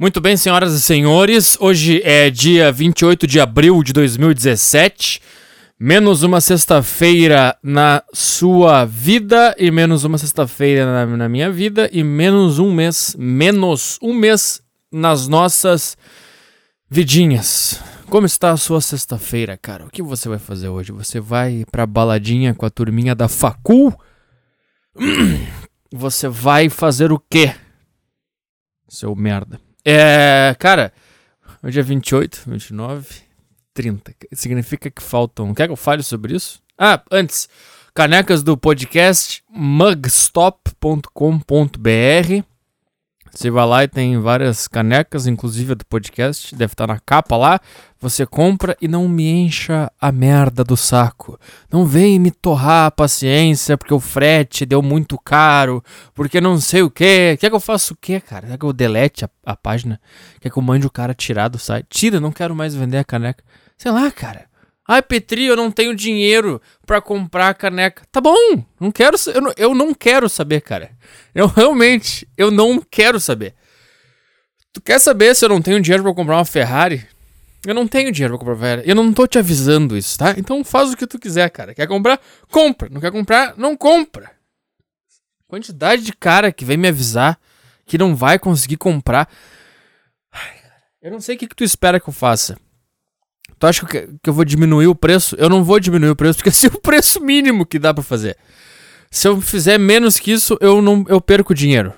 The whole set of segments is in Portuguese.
Muito bem, senhoras e senhores, hoje é dia 28 de abril de 2017. Menos uma sexta-feira na sua vida e menos uma sexta-feira na, na, minha vida e menos um mês, menos um mês nas nossas vidinhas. Como está a sua sexta-feira, cara? O que você vai fazer hoje? Você vai pra baladinha com a turminha da facul? Você vai fazer o quê? Seu merda. É, cara, hoje é 28, 29, 30. Significa que faltam. Quer que eu fale sobre isso? Ah, antes, canecas do podcast mugstop.com.br. Você vai lá e tem várias canecas, inclusive a do podcast, deve estar na capa lá. Você compra e não me encha a merda do saco. Não vem me torrar a paciência porque o frete deu muito caro, porque não sei o que. Quer que eu faça o quê, cara? Quer que eu delete a, a página? Quer que eu mande o cara tirar do site? Tira, não quero mais vender a caneca. Sei lá, cara. Ai, Petri, eu não tenho dinheiro para comprar a caneca. Tá bom, não quero, eu não, eu não quero saber, cara. Eu realmente, eu não quero saber. Tu quer saber se eu não tenho dinheiro para comprar uma Ferrari? Eu não tenho dinheiro pra comprar Ferrari. Eu não tô te avisando isso, tá? Então faz o que tu quiser, cara. Quer comprar? Compra. Não quer comprar? Não compra. Quantidade de cara que vem me avisar que não vai conseguir comprar. Ai, eu não sei o que, que tu espera que eu faça. Tu acha que, que eu vou diminuir o preço? Eu não vou diminuir o preço, porque esse é o preço mínimo que dá para fazer. Se eu fizer menos que isso, eu não eu perco dinheiro?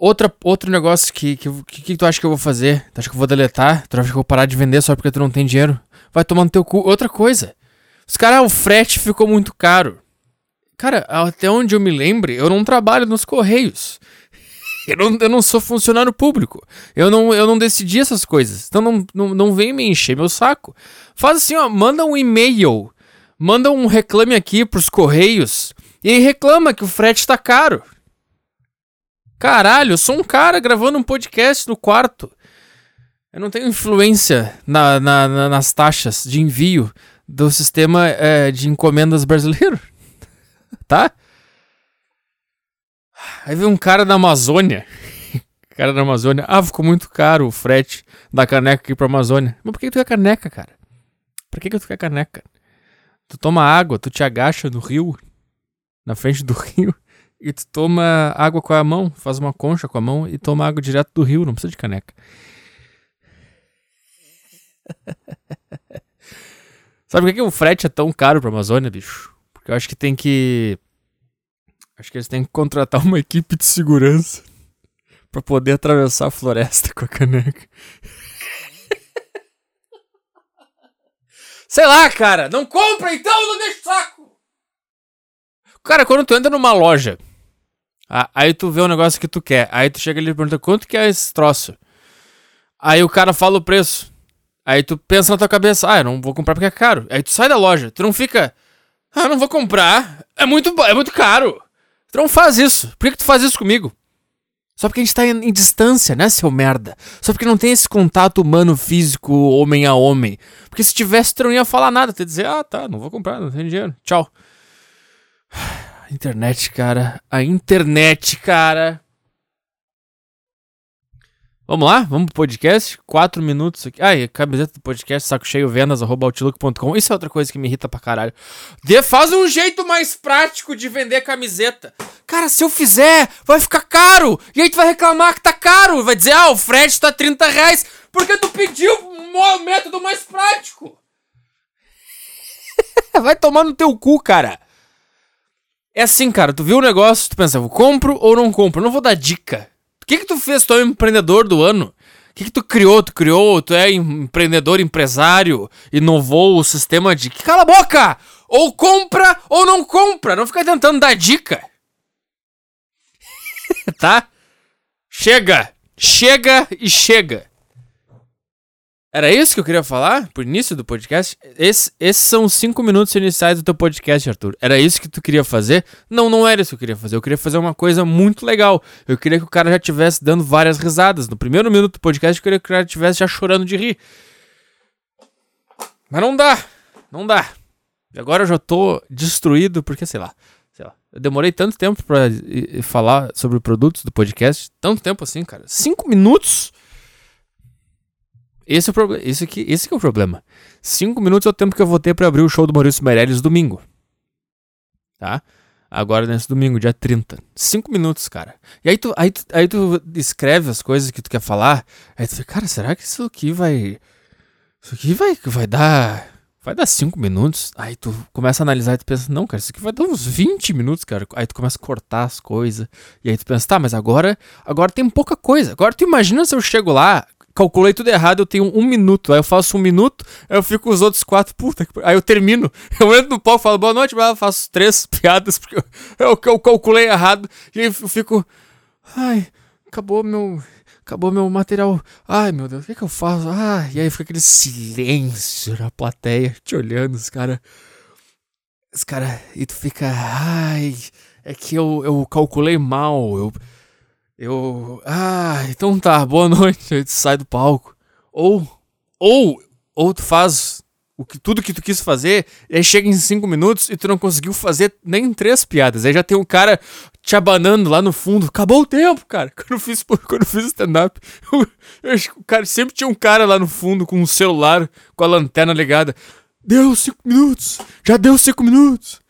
Outra, outro negócio que, que, que, que tu acha que eu vou fazer? Tu acha que eu vou deletar? Tu acha que eu vou parar de vender só porque tu não tem dinheiro? Vai tomar no teu cu. Outra coisa. Os caras, o frete ficou muito caro. Cara, até onde eu me lembre, eu não trabalho nos Correios. Eu não, eu não sou funcionário público. Eu não, eu não decidi essas coisas. Então não, não, não vem me encher meu saco. Faz assim, ó, manda um e-mail. Manda um reclame aqui pros Correios. E reclama que o frete tá caro. Caralho, eu sou um cara gravando um podcast no quarto. Eu não tenho influência na, na, na, nas taxas de envio do sistema é, de encomendas brasileiro. tá? Aí vem um cara da Amazônia. cara da Amazônia. Ah, ficou muito caro o frete da caneca aqui pra Amazônia. Mas por que tu quer caneca, cara? Por que, que tu quer caneca? Tu toma água, tu te agacha no rio, na frente do rio, e tu toma água com a mão, faz uma concha com a mão e toma água direto do rio, não precisa de caneca. Sabe por que, que o frete é tão caro pra Amazônia, bicho? Porque eu acho que tem que Acho que eles têm que contratar uma equipe de segurança para poder atravessar a floresta com a caneca. Sei lá, cara, não compra então, não deixa o saco. Cara, quando tu entra numa loja, aí tu vê um negócio que tu quer, aí tu chega ali e pergunta quanto que é esse troço. Aí o cara fala o preço. Aí tu pensa na tua cabeça, ah, eu não vou comprar porque é caro. Aí tu sai da loja, tu não fica, ah, não vou comprar, é muito, é muito caro. Tu não faz isso. Por que, que tu faz isso comigo? Só porque a gente tá em, em, distância, né, seu merda? Só porque não tem esse contato humano físico, homem a homem. Porque se tivesse, tu não ia falar nada. Tu ia dizer, ah, tá, não vou comprar, não tenho dinheiro. Tchau. Internet, cara. A internet, cara. Vamos lá? Vamos pro podcast? Quatro minutos aqui. Ai, camiseta do podcast, saco cheio, vendas, arroba outlook.com. Isso é outra coisa que me irrita pra caralho. De, faz um jeito mais prático de vender camiseta. Cara, se eu fizer, vai ficar caro. E aí tu vai reclamar que tá caro. Vai dizer, ah, o frete tá 30 reais. Porque tu pediu um método mais prático. vai tomar no teu cu, cara. É assim, cara, tu viu o negócio, tu pensa, eu compro ou não compro? Eu não vou dar dica que que tu fez? Tu é o empreendedor do ano. O que que tu criou? Tu criou, tu é empreendedor, empresário, inovou o sistema de... Cala a boca! Ou compra ou não compra. Não fica tentando dar dica. tá? Chega! Chega e chega. Era isso que eu queria falar pro início do podcast? Esse, esses são os cinco minutos iniciais do teu podcast, Arthur. Era isso que tu queria fazer? Não, não era isso que eu queria fazer. Eu queria fazer uma coisa muito legal. Eu queria que o cara já estivesse dando várias risadas. No primeiro minuto do podcast, eu queria que o cara estivesse já chorando de rir. Mas não dá. Não dá. E agora eu já tô destruído porque, sei lá. Sei lá. Eu demorei tanto tempo e falar sobre produtos do podcast. Tanto tempo assim, cara. Cinco minutos? Esse é o problema. Esse, aqui, esse que é o problema. Cinco minutos é o tempo que eu vou ter pra abrir o show do Maurício Meirelles domingo. Tá? Agora nesse domingo, dia 30. Cinco minutos, cara. E aí tu, aí, tu, aí tu escreve as coisas que tu quer falar. Aí tu fica, cara, será que isso aqui vai. Isso aqui vai, vai dar. Vai dar cinco minutos. Aí tu começa a analisar e tu pensa, não, cara, isso aqui vai dar uns 20 minutos, cara. Aí tu começa a cortar as coisas. E aí tu pensa, tá, mas agora, agora tem pouca coisa. Agora tu imagina se eu chego lá, calculei tudo errado, eu tenho um minuto. Aí eu faço um minuto, aí eu fico com os outros quatro, puta que... Aí eu termino. Eu entro no palco falo, boa noite, mas eu faço três piadas, porque eu, eu, eu calculei errado. E aí eu fico, ai, acabou meu acabou meu material. Ai, meu Deus, o que, que eu faço? Ah, e aí fica aquele silêncio na plateia, te olhando, os caras. Os caras. E tu fica. Ai, é que eu, eu calculei mal. Eu. Eu. Ah, então tá, boa noite. Aí tu sai do palco. Ou. Ou. Ou tu faz o que, tudo que tu quis fazer, e aí chega em cinco minutos e tu não conseguiu fazer nem três piadas. Aí já tem um cara te abanando lá no fundo. Acabou o tempo, cara. Quando eu fiz, quando eu fiz stand-up, eu, cara sempre tinha um cara lá no fundo com um celular, com a lanterna ligada. Deu cinco minutos! Já deu cinco minutos!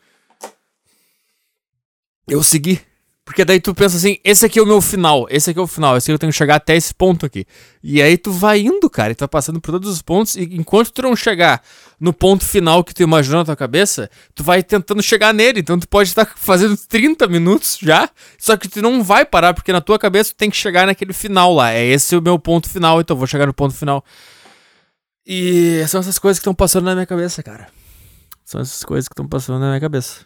Eu segui. Porque daí tu pensa assim, esse aqui é o meu final, esse aqui é o final, esse aqui eu tenho que chegar até esse ponto aqui. E aí tu vai indo, cara, e tu vai passando por todos os pontos, e enquanto tu não chegar no ponto final que tu imaginou na tua cabeça, tu vai tentando chegar nele. Então tu pode estar fazendo 30 minutos já, só que tu não vai parar, porque na tua cabeça tu tem que chegar naquele final lá. É esse o meu ponto final, então eu vou chegar no ponto final. E são essas coisas que estão passando na minha cabeça, cara. São essas coisas que estão passando na minha cabeça.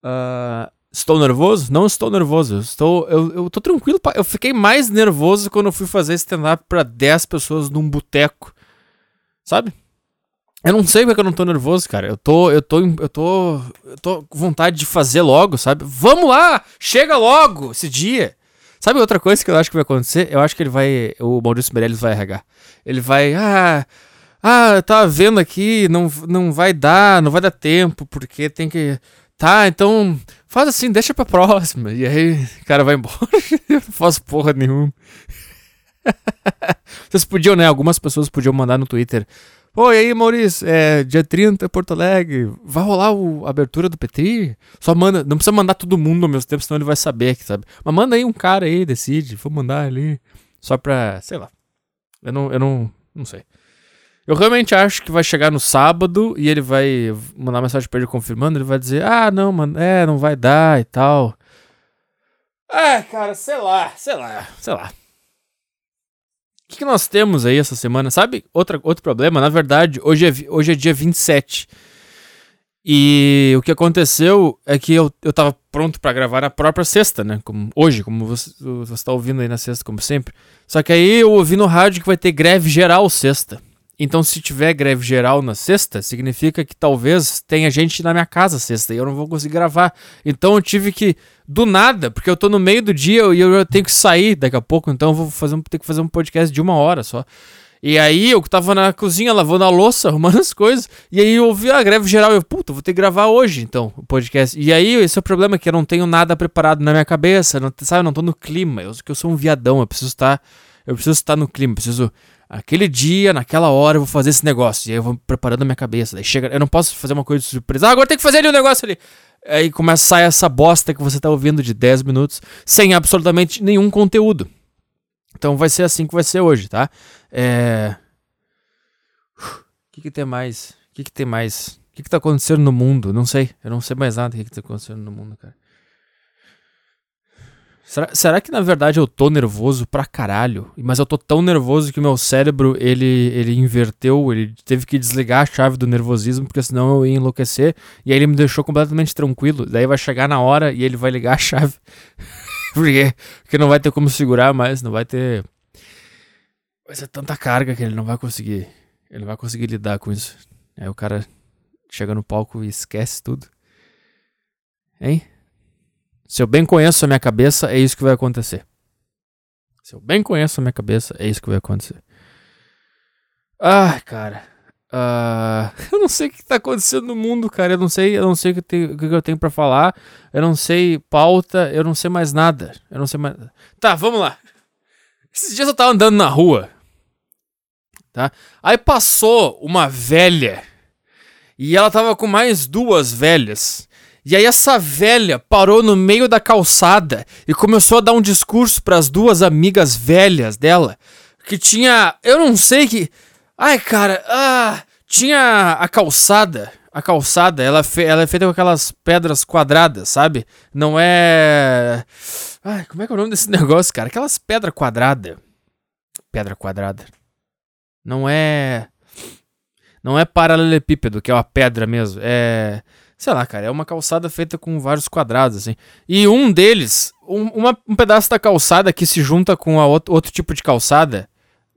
Ah. Estou nervoso? Não estou nervoso. Estou, eu, eu tô tranquilo. Eu fiquei mais nervoso quando eu fui fazer stand-up pra 10 pessoas num boteco. Sabe? Eu não sei porque eu não tô nervoso, cara. Eu tô, eu tô, eu tô, eu tô com vontade de fazer logo, sabe? Vamos lá! Chega logo esse dia! Sabe outra coisa que eu acho que vai acontecer? Eu acho que ele vai, o Maurício Meirelles vai arregar. Ele vai, ah, ah, eu tava vendo aqui, não, não vai dar, não vai dar tempo, porque tem que Tá, então faz assim, deixa pra próxima. E aí o cara vai embora. Eu não faço porra nenhuma. Vocês podiam, né? Algumas pessoas podiam mandar no Twitter. E aí, Maurício, é dia 30, Porto Alegre. Vai rolar o, a abertura do Petri? Só manda. Não precisa mandar todo mundo ao mesmo tempo, senão ele vai saber, sabe? Mas manda aí um cara aí, decide. Vou mandar ali. Só pra. Sei lá. Eu não. Eu não. Não sei. Eu realmente acho que vai chegar no sábado e ele vai mandar mensagem pra ele confirmando. Ele vai dizer: Ah, não, mano, é, não vai dar e tal. Ah, cara, sei lá, sei lá, sei lá. O que, que nós temos aí essa semana? Sabe, outra, outro problema? Na verdade, hoje é, hoje é dia 27. E o que aconteceu é que eu, eu tava pronto para gravar na própria sexta, né? Como, hoje, como você, você tá ouvindo aí na sexta, como sempre. Só que aí eu ouvi no rádio que vai ter greve geral sexta. Então, se tiver greve geral na sexta, significa que talvez tenha gente na minha casa sexta e eu não vou conseguir gravar. Então, eu tive que, do nada, porque eu tô no meio do dia e eu, tenho que sair daqui a pouco, então eu vou fazer um, ter que fazer um podcast de uma hora só. E aí, eu tava na cozinha lavando a louça, arrumando as coisas, e aí eu ouvi a greve geral e eu, puta, vou ter que gravar hoje, então, o podcast. E aí, esse é o problema, que eu não tenho nada preparado na minha cabeça, não, sabe, eu não tô no clima, eu, eu sou um viadão, eu preciso estar, eu preciso estar no clima, preciso aquele dia, naquela hora, eu vou fazer esse negócio. E aí eu vou preparando a minha cabeça. Daí chega, eu não posso fazer uma coisa de surpresa. Ah, agora tem que fazer ali um negócio ali. Aí começa a sair essa bosta que você tá ouvindo de 10 minutos, sem absolutamente nenhum conteúdo. Então vai ser assim que vai ser hoje, tá? É. O que, que tem mais? O que, que tem mais? O que, que tá acontecendo no mundo? Não sei. Eu não sei mais nada do que, que tá acontecendo no mundo, cara. Será, será, que na verdade eu tô nervoso pra caralho? Mas eu tô tão nervoso que o meu cérebro ele, ele inverteu, ele teve que desligar a chave do nervosismo, porque senão eu ia enlouquecer. E aí ele me deixou completamente tranquilo. Daí vai chegar na hora e ele vai ligar a chave. porque, porque não vai ter como segurar mais, não vai ter. Vai ser tanta carga que ele não vai conseguir. Ele vai conseguir lidar com isso. Aí o cara chega no palco e esquece tudo. Hein? Se eu bem conheço a minha cabeça, é isso que vai acontecer. Se eu bem conheço a minha cabeça, é isso que vai acontecer. Ai, cara. Uh, eu não sei o que tá acontecendo no mundo, cara. Eu não sei, eu não sei o que, tem, o que eu tenho para falar. Eu não sei pauta, eu não sei mais nada. Eu não sei mais. Tá, vamos lá. Esses dias eu tava andando na rua. Tá? Aí passou uma velha. E ela tava com mais duas velhas. E aí essa velha parou no meio da calçada e começou a dar um discurso para as duas amigas velhas dela, que tinha, eu não sei que Ai, cara, ah, tinha a calçada. A calçada, ela, fe ela é feita com aquelas pedras quadradas, sabe? Não é. Ai, como é que é o nome desse negócio, cara? Aquelas pedras quadradas. Pedra quadrada. Não é. Não é paralelepípedo, que é uma pedra mesmo. É. Sei lá, cara, é uma calçada feita com vários quadrados, assim. E um deles, um, uma, um pedaço da calçada que se junta com a outro, outro tipo de calçada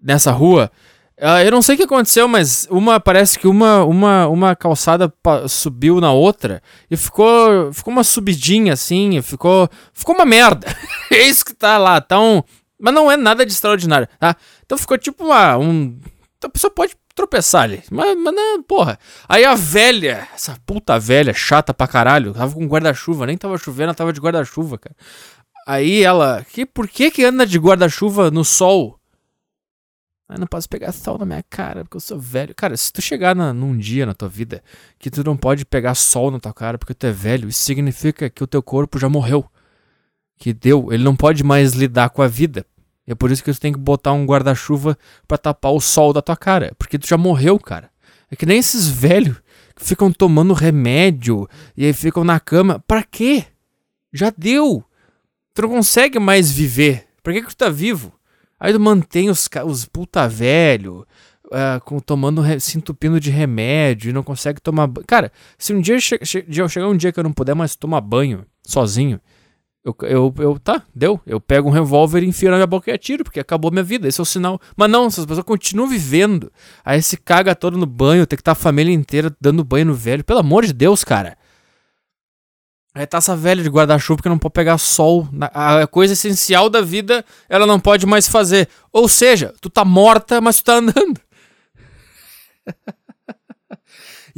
nessa rua Uh, eu não sei o que aconteceu, mas uma parece que uma, uma, uma calçada subiu na outra e ficou, ficou uma subidinha assim, ficou, ficou uma merda. é isso que tá lá, tão, mas não é nada de extraordinário, tá? Então ficou tipo uma, um, a pessoa pode tropeçar ali, mas, mas não, porra. Aí a velha, essa puta velha, chata pra caralho, tava com guarda-chuva, nem tava chovendo, ela tava de guarda-chuva, cara. Aí ela, que, por que que anda de guarda-chuva no sol? Eu não posso pegar sol na minha cara porque eu sou velho. Cara, se tu chegar na, num dia na tua vida que tu não pode pegar sol na tua cara porque tu é velho, isso significa que o teu corpo já morreu. Que deu, ele não pode mais lidar com a vida. E é por isso que tu tem que botar um guarda-chuva para tapar o sol da tua cara. Porque tu já morreu, cara. É que nem esses velhos que ficam tomando remédio e aí ficam na cama. Pra quê? Já deu. Tu não consegue mais viver. Pra que, que tu tá vivo? Aí tu mantém os, os puta velho uh, com, tomando, se entupindo de remédio e não consegue tomar banho. Cara, se um dia che che chegar um dia que eu não puder mais tomar banho sozinho, eu, eu, eu, tá, deu. Eu pego um revólver e enfio na minha boca e atiro, porque acabou minha vida. Esse é o sinal. Mas não, essas pessoas continuam vivendo. Aí se caga todo no banho, tem que estar tá a família inteira dando banho no velho. Pelo amor de Deus, cara. Aí tá essa velha de guarda-chuva que não pode pegar sol. A coisa essencial da vida ela não pode mais fazer. Ou seja, tu tá morta, mas tu tá andando.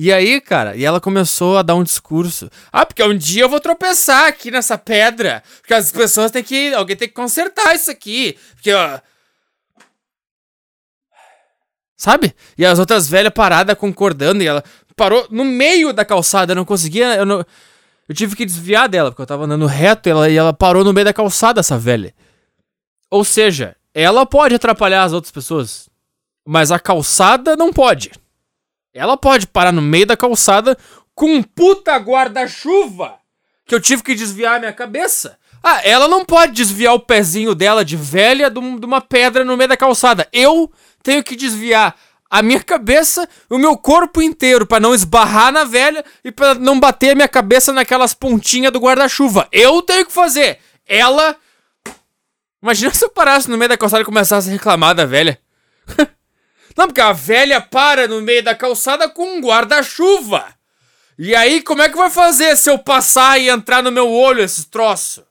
e aí, cara, e ela começou a dar um discurso. Ah, porque um dia eu vou tropeçar aqui nessa pedra. Porque as pessoas têm que. Alguém tem que consertar isso aqui. Porque, ó. Sabe? E as outras velhas paradas concordando. E ela parou no meio da calçada. Eu não conseguia. Eu não eu tive que desviar dela, porque eu tava andando reto e ela, e ela parou no meio da calçada, essa velha. Ou seja, ela pode atrapalhar as outras pessoas, mas a calçada não pode. Ela pode parar no meio da calçada com um puta guarda-chuva que eu tive que desviar minha cabeça. Ah, ela não pode desviar o pezinho dela de velha de uma pedra no meio da calçada. Eu tenho que desviar a minha cabeça, o meu corpo inteiro para não esbarrar na velha e para não bater a minha cabeça naquelas pontinhas do guarda-chuva. Eu tenho que fazer. Ela Imagina se eu parasse no meio da calçada e começasse a reclamar da velha. não, porque a velha para no meio da calçada com um guarda-chuva. E aí, como é que vai fazer se eu passar e entrar no meu olho esse troço?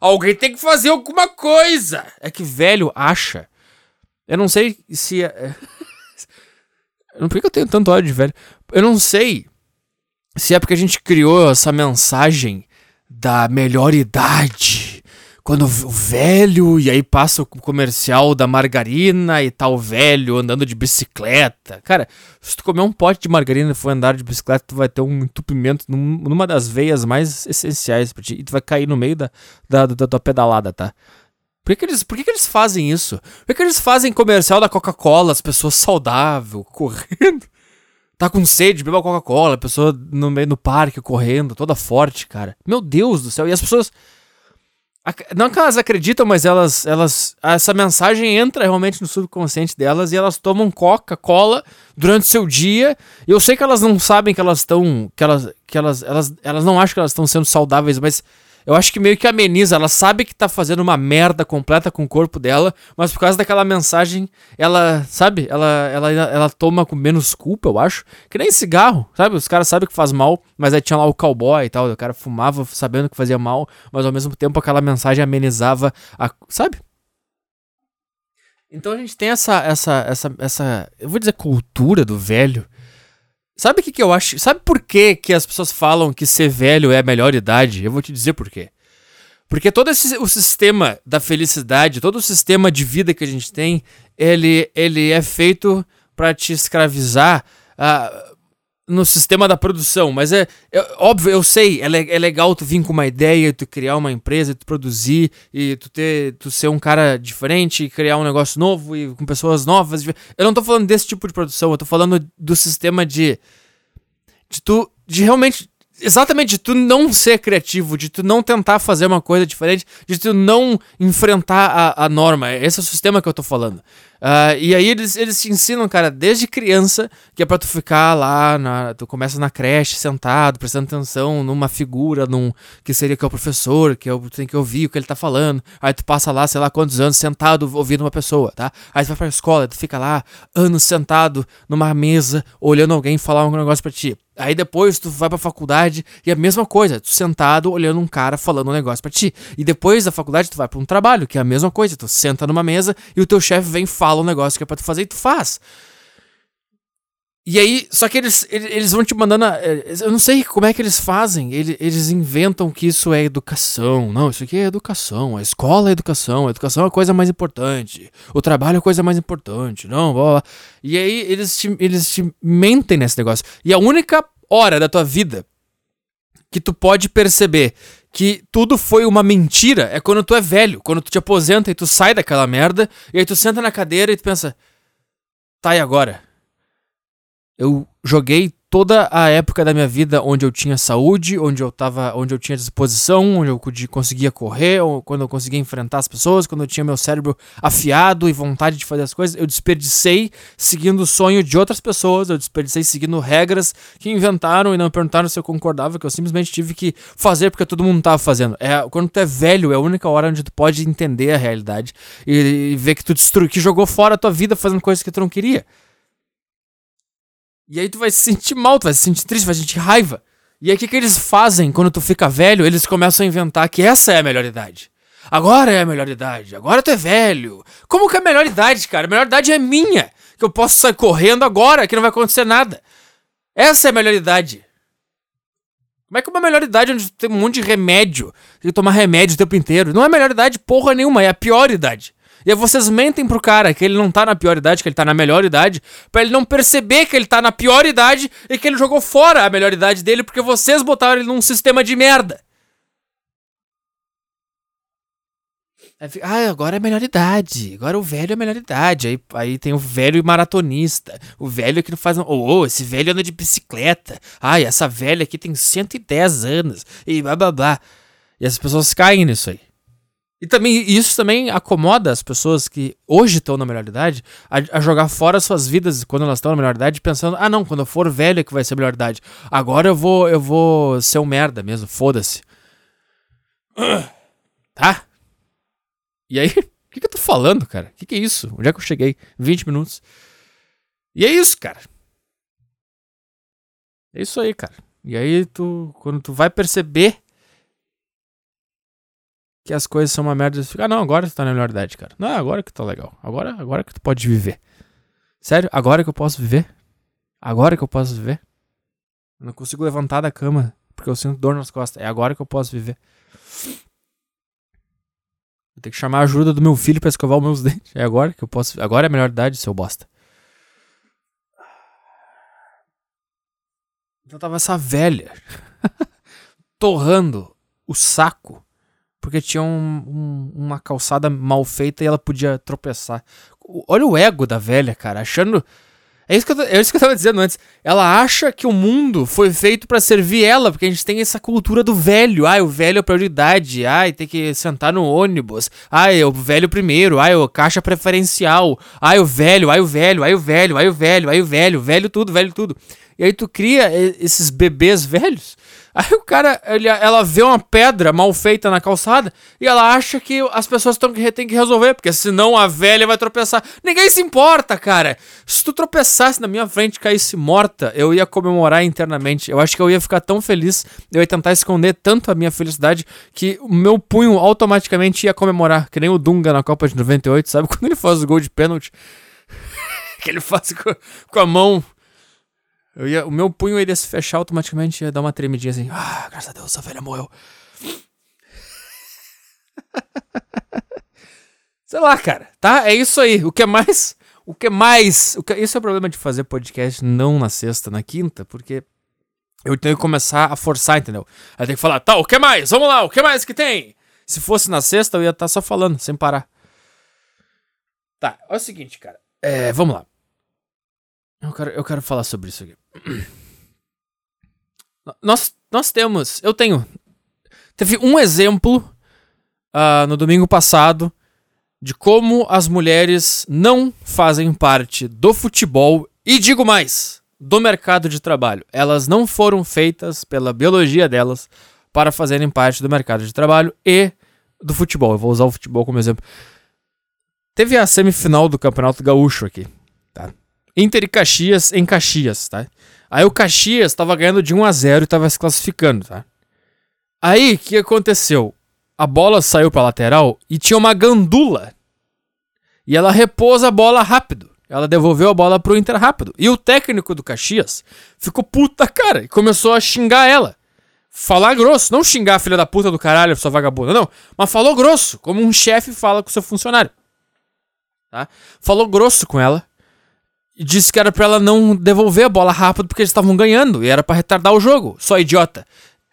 Alguém tem que fazer alguma coisa. É que velho acha. Eu não sei se. É... Por que eu tenho tanto ódio de velho? Eu não sei se é porque a gente criou essa mensagem da melhor idade. Quando o velho, e aí passa o comercial da margarina e tal velho andando de bicicleta. Cara, se tu comer um pote de margarina e for andar de bicicleta, tu vai ter um entupimento numa das veias mais essenciais pra ti. E tu vai cair no meio da, da, da, da pedalada, tá? Por que, que eles, por que, que eles fazem isso? Por que, que eles fazem comercial da Coca-Cola, as pessoas saudáveis, correndo? Tá com sede, beba Coca-Cola, a pessoa no meio do parque correndo, toda forte, cara. Meu Deus do céu. E as pessoas. Não que elas acreditam, mas elas, elas. Essa mensagem entra realmente no subconsciente delas e elas tomam Coca-Cola durante seu dia. E eu sei que elas não sabem que elas estão. Que elas. Que elas, elas, elas não acham que elas estão sendo saudáveis, mas eu acho que meio que ameniza. Ela sabe que tá fazendo uma merda completa com o corpo dela, mas por causa daquela mensagem, ela, sabe? Ela, ela, ela toma com menos culpa, eu acho. Que nem cigarro, sabe? Os caras sabem que faz mal, mas aí tinha lá o cowboy e tal. O cara fumava sabendo que fazia mal, mas ao mesmo tempo aquela mensagem amenizava a. Sabe? Então a gente tem essa, essa, essa, essa, eu vou dizer cultura do velho, Sabe o que, que eu acho? Sabe por que, que as pessoas falam que ser velho é a melhor idade? Eu vou te dizer por quê. Porque todo esse, o sistema da felicidade, todo o sistema de vida que a gente tem, ele, ele é feito para te escravizar uh, no sistema da produção. Mas é, é óbvio, eu sei, é, é, legal tu vir com uma ideia, tu criar uma empresa, tu produzir e tu ter, tu ser um cara diferente, criar um negócio novo e com pessoas novas. Eu não tô falando desse tipo de produção, eu tô falando do sistema de de tu de realmente exatamente de tu não ser criativo, de tu não tentar fazer uma coisa diferente, de tu não enfrentar a, a norma. Esse é o sistema que eu tô falando. Uh, e aí eles, eles te ensinam, cara, desde criança, que é pra tu ficar lá, na, tu começa na creche, sentado, prestando atenção numa figura, num, que seria que é o professor, que eu tenho que ouvir o que ele tá falando. Aí tu passa lá, sei lá quantos anos, sentado ouvindo uma pessoa, tá? Aí tu vai pra escola, tu fica lá, anos sentado numa mesa, olhando alguém falar um negócio pra ti. Aí depois tu vai pra faculdade e é a mesma coisa, tu sentado olhando um cara falando um negócio pra ti. E depois da faculdade tu vai pra um trabalho, que é a mesma coisa, tu senta numa mesa e o teu chefe vem fala um negócio que é pra tu fazer e tu faz. E aí, só que eles, eles vão te mandando. Eh, eu não sei como é que eles fazem. Eles, eles inventam que isso é educação. Não, isso aqui é educação. A escola é educação. A educação é a coisa mais importante. O trabalho é a coisa mais importante. Não, blá, blá. E aí eles te, eles te mentem nesse negócio. E a única hora da tua vida que tu pode perceber que tudo foi uma mentira é quando tu é velho, quando tu te aposenta e tu sai daquela merda, e aí tu senta na cadeira e tu pensa: tá, e agora? Eu joguei toda a época da minha vida onde eu tinha saúde, onde eu tava, onde eu tinha disposição, onde eu conseguia correr, quando eu conseguia enfrentar as pessoas, quando eu tinha meu cérebro afiado e vontade de fazer as coisas, eu desperdicei seguindo o sonho de outras pessoas, eu desperdicei seguindo regras que inventaram e não perguntaram se eu concordava, que eu simplesmente tive que fazer porque todo mundo tava fazendo. É, quando tu é velho, é a única hora onde tu pode entender a realidade e, e ver que tu destruiu, que jogou fora a tua vida fazendo coisas que tu não queria. E aí tu vai se sentir mal, tu vai se sentir triste, vai sentir raiva. E aí o que, que eles fazem quando tu fica velho? Eles começam a inventar que essa é a melhor idade. Agora é a melhor idade, agora tu é velho. Como que é a melhor idade, cara? A melhor idade é minha. Que eu posso sair correndo agora, que não vai acontecer nada. Essa é a melhor idade. Como é que é uma melhor idade onde tem um monte de remédio? Tem que tomar remédio o tempo inteiro. Não é melhor idade porra nenhuma, é a pior idade. E aí vocês mentem pro cara que ele não tá na pior idade, que ele tá na melhor idade, para ele não perceber que ele tá na pior idade e que ele jogou fora a melhor idade dele porque vocês botaram ele num sistema de merda. ah, agora é a melhor idade. Agora o velho é a melhor idade. Aí, aí tem o velho maratonista. O velho que não faz. Oh, oh, esse velho anda de bicicleta. Ai, essa velha aqui tem 110 anos. E blá blá blá. E as pessoas caem nisso aí. E também isso também acomoda as pessoas que hoje estão na melhor idade a, a, jogar fora suas vidas quando elas estão na melhor idade, pensando: "Ah, não, quando eu for velho é que vai ser melhor idade. Agora eu vou eu vou ser um merda mesmo, foda-se". Tá? E aí, o que, que eu tô falando, cara? O que, que é isso? Onde é que eu cheguei? 20 minutos. E é isso, cara. É isso aí, cara. E aí tu quando tu vai perceber que as coisas são uma merda, fica, ah, não, agora tu tá na melhor idade, cara. Não, agora que tá legal. Agora, agora que tu pode viver. Sério, agora que eu posso viver? Agora que eu posso viver? Eu não consigo levantar da cama porque eu sinto dor nas costas. É agora que eu posso viver. Vou ter que chamar a ajuda do meu filho para escovar os meus dentes. É agora que eu posso. Agora é a melhor idade, seu bosta. Então tava essa velha torrando o saco porque tinha um, um, uma calçada mal feita e ela podia tropeçar. Olha o ego da velha, cara, achando. É isso, que eu, é isso que eu tava dizendo antes. Ela acha que o mundo foi feito para servir ela, porque a gente tem essa cultura do velho. Ai, o velho é prioridade. Ai, tem que sentar no ônibus. Ai, o velho primeiro. Ai, o caixa preferencial. Ai, o velho, ai, o velho, ai, o velho, ai, o velho, ai, o velho, velho tudo, velho tudo. E aí tu cria esses bebês velhos Aí o cara, ele, ela vê uma pedra mal feita na calçada e ela acha que as pessoas tão, têm que resolver, porque senão a velha vai tropeçar. Ninguém se importa, cara. Se tu tropeçasse na minha frente e caísse morta, eu ia comemorar internamente. Eu acho que eu ia ficar tão feliz, eu ia tentar esconder tanto a minha felicidade que o meu punho automaticamente ia comemorar. Que nem o Dunga na Copa de 98, sabe? Quando ele faz o gol de pênalti. que ele faz com, com a mão Eu ia, o meu punho iria se fechar automaticamente ia dar uma tremidinha assim. Ah, graças a Deus, essa velha morreu. Sei lá, cara. Tá? É isso aí. O que é mais. O que é mais. O que, esse é o problema de fazer podcast não na sexta, na quinta, porque eu tenho que começar a forçar, entendeu? Aí tem que falar, tá, o que mais? Vamos lá, o que mais que tem? Se fosse na sexta, eu ia estar tá só falando, sem parar. Tá, é o seguinte, cara. É, vamos lá. Eu quero, eu quero falar sobre isso aqui. Nós, nós temos, eu tenho. Teve um exemplo uh, no domingo passado de como as mulheres não fazem parte do futebol e digo mais, do mercado de trabalho. Elas não foram feitas pela biologia delas para fazerem parte do mercado de trabalho e do futebol. Eu vou usar o futebol como exemplo. Teve a semifinal do Campeonato Gaúcho aqui, tá? Inter e Caxias em Caxias, tá? Aí o Caxias estava ganhando de 1 a 0 e estava se classificando, tá? Aí, o que aconteceu? A bola saiu para lateral e tinha uma gandula. E ela repousa a bola rápido. Ela devolveu a bola pro Inter rápido. E o técnico do Caxias ficou puta cara e começou a xingar ela. Falar grosso, não xingar a filha da puta do caralho, sua vagabunda, não. Mas falou grosso, como um chefe fala com seu funcionário. Tá? Falou grosso com ela disse que era pra ela não devolver a bola rápido porque eles estavam ganhando e era para retardar o jogo. Só idiota.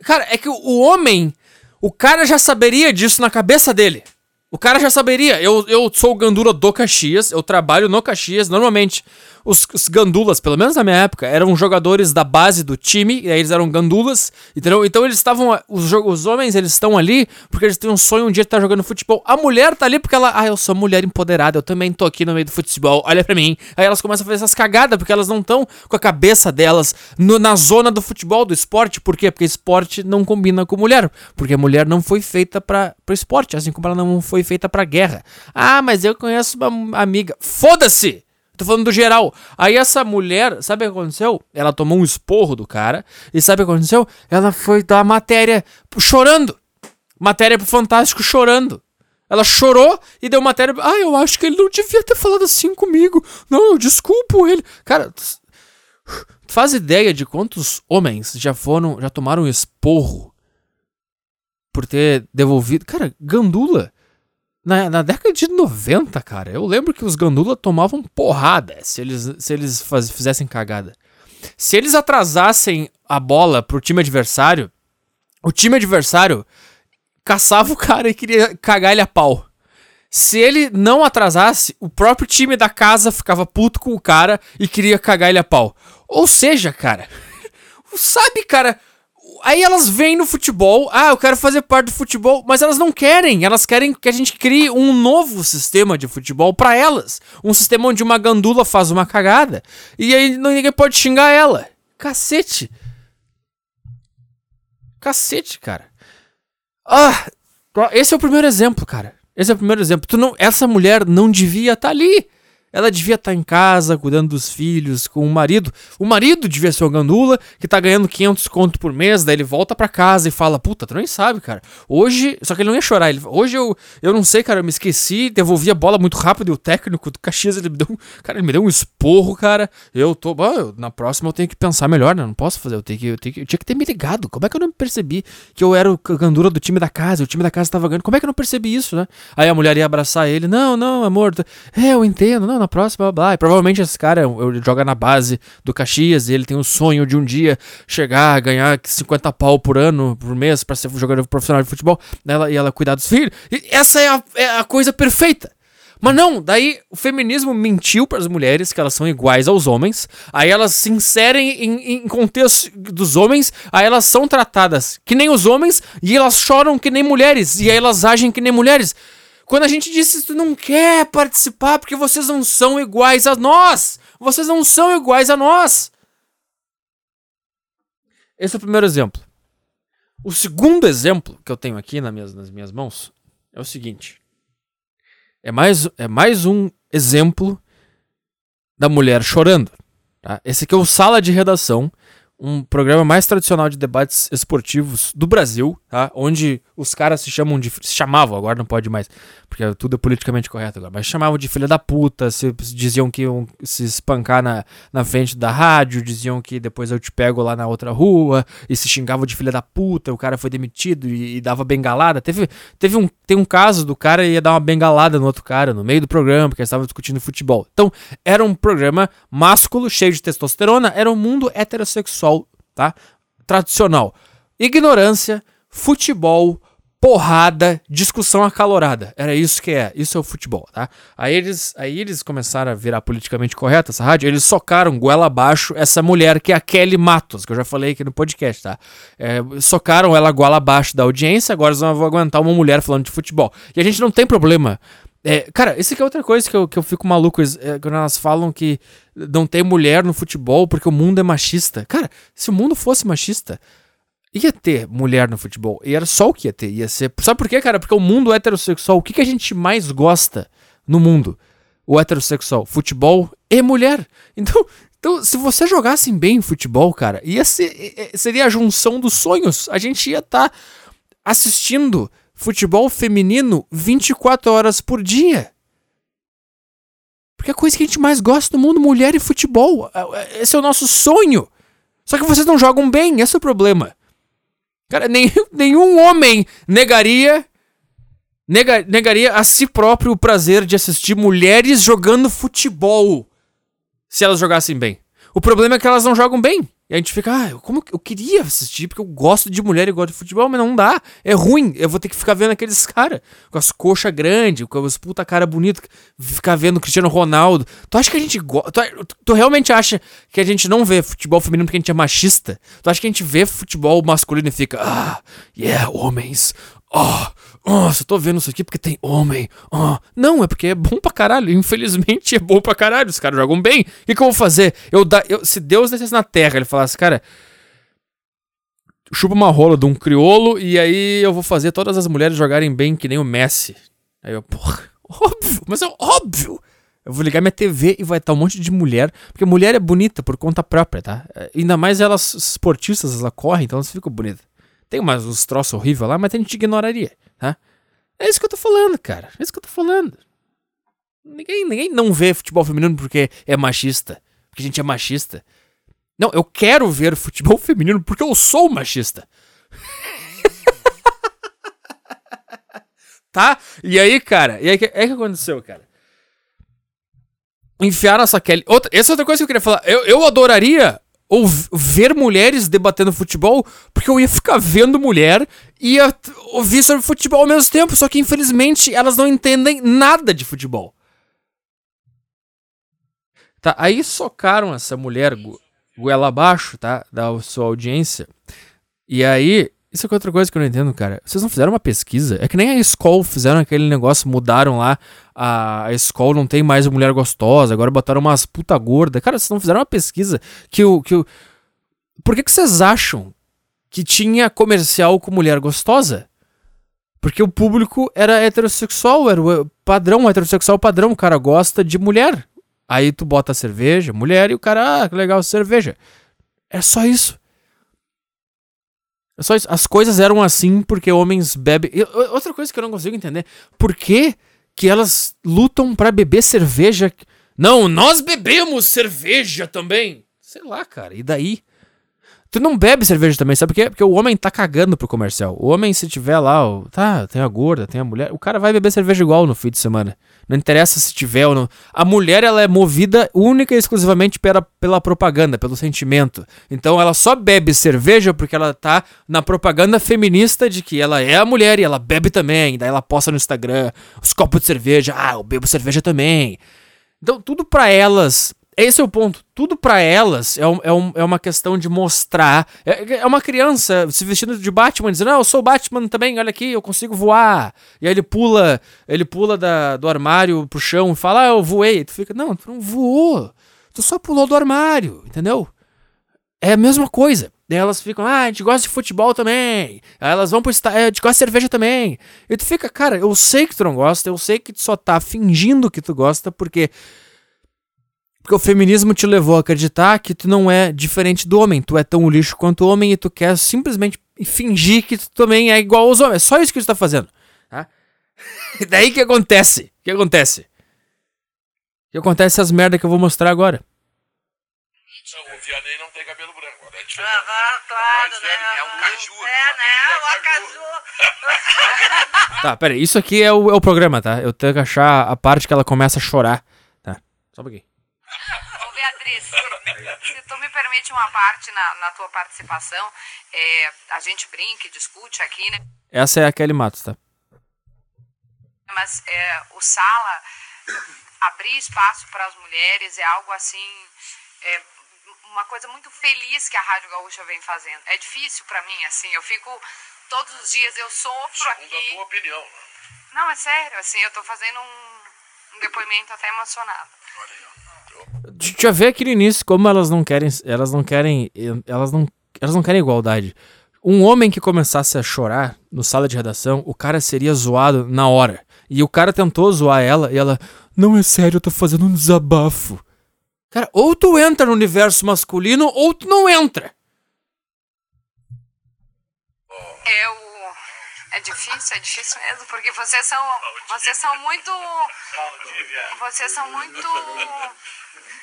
Cara, é que o homem, o cara já saberia disso na cabeça dele. O cara já saberia. Eu, eu sou o Gandula do Caxias, eu trabalho no Caxias. Normalmente, os, os, gandulas, pelo menos na minha época, eram jogadores da base do time, e aí eles eram gandulas, entendeu? Então eles estavam. Os, os homens, eles estão ali porque eles têm um sonho um dia de estar jogando futebol. A mulher tá ali porque ela. Ah, eu sou mulher empoderada, eu também tô aqui no meio do futebol, olha pra mim. Aí elas começam a fazer essas cagadas porque elas não estão com a cabeça delas no, na zona do futebol, do esporte. Por quê? Porque esporte não combina com mulher. Porque a mulher não foi feita para pro esporte, assim como ela não foi feita pra guerra. Ah, mas eu conheço uma amiga. Foda-se! Tô falando do geral. Aí essa mulher, sabe o que aconteceu? Ela tomou um esporro do cara. E sabe o que aconteceu? Ela foi dar matéria chorando. Matéria pro Fantástico chorando. Ela chorou e deu matéria. Ah, eu acho que ele não devia ter falado assim comigo. Não, eu desculpo ele. Cara, faz ideia de quantos homens já foram, já tomaram esporro por ter devolvido. Cara, gandula. Na, na, década de 90, cara, eu lembro que os Gandula tomavam porrada se eles, se eles faz, fizessem cagada. Se eles atrasassem a bola pro time adversário, o time adversário caçava o cara e queria cagar ele a pau. Se ele não atrasasse, o próprio time da casa ficava puto com o cara e queria cagar ele a pau. Ou seja, cara, sabe, cara, Aí elas vêm no futebol, ah, eu quero fazer parte do futebol, mas elas não querem. Elas querem que a gente crie um novo sistema de futebol para elas. Um sistema onde uma gandula faz uma cagada e aí ninguém pode xingar ela. Cacete. Cacete, cara. Ah, esse é o primeiro exemplo, cara. Esse é o primeiro exemplo. Tu não, essa mulher não devia estar tá ali. Ela devia estar tá em casa, cuidando dos filhos, com o marido. O marido devia ser o gandula, que tá ganhando 500 conto por mês, daí ele volta para casa e fala, puta, tu nem sabe, cara. Hoje, só que ele não ia chorar, ele, hoje eu, eu não sei, cara, eu me esqueci, devolvi a bola muito rápido e o técnico do Caxias, ele me deu, cara, ele me deu um esporro, cara. Eu tô, eu, na próxima eu tenho que pensar melhor, né? Não posso fazer, eu tenho que, eu, tenho que, eu tinha que ter me ligado. Como é que eu não percebi que eu era o gandula do time da casa, o time da casa tava ganhando? Como é que eu não percebi isso, né? Aí a mulher ia abraçar ele, não, não, amor, é, eu entendo, não, na próxima, blá, blá. E provavelmente esse cara joga na base do Caxias e ele tem o sonho de um dia chegar, ganhar 50 pau por ano, por mês, para ser jogador profissional de futebol. Ela, e ela cuidar dos filhos. E essa é a, é a coisa perfeita. Mas não, daí o feminismo mentiu para as mulheres que elas são iguais aos homens, aí elas se inserem em, em contexto dos homens, aí elas são tratadas que nem os homens e elas choram que nem mulheres, e aí elas agem que nem mulheres. Quando a gente disse que não quer participar porque vocês não são iguais a nós. Vocês não são iguais a nós. Esse é o primeiro exemplo. O segundo exemplo que eu tenho aqui nas minhas, nas minhas mãos é o seguinte. É mais, é mais um exemplo da mulher chorando. Tá? Esse aqui é o sala de redação, um programa mais tradicional de debates esportivos do Brasil, tá? Onde os caras se chamam de. Se chamavam, agora não pode mais, porque tudo é politicamente correto agora, mas chamavam de filha da puta, se, diziam que iam se espancar na, na frente da rádio, diziam que depois eu te pego lá na outra rua, e se xingavam de filha da puta, o cara foi demitido e, e dava bengalada. Teve, teve um, tem um caso do cara ia dar uma bengalada no outro cara no meio do programa, porque eles estavam discutindo futebol. Então, era um programa másculo, cheio de testosterona, era um mundo heterossexual, tá? Tradicional. Ignorância, futebol, porrada, discussão acalorada. Era isso que é. Isso é o futebol, tá? Aí eles, aí eles começaram a virar politicamente correto essa rádio. Eles socaram goela abaixo essa mulher que é a Kelly Matos, que eu já falei aqui no podcast, tá? É, socaram ela goela abaixo da audiência. Agora eles vão aguentar uma mulher falando de futebol. E a gente não tem problema. É, cara, isso aqui é outra coisa que eu, que eu fico maluco é, quando elas falam que não tem mulher no futebol porque o mundo é machista. Cara, se o mundo fosse machista, ia ter mulher no futebol. E era só o que ia ter. Ia ser. Sabe por quê, cara? Porque o mundo heterossexual, o que, que a gente mais gosta no mundo? O heterossexual, futebol e mulher. Então, então se você jogasse bem futebol, cara, ia ser, seria a junção dos sonhos. A gente ia estar tá assistindo futebol feminino 24 horas por dia. Porque é a coisa que a gente mais gosta no mundo, mulher e futebol. Esse é o nosso sonho. Só que vocês não jogam bem, esse é o problema. Cara, nem, nenhum homem negaria nega, negaria a si próprio o prazer de assistir mulheres jogando futebol se elas jogassem bem. O problema é que elas não jogam bem. E a gente fica, ah, como eu queria assistir, porque eu gosto de mulher e gosto de futebol, mas não dá. É ruim. Eu vou ter que ficar vendo aqueles caras com as coxas grandes, com as puta cara bonita, ficar vendo Cristiano Ronaldo. Tu acha que a gente gosta. Tu, tu, realmente acha que a gente não vê futebol feminino porque a gente é machista? Tu acha que a gente vê futebol masculino e fica, ah, yeah, homens, oh, só tô vendo isso aqui porque tem homem. Oh. Não, é porque é bom pra caralho. Infelizmente é bom pra caralho. Os caras jogam bem. O que, que eu vou fazer? Eu, da, eu Se Deus descesse na terra ele falasse, cara, chupa uma rola de um criolo e aí eu vou fazer todas as mulheres jogarem bem que nem o Messi. Aí eu, porra, óbvio, mas é óbvio. Eu vou ligar minha TV e vai estar um monte de mulher, porque mulher é bonita por conta própria, tá? Ainda mais elas esportistas, elas correm, então elas ficam bonitas. Tem umas, uns troços horríveis lá, mas a gente ignoraria, tá? É isso que eu tô falando, cara. É isso que eu tô falando. Ninguém, ninguém não vê futebol feminino porque é machista. Porque a gente é machista. Não, eu quero ver futebol feminino porque eu sou machista. tá? E aí, cara, e aí que, é que aconteceu, cara? Enfiaram essa Kelly. Outra, essa é outra coisa que eu queria falar. Eu, eu adoraria ou ver mulheres debatendo futebol, porque eu ia ficar vendo mulher e ia ouvir sobre futebol ao mesmo tempo, só que infelizmente elas não entendem nada de futebol. Tá, aí socaram essa mulher goela abaixo, tá, da sua audiência. E aí isso é outra coisa que eu não entendo, cara. Vocês não fizeram uma pesquisa? É que nem a escola fizeram aquele negócio, mudaram lá. A, escola não tem mais mulher gostosa, agora botaram umas puta gorda. Cara, vocês não fizeram uma pesquisa que o. Que o... Por que, que vocês acham que tinha comercial com mulher gostosa? Porque o público era heterossexual, era o padrão, o heterossexual padrão. O cara gosta de mulher. Aí tu bota a cerveja, mulher, e o cara, ah, que legal, cerveja. É só isso. É só isso. As coisas eram assim porque homens bebem. outra coisa que eu não consigo entender. Por que, que elas lutam para beber cerveja? Não, nós bebemos cerveja também. Sei lá, cara. E daí? Tu não bebe cerveja também, sabe por quê? Porque o homem tá cagando pro comercial. O homem, se tiver lá, tá, tem a gorda, tem a mulher, o cara vai beber cerveja igual no fim de semana. Não interessa se tiver ou não. A mulher, ela é movida única e exclusivamente pela, pela propaganda, pelo sentimento. Então ela só bebe cerveja porque ela tá na propaganda feminista de que ela é a mulher e ela bebe também. Daí ela posta no Instagram os copos de cerveja. Ah, eu bebo cerveja também. Então tudo para elas esse é o ponto. Tudo para elas é, um, é, um, é, uma questão de mostrar. É, é, uma criança se vestindo de Batman, dizendo: Não, eu sou Batman também, olha aqui, eu consigo voar. E aí ele pula, ele pula da, do armário pro chão e fala: Ah, eu voei. E tu fica: Não, tu não voou. Tu só pulou do armário, entendeu? É a mesma coisa. Daí elas ficam, ah, a gente gosta de futebol também. Aí elas vão pro estádio, a gente gosta de cerveja também. E tu fica, cara, eu sei que tu não gosta, eu sei que tu só tá fingindo que tu gosta, porque Porque o feminismo te levou a acreditar que tu não é diferente do homem. Tu é tão lixo quanto o homem e tu quer simplesmente fingir que tu também é igual aos homens. É só isso que tu tá fazendo. Tá? E daí que acontece? O que acontece? O que acontece as merdas que eu vou mostrar agora? Não, o Vianney não tem cabelo branco. É diferente. Aham, claro, Mas né? é um caju, É, né? é O caju. Tá, pera aí. Isso aqui é o, é o programa, tá? Eu tenho que achar a parte que ela começa a chorar. Tá. Só um pouquinho. Ô, Beatriz, se, se tu me permite uma parte na, na tua participação, é, a gente brinca e discute aqui, né? Essa é a Kelly Matos, tá? Mas é, o Sala abrir espaço para as mulheres é algo assim, é, uma coisa muito feliz que a Rádio Gaúcha vem fazendo. É difícil para mim, assim, eu fico todos os dias, eu sofro Segundo a aqui. tua opinião. né? Não, é sério, assim, eu tô fazendo um, um depoimento até emocionado. Olha aí, ó. Eu ver aqui no início como elas não querem. Elas não querem. Elas não, elas não querem igualdade. Um homem que começasse a chorar no sala de redação, o cara seria zoado na hora. E o cara tentou zoar ela e ela. Não é sério, eu tô fazendo um desabafo. Cara, ou tu entra no universo masculino ou tu não entra. É o. É difícil, é difícil mesmo, porque vocês são. Vocês são muito. Vocês são muito.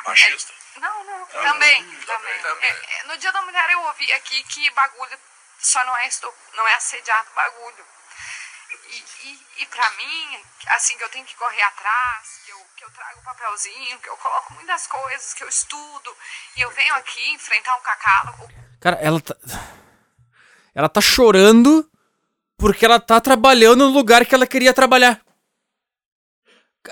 Machista. Não, não, também, também. também. É, é, no Dia da Mulher eu ouvi aqui que bagulho só não é, não é assediado bagulho. E, e, e pra mim, assim, que eu tenho que correr atrás, que eu, que eu trago papelzinho, que eu coloco muitas coisas, que eu estudo, e eu venho aqui enfrentar um catálogo. Cara, ela tá. Ela tá chorando porque ela tá trabalhando no lugar que ela queria trabalhar.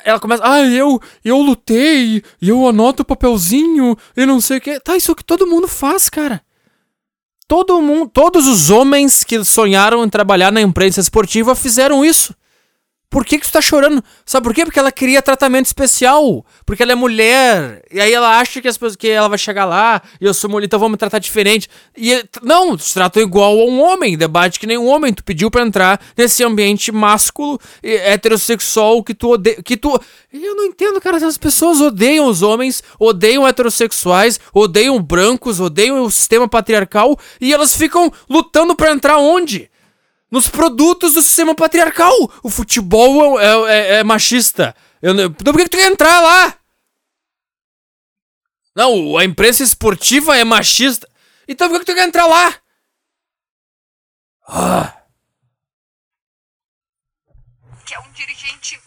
Ela começa, ah, eu, eu lutei, eu anoto o papelzinho, e não sei o que. Tá, isso é o que todo mundo faz, cara. Todo mundo, todos os homens que sonharam em trabalhar na imprensa esportiva fizeram isso. Por que, que tu tá chorando? Sabe por quê? Porque ela queria tratamento especial. Porque ela é mulher. E aí ela acha que, as pessoas, que ela vai chegar lá e eu sou mulher, então vão me tratar diferente. E é- não, tu te tratam igual a um homem. Debate que nem um homem. Tu pediu pra entrar nesse ambiente másculo, heterossexual que tu odeia. Que tu. Eu não entendo, cara. As pessoas odeiam os homens, odeiam heterossexuais, odeiam brancos, odeiam o sistema patriarcal e elas ficam lutando pra entrar onde? Nos produtos do sistema patriarcal. O futebol é, é- é machista. Eu, não- então por que, que tu quer entrar lá? Não, a imprensa esportiva é machista. Então por que, que tu quer entrar lá? Ah, que é um dirigente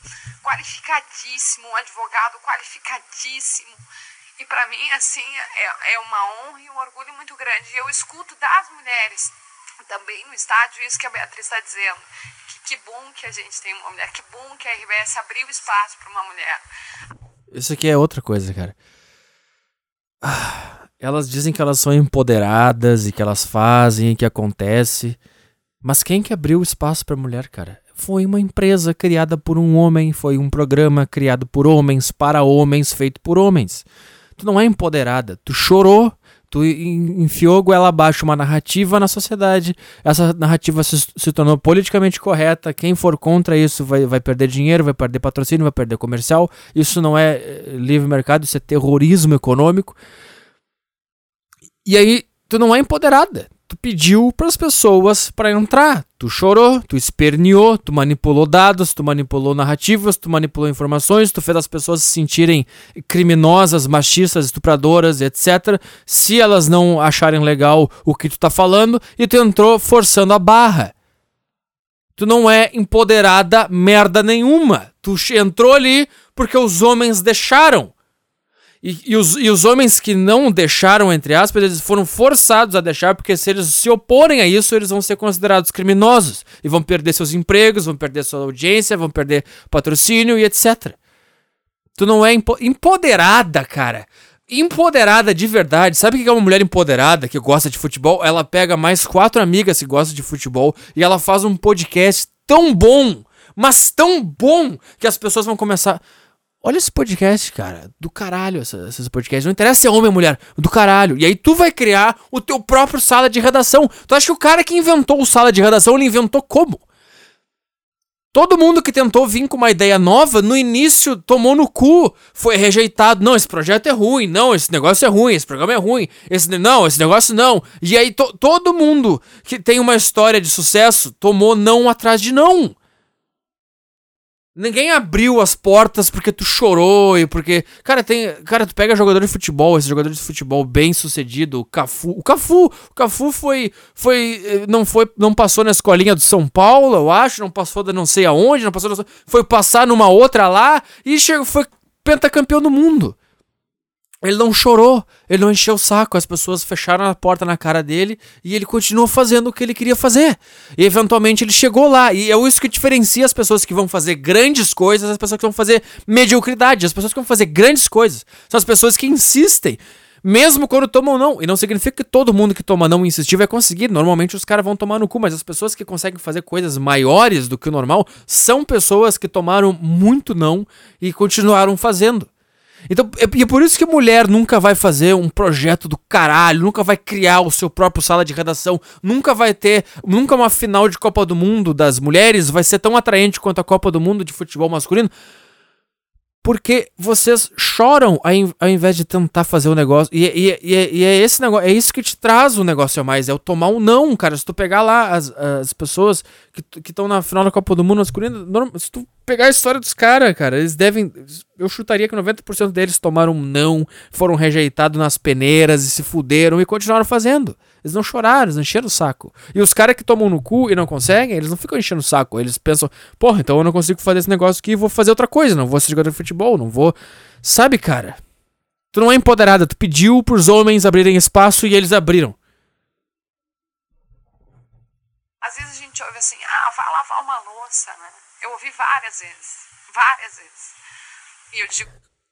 qualificadíssimo, um advogado qualificadíssimo. E para mim, assim, é, é uma honra e um orgulho muito grande. Eu escuto das mulheres também no estádio isso que a Beatriz está dizendo. Que, que bom que a gente tem uma mulher, que bom que a RBS abriu espaço para uma mulher. isso aqui é outra coisa, cara. Ah, elas dizem que elas são empoderadas e que elas fazem e que acontece. Mas quem que abriu espaço pra mulher, cara? Foi uma empresa criada por um homem, foi um programa criado por homens, para homens, feito por homens. Tu não é empoderada, tu chorou, tu en- enfiou goela abaixo uma narrativa na sociedade, essa narrativa se, se tornou politicamente correta, quem for contra isso vai, vai perder dinheiro, vai perder patrocínio, vai perder comercial, isso não é eh, livre mercado, isso é terrorismo econômico. E aí, tu não é empoderada. Tu pediu pras pessoas pra entrar. Tu chorou, tu esperneou, tu manipulou dados, tu manipulou narrativas, tu manipulou informações, tu fez as pessoas se sentirem criminosas, machistas, estupradoras, etc. Se elas não acharem legal o que tu tá falando, e tu entrou forçando a barra. Tu não é empoderada merda nenhuma. Tu entrou ali porque os homens deixaram. E, e os, e os homens que não deixaram, entre aspas, eles foram forçados a deixar, porque se eles se oporem a isso, eles vão ser considerados criminosos. E vão perder seus empregos, vão perder sua audiência, vão perder patrocínio e etc. Tu não é empo- empoderada, cara. Empoderada de verdade. Sabe o que é uma mulher empoderada que gosta de futebol? Ela pega mais quatro amigas que gostam de futebol e ela faz um podcast tão bom, mas tão bom, que as pessoas vão começar. Olha esse podcast, cara. Do caralho, esses podcasts. Não interessa se é homem ou mulher. Do caralho. E aí tu vai criar o teu próprio sala de redação. Tu acha que o cara que inventou o sala de redação, ele inventou como? Todo mundo que tentou vir com uma ideia nova, no início tomou no cu, foi rejeitado. Não, esse projeto é ruim, não, esse negócio é ruim, esse programa é ruim, esse não, esse negócio não. E aí to, todo mundo que tem uma história de sucesso tomou não atrás de não. Ninguém abriu as portas porque tu chorou e porque. Cara, tem. Cara, tu pega jogador de futebol, esse jogador de futebol bem sucedido, o Cafu. O Cafu, o Cafu foi. Foi. Eh, não foi. Não passou na escolinha do São Paulo, eu acho. Não passou da não sei aonde, não passou. Foi passar numa outra lá e chegou, foi pentacampeão do mundo. Ele não chorou, ele não encheu o saco, as pessoas fecharam a porta na cara dele e ele continuou fazendo o que ele queria fazer. E eventualmente ele chegou lá, e é isso que diferencia as pessoas que vão fazer grandes coisas das pessoas que vão fazer mediocridade. As pessoas que vão fazer grandes coisas são as pessoas que insistem, mesmo quando tomam não. E não significa que todo mundo que toma não insistir vai conseguir. Normalmente os caras vão tomar no cu, mas as pessoas que conseguem fazer coisas maiores do que o normal são pessoas que tomaram muito não e continuaram fazendo. Então, é, é por isso que mulher nunca vai fazer um projeto do caralho, nunca vai criar o seu próprio sala de redação, nunca vai ter, nunca uma final de Copa do Mundo das mulheres vai ser tão atraente quanto a Copa do Mundo de futebol masculino, porque vocês choram ao invés de tentar fazer o negócio. E, e, e, e, é esse negócio, é isso que te traz o negócio a mais, é o tomar um não, cara. Se tu pegar lá as, as pessoas que estão na final da Copa do Mundo masculino, se tu pegar a história dos caras, cara, eles devem. Eu chutaria que 90% deles tomaram um não, foram rejeitados nas peneiras e se fuderam e continuaram fazendo. Eles não choraram, eles não encheram o saco. E os caras que tomam no cu e não conseguem, eles não ficam enchendo o saco. Eles pensam, porra, então eu não consigo fazer esse negócio aqui, vou fazer outra coisa. Não vou ser jogador de futebol, não vou. Sabe, cara? Tu não é empoderada, tu pediu pros homens abrirem espaço e eles abriram. Às vezes a gente ouve assim, ah, vai lavar uma louça, né? Eu ouvi várias vezes. Várias vezes. E eu digo.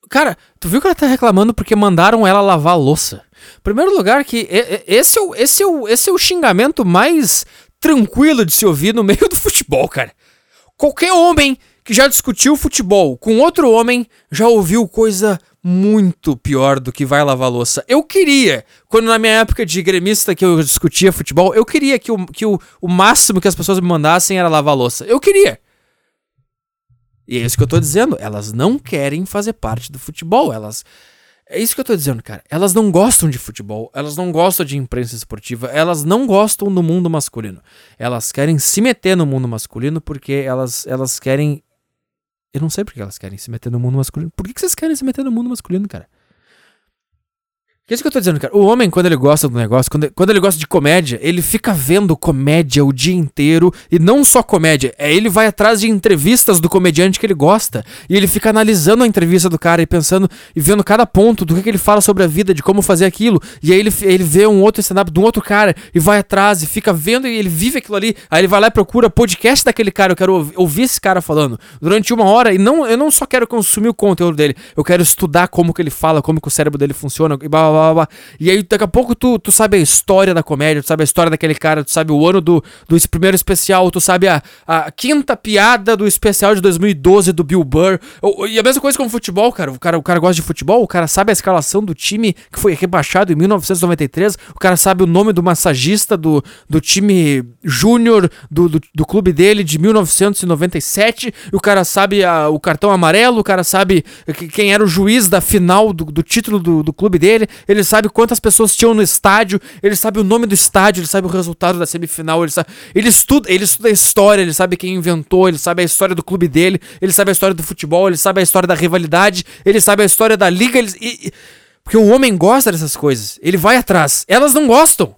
Cara, tu viu que ela tá reclamando porque mandaram ela lavar a louça? Primeiro lugar, que esse é, o, esse, é o, esse é o xingamento mais tranquilo de se ouvir no meio do futebol, cara. Qualquer homem que já discutiu futebol com outro homem já ouviu coisa muito pior do que vai lavar louça. Eu queria, quando na minha época de gremista que eu discutia futebol, eu queria que o, que o, o máximo que as pessoas me mandassem era lavar louça. Eu queria. E é isso que eu tô dizendo. Elas não querem fazer parte do futebol. Elas é isso que eu tô dizendo, cara. Elas não gostam de futebol, elas não gostam de imprensa esportiva, elas não gostam do mundo masculino. Elas querem se meter no mundo masculino porque elas, elas querem. Eu não sei porque elas querem se meter no mundo masculino. Por que, que vocês querem se meter no mundo masculino, cara? Que é isso que eu tô dizendo, cara. O homem, quando ele gosta do negócio, quando, quando ele gosta de comédia, ele fica vendo comédia o dia inteiro. E não só comédia, é ele vai atrás de entrevistas do comediante que ele gosta. E ele fica analisando a entrevista do cara e pensando e vendo cada ponto do que, que ele fala sobre a vida, de como fazer aquilo. E aí ele, ele vê um outro stand-up de um outro cara e vai atrás e fica vendo e ele vive aquilo ali. Aí ele vai lá e procura podcast daquele cara. Eu quero ouvir, esse cara falando durante uma hora. E não, eu não só quero consumir o conteúdo dele, eu quero estudar como que ele fala, como que o cérebro dele funciona e blá blá blá blá. E aí daqui a pouco tu, tu sabe a história da comédia, tu sabe a história daquele cara, tu sabe o ano do, do primeiro especial, tu sabe a, a quinta piada do especial de 2012 do Bill Burr. E a mesma coisa com o futebol, cara. O cara, o cara gosta de futebol, o cara sabe a escalação do time que foi rebaixado em 1993, o cara sabe o nome do massagista do, do time júnior do, do, do, clube dele de 1997, o cara sabe a, o cartão amarelo, o cara sabe quem era o juiz da final do, do título do, do clube dele, ele sabe quantas pessoas tinham no estádio, ele sabe o nome do estádio, ele sabe o resultado da semifinal, ele, sabe, ele estuda, ele estuda a história, ele sabe quem inventou, ele sabe a história do clube dele, ele sabe a história do futebol, ele sabe a história da rivalidade, ele sabe a história da liga, ele, e, porque o homem gosta dessas coisas, ele vai atrás. Elas não gostam.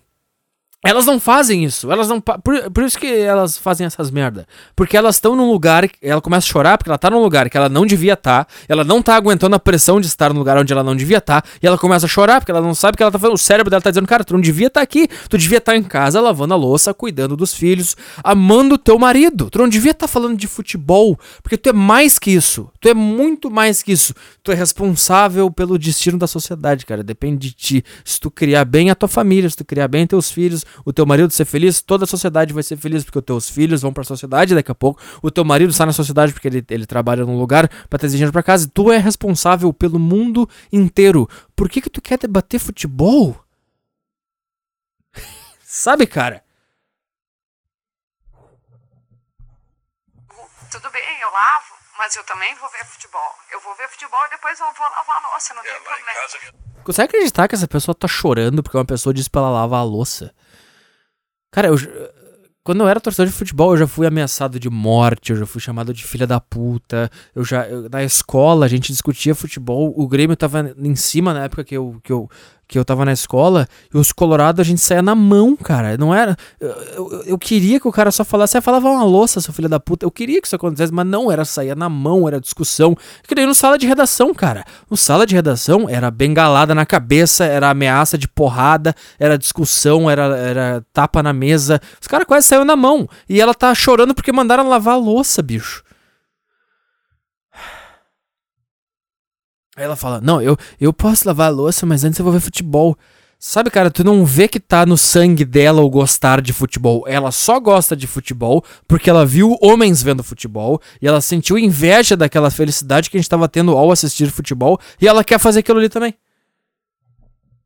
Elas não fazem isso. Elas não. Por, por isso que elas fazem essas merda. Porque elas estão num lugar. Ela começa a chorar porque ela tá num lugar que ela não devia estar. Tá, ela não tá aguentando a pressão de estar no lugar onde ela não devia estar. Tá, e ela começa a chorar porque ela não sabe que ela tá fazendo. O cérebro dela tá dizendo, cara, tu não devia estar tá aqui. Tu devia estar tá em casa lavando a louça, cuidando dos filhos, amando teu marido. Tu não devia estar tá falando de futebol. Porque tu é mais que isso. Tu é muito mais que isso. Tu é responsável pelo destino da sociedade, cara. Depende de ti. Se tu criar bem a tua família, se tu criar bem teus filhos o teu marido ser feliz, toda a sociedade vai ser feliz porque os teus filhos vão para a sociedade daqui a pouco, o teu marido está na sociedade porque ele, ele trabalha num lugar para trazer dinheiro para casa, tu é responsável pelo mundo inteiro. Por que que tu quer debater futebol? Sabe, cara? Tu Mas eu também vou ver futebol. Eu vou ver futebol e depois eu vou lavar a louça, não É, tem problema. casa. Consegue acreditar que essa pessoa tá chorando porque uma pessoa disse pra ela lavar a louça? Cara, eu. Quando eu era torcedor de futebol, eu já fui ameaçado de morte, eu já fui chamado de filha da puta. Eu já. eu- na escola, a gente discutia futebol. O Grêmio tava em cima na época que eu, que eu, que eu tava na escola. E os Colorados a gente saía na mão, cara. Não era. Eu, eu, eu queria que o cara só falasse, ah, falava uma louça, seu filho da puta. Eu queria que isso acontecesse, mas não, era sair na mão, era discussão. Que nem no sala de redação, cara. No sala de redação era bengalada na cabeça, era ameaça de porrada, era discussão, era, era tapa na mesa. Os caras quase saíram na mão. E ela tá chorando porque mandaram lavar a louça, bicho. Aí ela fala: Não, eu, eu posso lavar a louça, mas antes eu vou ver futebol. Sabe, cara, tu não vê que tá no sangue dela o gostar de futebol. Ela só gosta de futebol porque ela viu homens vendo futebol e ela sentiu inveja daquela felicidade que a gente tava tendo ao assistir futebol e ela quer fazer aquilo ali também.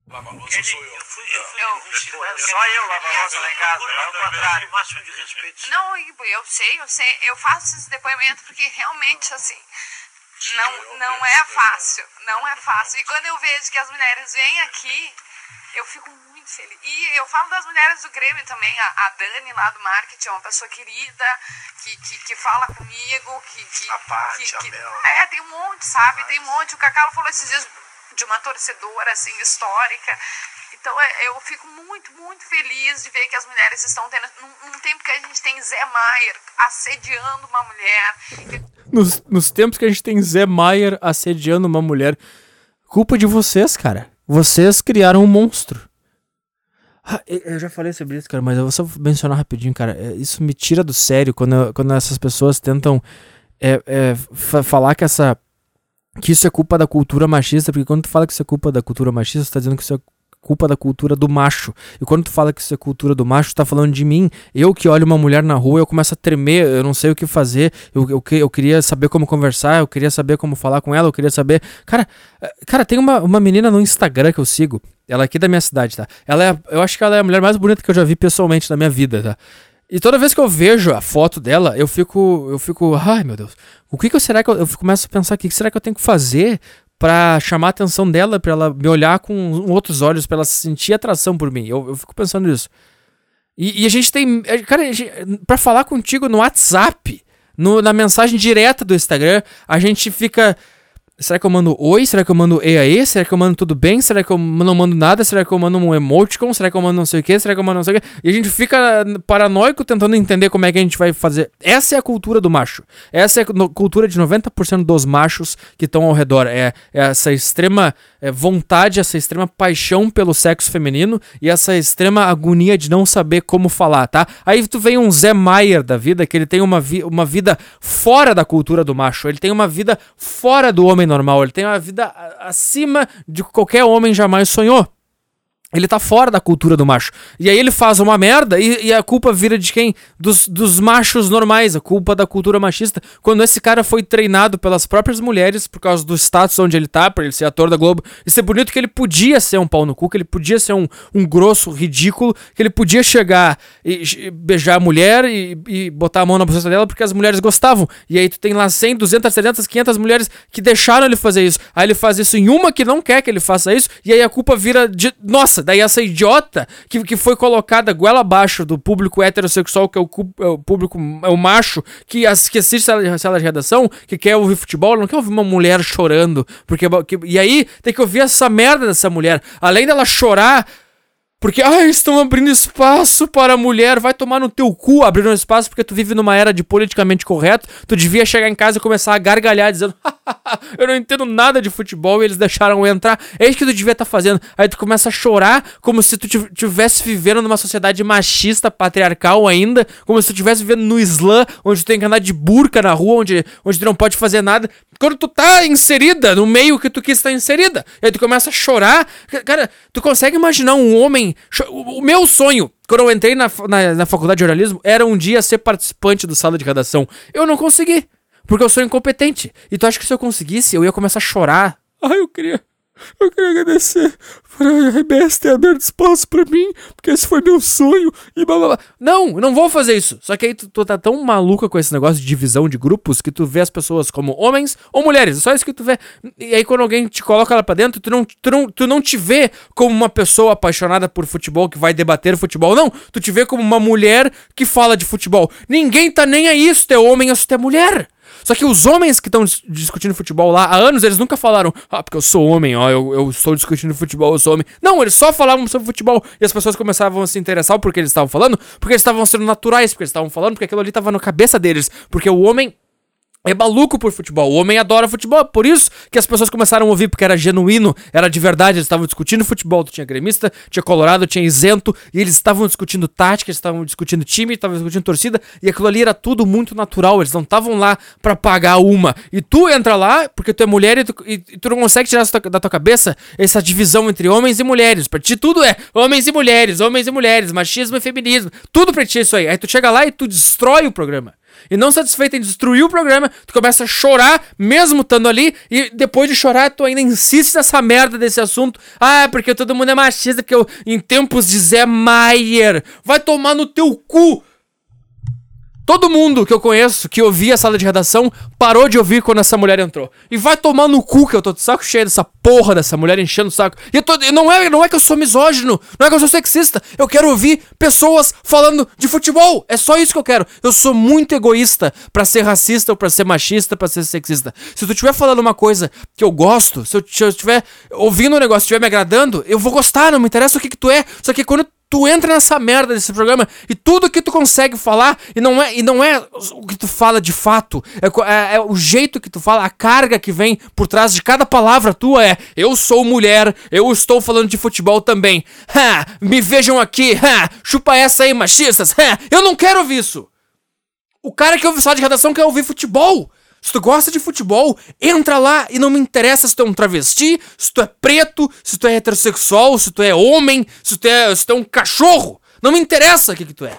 Lava a louça sou eu. Eu, Só eu lavo a louça lá em casa, é o contrário. máximo de respeito. não, eu sei, eu sei. Eu faço esse depoimento porque realmente, assim, não, não é fácil. Não é fácil. E quando eu vejo que as mulheres vêm aqui, eu fico muito feliz. E eu falo das mulheres do Grêmio também. A, Dani lá do marketing é uma pessoa querida, que, que, que fala comigo, que. que A Paty, que, a Mel. É, tem um monte, sabe? Tem um monte. O Cacau falou esses dias de uma torcedora, assim, histórica. Então é, eu fico muito, muito feliz de ver que as mulheres estão tendo. Num, num tempo que a gente tem Zé Maier assediando uma mulher. Nos, nos tempos que a gente tem Zé Maier assediando uma mulher. Culpa de vocês, cara. Vocês criaram um monstro. Ah, eu eu já falei sobre isso, cara, mas eu vou só mencionar rapidinho, cara. É, Isso me tira do sério quando, quando essas pessoas tentam é, é, fa- falar que essa. que isso é culpa da cultura machista, porque quando tu fala que isso é culpa da cultura machista, tu tá dizendo que isso é culpa da cultura do macho. E quando tu fala que isso é cultura do macho, tu tá falando de mim. Eu que olho uma mulher na rua, eu começo a tremer, eu não sei o que fazer. Eu, eu, eu queria saber como conversar, eu queria saber como falar com ela, eu queria saber. Cara, eh, cara, tem uma, uma menina no Instagram que eu sigo. Ela é aqui da minha cidade, tá? Ela é, eu acho que ela é a mulher mais bonita que eu já vi pessoalmente na minha vida, tá? E toda vez que eu vejo a foto dela, eu fico, eu fico, ai meu Deus, o que que eu será que eu, eu começo a pensar o que será que eu tenho que fazer pra chamar a atenção dela, pra ela me olhar com outros olhos, pra ela sentir atração por mim? Eu, eu fico pensando nisso. E, e a gente tem, é, cara, a gente- pra falar contigo no WhatsApp, no- na mensagem direta do Instagram, a gente fica Será que eu mando oi? Será que eu mando e aí? Será que eu mando tudo bem? Será que eu não mando nada? Será que eu mando um emoticon? Será que eu mando não sei o que? Será que eu mando não sei o que? E a gente fica paranoico tentando entender como é que a gente vai fazer. Essa é a cultura do macho. Essa é a cultura de 90% dos machos que estão ao redor. É, é essa extrema é, vontade, essa extrema paixão pelo sexo feminino e essa extrema agonia de não saber como falar, tá? Aí tu vem um Zé Maier da vida, que ele tem uma, vi uma vida fora da cultura do macho. Ele tem uma vida fora do homem normal. Ele tem uma vida acima de que qualquer homem jamais sonhou. Ele tá fora da cultura do macho. E aí ele faz uma merda e, e a culpa vira de quem? Dos, dos machos normais, a culpa da cultura machista. Quando esse cara foi treinado pelas próprias mulheres por causa do status onde ele tá, pra ele ser ator da Globo, e ser bonito que ele podia ser um pau no cu, que ele podia ser um, um grosso ridículo, que ele podia chegar e, e beijar a mulher e, e botar a mão na buceta dela porque as mulheres gostavam. E aí tu tem lá 100, 200, 300, 500 mulheres que deixaram ele fazer isso. Aí ele faz isso em uma que não quer que ele faça isso, e aí a culpa vira de. Nossa, daí essa idiota que, que foi colocada goela abaixo do público heterossexual, que é o, é o público, é o macho, que, as, sala, sala de redação, que quer ouvir futebol, não quer ouvir uma mulher chorando. Porque, que- e aí tem que ouvir essa merda dessa mulher. Além dela chorar. Porque, ah, estão abrindo espaço para a mulher. Vai tomar no teu cu abrindo espaço porque tu vive numa era de politicamente correto. Tu devia chegar em casa e começar a gargalhar dizendo, eu não entendo nada de futebol e eles deixaram eu entrar. É isso que tu devia estar fazendo. Aí tu começa a chorar como se tu tiv- tivesse vivendo numa sociedade machista, patriarcal ainda. Como se tu estivesse vivendo no Islã, onde tu tem que andar de burca na rua, onde, onde tu não pode fazer nada. Quando tu tá inserida no meio que tu quis estar inserida. Aí tu começa a chorar. Cara, tu consegue imaginar um homem. O meu sonho, quando eu entrei na, na, na faculdade de jornalismo, era um dia ser participante do sala de redação. Eu não consegui. Porque eu sou incompetente. E tu acha que se eu conseguisse, eu ia começar a chorar? Ai, eu queria. Eu queria agradecer por a RBS ter aberto espaço pra mim, porque esse foi meu sonho e blá blá blá. Não, não vou fazer isso. Só que aí tu, tu tá tão maluca com esse negócio de divisão de grupos que tu vê as pessoas como homens ou mulheres. É só isso que tu vê. E aí quando alguém te coloca lá pra dentro, tu não, tu não, tu não te vê como uma pessoa apaixonada por futebol que vai debater futebol. Não, tu te vê como uma mulher que fala de futebol. Ninguém tá nem aí se tu é homem ou se tu é mulher. Só que os homens que estão discutindo futebol lá há anos, eles nunca falaram, ah, porque eu sou homem, ó, eu, eu estou discutindo futebol, eu sou homem. Não, eles só falavam sobre futebol e as pessoas começavam a se interessar porque eles estavam falando, porque eles estavam sendo naturais, porque eles estavam falando, porque aquilo ali estava na cabeça deles. Porque o homem é maluco por futebol. O homem adora futebol. Por isso que as pessoas começaram a ouvir, porque era genuíno, era de verdade. Eles estavam discutindo futebol. Tu tinha gremista, tinha colorado, tinha isento. E eles estavam discutindo tática, eles estavam discutindo time, estavam discutindo torcida. E aquilo ali era tudo muito natural. Eles não estavam lá para pagar uma. E tu entra lá, porque tu é mulher e tu, e, e tu não consegue tirar da tua cabeça essa divisão entre homens e mulheres. Pra ti tudo é homens e mulheres, homens e mulheres, machismo e feminismo. Tudo pra ti é isso aí. Aí tu chega lá e tu destrói o programa. E não satisfeito em destruir o programa, tu começa a chorar, mesmo estando ali, e depois de chorar, tu ainda insiste nessa merda desse assunto. Ah, porque todo mundo é machista, que eu, em tempos de Zé Maier. Vai tomar no teu cu! Todo mundo que eu conheço que ouvia a sala de redação parou de ouvir quando essa mulher entrou. E vai tomar no cu que eu tô de saco cheio dessa porra dessa mulher enchendo o saco. E eu tô, não, é, não é que eu sou misógino, não é que eu sou sexista. Eu quero ouvir pessoas falando de futebol. É só isso que eu quero. Eu sou muito egoísta para ser racista ou pra ser machista, para ser sexista. Se tu estiver falando uma coisa que eu gosto, se eu estiver ouvindo um negócio, estiver me agradando, eu vou gostar, não me interessa o que que tu é. Só que quando tu entra nessa merda desse programa e tudo que tu consegue falar e não é e não é o que tu fala de fato é, é, é, o jeito que tu fala a carga que vem por trás de cada palavra tua é eu sou mulher eu estou falando de futebol também. Ha, me vejam aqui ha, chupa essa aí machistas ha, eu não quero ouvir isso. O cara que ouve sala de redação quer ouvir futebol se tu gosta de futebol, entra lá e não me interessa se tu é um travesti, se tu é preto, se tu é heterossexual, se tu é homem, se tu é, se tu é um cachorro. Não me interessa o que, que tu é.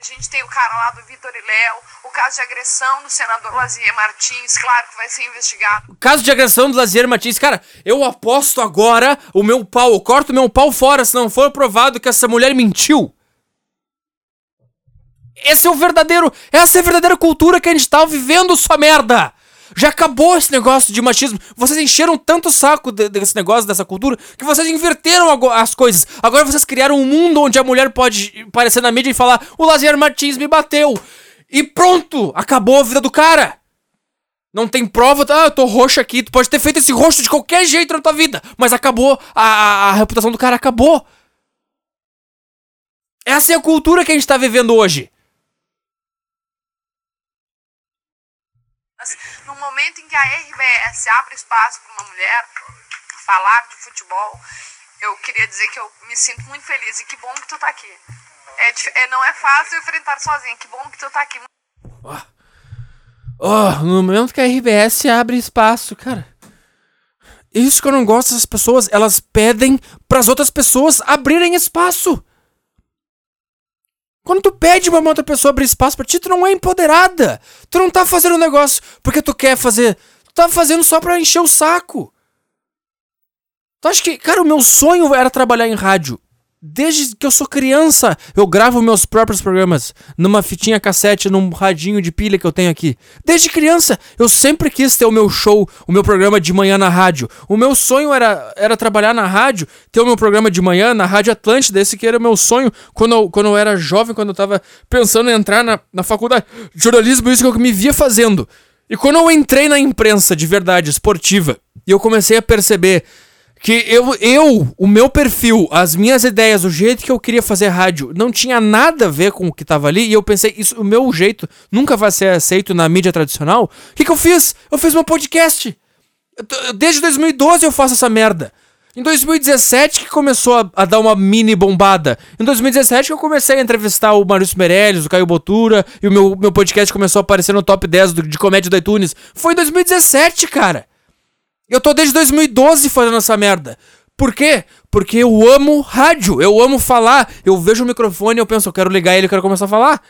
A gente tem o cara lá do Vitor e Léo, o caso de agressão do senador Lazier Martins, claro que vai ser investigado. O caso de agressão do Lazier Martins, cara, eu aposto agora o meu pau, eu corto meu pau fora se não for provado que essa mulher mentiu. Esse é o verdadeiro. Essa é a verdadeira cultura que a gente tá vivendo, sua merda! Já acabou esse negócio de machismo. Vocês encheram tanto o saco de, desse negócio, dessa cultura, que vocês inverteram as coisas. Agora vocês criaram um mundo onde a mulher pode aparecer na mídia e falar: o Lazier Martins me bateu. E pronto! Acabou a vida do cara! Não tem prova, ah, eu tô roxo aqui. Tu pode ter feito esse roxo de qualquer jeito na tua vida, mas acabou. A, a, a reputação do cara acabou. Essa é a cultura que a gente tá vivendo hoje. No momento em que a RBS abre espaço para uma mulher falar de futebol, eu queria dizer que eu me sinto muito feliz e que bom que tu tá aqui. É, é não é fácil enfrentar sozinha, que bom que tu tá aqui. Oh. oh, no momento que a RBS abre espaço, cara. Isso que eu não gosto dessas pessoas, elas pedem para as outras pessoas abrirem espaço. Quando tu pede pra uma outra pessoa abrir espaço pra ti, tu não é empoderada. Tu não tá fazendo um negócio porque tu quer fazer. Tu tá fazendo só pra encher o saco. Tu acha que, cara, o meu sonho era trabalhar em rádio. Desde que eu sou criança, eu gravo meus próprios programas numa fitinha cassete, num radinho de pilha que eu tenho aqui. Desde criança, eu sempre quis ter o meu show, o meu programa de manhã na rádio. O meu sonho era, era trabalhar na rádio, ter o meu programa de manhã na Rádio Atlântida. Esse que era o meu sonho quando eu, quando eu era jovem, quando eu tava pensando em entrar na, na faculdade de jornalismo, isso que eu me via fazendo. E quando eu entrei na imprensa de verdade, esportiva, e eu comecei a perceber que eu, eu, o meu perfil, as minhas ideias, o jeito que eu queria fazer rádio, não tinha nada a ver com o que tava ali, e eu pensei, isso, o meu jeito nunca vai ser aceito na mídia tradicional. O que, que eu fiz? Eu fiz um podcast. Desde 2012 eu faço essa merda. Em 2017 que começou a, a, dar uma mini bombada. Em 2017 que eu comecei a entrevistar o Maurício Meirelles, o Caio Botura, e o meu, meu podcast começou a aparecer no top 10 do, de comédia do iTunes. Foi em 2017, cara. Eu tô desde 2012 fazendo essa merda. Por quê? Porque eu amo rádio, eu amo falar. Eu vejo o microfone e eu penso, eu quero ligar ele, eu quero começar a falar.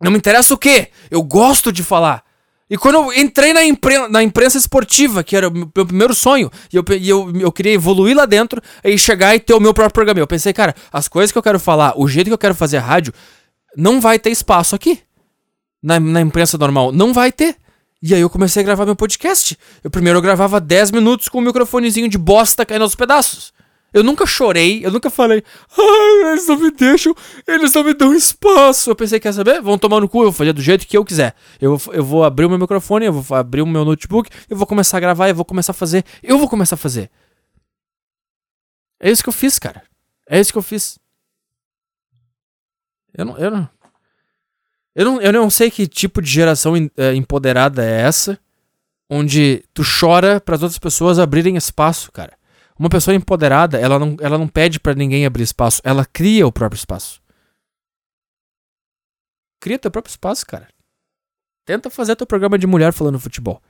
Não me interessa o quê? Eu gosto de falar. E quando eu entrei na, impren na imprensa esportiva, que era o meu primeiro sonho, e, eu, e eu, eu queria evoluir lá dentro e chegar e ter o meu próprio programa. Eu pensei, cara, as coisas que eu quero falar, o jeito que eu quero fazer rádio, não vai ter espaço aqui. Na, na imprensa normal. Não vai ter. E aí eu comecei a gravar meu podcast. Eu primeiro eu gravava 10 minutos com o um microfonezinho de bosta caindo aos pedaços. Eu nunca chorei, eu nunca falei, ai, eles não me deixam, eles não me dão espaço. Eu pensei, quer saber? Vão tomar no cu, eu vou fazer do jeito que eu quiser. Eu, eu vou abrir o meu microfone, eu vou abrir o meu notebook, eu vou começar a gravar, eu vou começar a fazer. Eu vou começar a fazer. É isso que eu fiz, cara. É isso que eu fiz. Eu não. Eu não, eu não, eu não sei que tipo de geração é, empoderada é essa, onde tu chora para as outras pessoas abrirem espaço, cara. Uma pessoa empoderada, ela não, ela não pede para ninguém abrir espaço, ela cria o próprio espaço. Cria teu próprio espaço, cara. Tenta fazer teu programa de mulher falando futebol.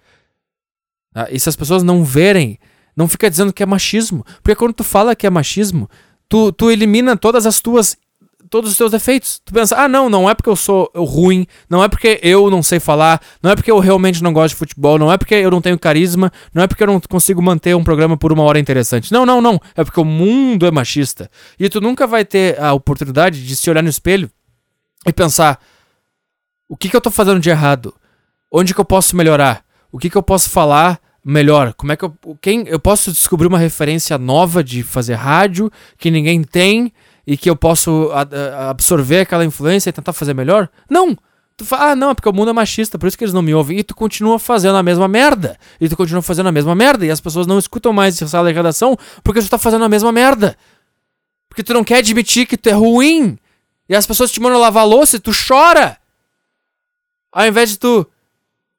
Ah, e se as pessoas não verem, não fica dizendo que é machismo. Porque quando tu fala que é machismo, tu, tu elimina todas as tuas todos os teus defeitos. Tu pensa, ah, não, não é porque eu sou ruim, não é porque eu não sei falar, não é porque eu realmente não gosto de futebol, não é porque eu não tenho carisma, não é porque eu não consigo manter um programa por uma hora interessante. Não, não, não. É porque o mundo é machista. E tu nunca vai ter a oportunidade de se olhar no espelho e pensar: o que, que eu tô fazendo de errado? Onde que eu posso melhorar? O que, que eu posso falar? melhor? Como é que eu. Quem, eu posso descobrir uma referência nova de fazer rádio que ninguém tem e que eu posso absorver aquela influência e tentar fazer melhor? Não! Tu fala, ah, não, é porque o mundo é machista, por isso que eles não me ouvem. E tu continua fazendo a mesma merda. E tu continua fazendo a mesma merda. E as pessoas não escutam mais essa sala de redação porque tu tá fazendo a mesma merda. Porque tu não quer admitir que tu é ruim. E as pessoas te mandam lavar louça e tu chora. Ao invés de tu.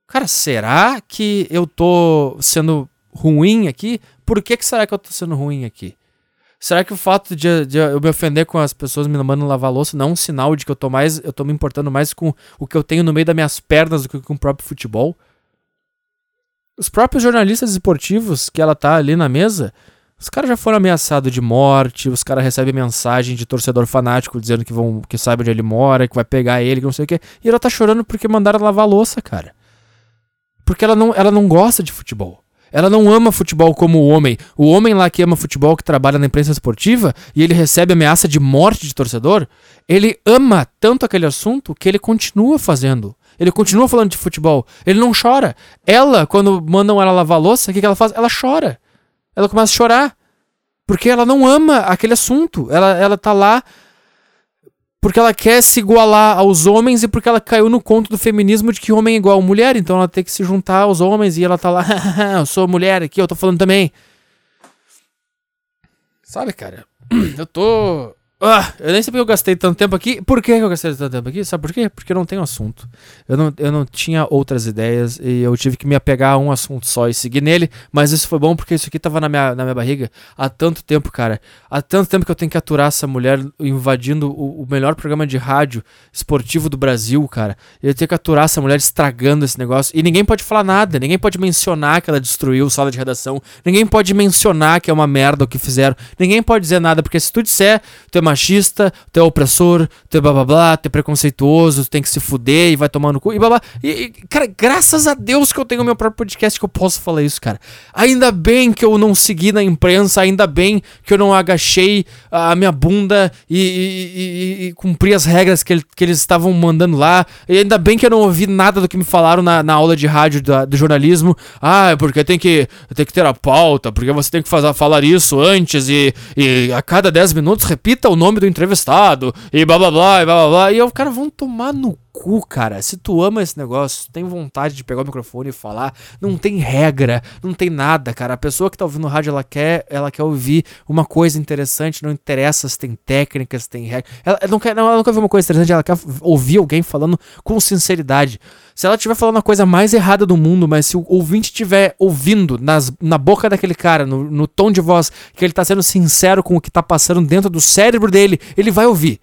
Cara, será que eu tô sendo ruim aqui? Por que, que será que eu tô sendo ruim aqui? Será que o fato de, de, eu me ofender com as pessoas me mandando lavar louça não é um sinal de que eu tô mais. Eu tô me importando mais com o que eu tenho no meio das minhas pernas do que com o próprio futebol? Os próprios jornalistas esportivos que ela tá ali na mesa, os caras já foram ameaçados de morte, os caras recebem mensagem de torcedor fanático dizendo que vão que sabe onde ele mora, que vai pegar ele, que não sei o quê. E ela tá chorando porque mandaram lavar louça, cara. Porque ela não, ela não gosta de futebol. Ela não ama futebol como o homem. O homem lá que ama futebol, que trabalha na imprensa esportiva, e ele recebe ameaça de morte de torcedor, ele ama tanto aquele assunto que ele continua fazendo. Ele continua falando de futebol. Ele não chora. Ela, quando mandam ela lavar louça, o que, que ela faz? Ela chora. Ela começa a chorar. Porque ela não ama aquele assunto. Ela, ela tá lá porque ela quer se igualar aos homens e porque ela caiu no conto do feminismo de que homem é igual mulher, então ela tem que se juntar aos homens e ela tá lá, eu sou mulher aqui, eu tô falando também. Sabe, cara, eu tô ah, eu nem sei porque eu gastei tanto tempo aqui. Por que eu gastei tanto tempo aqui? Sabe por quê? Porque eu não tenho assunto. Eu não, eu não tinha outras ideias e eu tive que me apegar a um assunto só e seguir nele. Mas isso foi bom porque isso aqui tava na minha, na minha barriga há tanto tempo, cara. Há tanto tempo que eu tenho que aturar essa mulher invadindo o, o melhor programa de rádio esportivo do Brasil, cara. Eu tenho que aturar essa mulher estragando esse negócio. E ninguém pode falar nada. Ninguém pode mencionar que ela destruiu sala de redação. Ninguém pode mencionar que é uma merda o que fizeram. Ninguém pode dizer nada, porque se tu disser, tu é machista, tu é opressor, tu é blá blá blá, tu é preconceituoso, tu tem que se fuder e vai tomar no cu e blá blá. E, e, cara, graças a Deus que eu tenho meu próprio podcast que eu posso falar isso, cara. Ainda bem que eu não segui na imprensa, ainda bem que eu não agachei a minha bunda e, e, e cumpri as regras que, ele, que eles estavam mandando lá. E ainda bem que eu não ouvi nada do que me falaram na, na aula de rádio do jornalismo. Ah, porque tem que, tem que ter a pauta, porque você tem que fazer, falar isso antes e, e a cada 10 minutos repita o nome do entrevistado e blá blá blá e blá blá blá. E eu, cara, vão tomar no cu, cara. Se tu ama esse negócio, tem vontade de pegar o microfone e falar, não tem regra, não tem nada, cara. A pessoa que tá ouvindo rádio, ela quer, ela quer ouvir uma coisa interessante, não interessa se tem técnicas, se tem regra. Ela não quer, não, ela quer ouvir uma coisa interessante, ela quer ouvir alguém falando com sinceridade. Se ela estiver falando a coisa mais errada do mundo, mas se o ouvinte estiver ouvindo nas, na boca daquele cara, no, no tom de voz, que ele tá sendo sincero com o que tá passando dentro do cérebro dele, ele vai ouvir.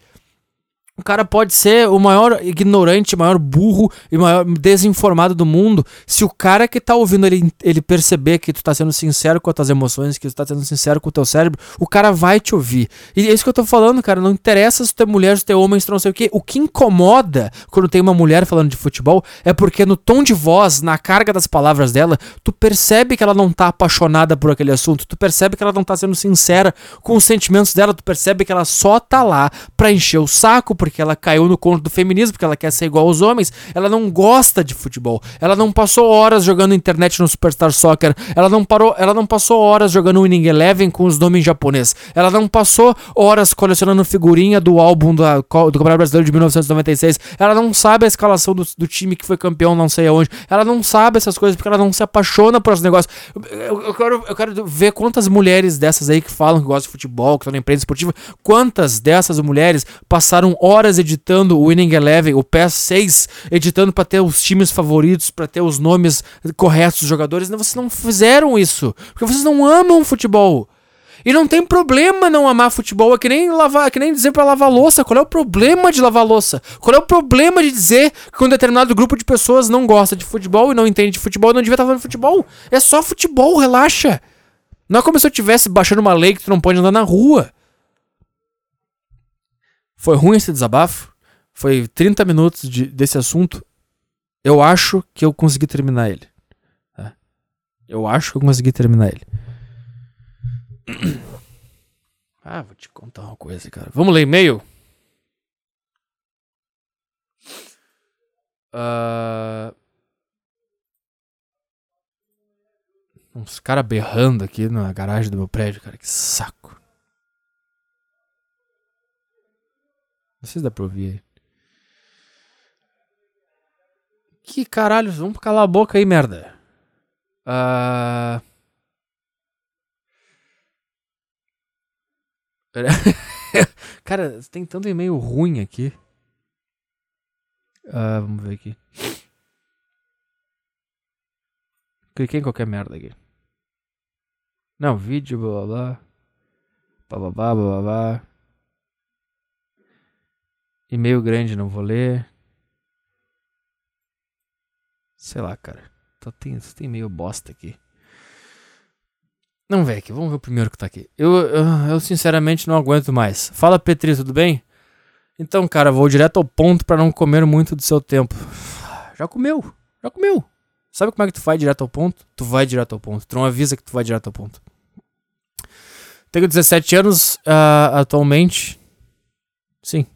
O cara pode ser o maior ignorante, o maior burro e o maior desinformado do mundo. Se o cara que tá ouvindo ele, ele perceber que tu tá sendo sincero com as tuas emoções, que tu tá sendo sincero com o teu cérebro, o cara vai te ouvir. E é isso que eu tô falando, cara. Não interessa se tu é mulher, se tu é homem, se tu não sei o quê. O que incomoda quando tem uma mulher falando de futebol é porque no tom de voz, na carga das palavras dela, tu percebe que ela não tá apaixonada por aquele assunto. Tu percebe que ela não tá sendo sincera com os sentimentos dela. Tu percebe que ela só tá lá pra encher o saco, porque ela caiu no conto do feminismo, porque ela quer ser igual aos homens. Ela não gosta de futebol. Ela não passou horas jogando internet no Superstar Soccer. Ela não parou, ela não passou horas jogando Winning Eleven com os nomes japonês. Ela não passou horas colecionando figurinha do álbum da, do Campeonato Brasileiro de 1996. Ela não sabe a escalação do, do time que foi campeão não sei aonde. Ela não sabe essas coisas porque ela não se apaixona por esses negócios. Eu, eu, quero, eu quero ver quantas mulheres dessas aí que falam que gostam de futebol, que estão na imprensa esportiva, quantas dessas mulheres passaram horas editando editando o Winning Eleven, o PES 6, editando para ter os times favoritos, para ter os nomes corretos dos jogadores. Vocês não fizeram isso, porque vocês não amam futebol. E não tem problema não amar futebol, é que nem lavar, é que nem dizer para lavar louça. Qual é o problema de lavar louça? Qual é o problema de dizer que um determinado grupo de pessoas não gosta de futebol e não entende de futebol e não devia estar falando de futebol? É só futebol, relaxa. Não é como se eu estivesse baixando uma lei que tu não pode andar na rua. Foi ruim esse desabafo. Foi 30 minutos de, desse assunto. Eu acho que eu consegui terminar ele. É. Eu acho que eu consegui terminar ele. Ah, vou te contar uma coisa, cara. Vamos ler e-mail? Uh... Uns caras berrando aqui na garagem do meu prédio, cara. Que saco. Não sei se dá pra ouvir aí. Que caralho, vamos calar a boca aí, merda. Uh... Cara, tem tanto e-mail ruim aqui. Uh, vamos ver aqui. Cliquei em qualquer merda aqui. Não, vídeo, blá blá blá. Blá blá blá blá blá. E-mail grande, não vou ler. Sei lá, cara. Tô, tem, tem meio bosta aqui. Não, velho, vamos ver o primeiro que tá aqui. Eu, eu, eu, sinceramente não aguento mais. Fala, Petri, tudo bem? Então, cara, vou direto ao ponto para não comer muito do seu tempo. Já comeu, já comeu. Sabe como é que tu vai direto ao ponto? Tu vai direto ao ponto. Tu não avisa que tu vai direto ao ponto. Tenho 17 anos uh, atualmente. Sim.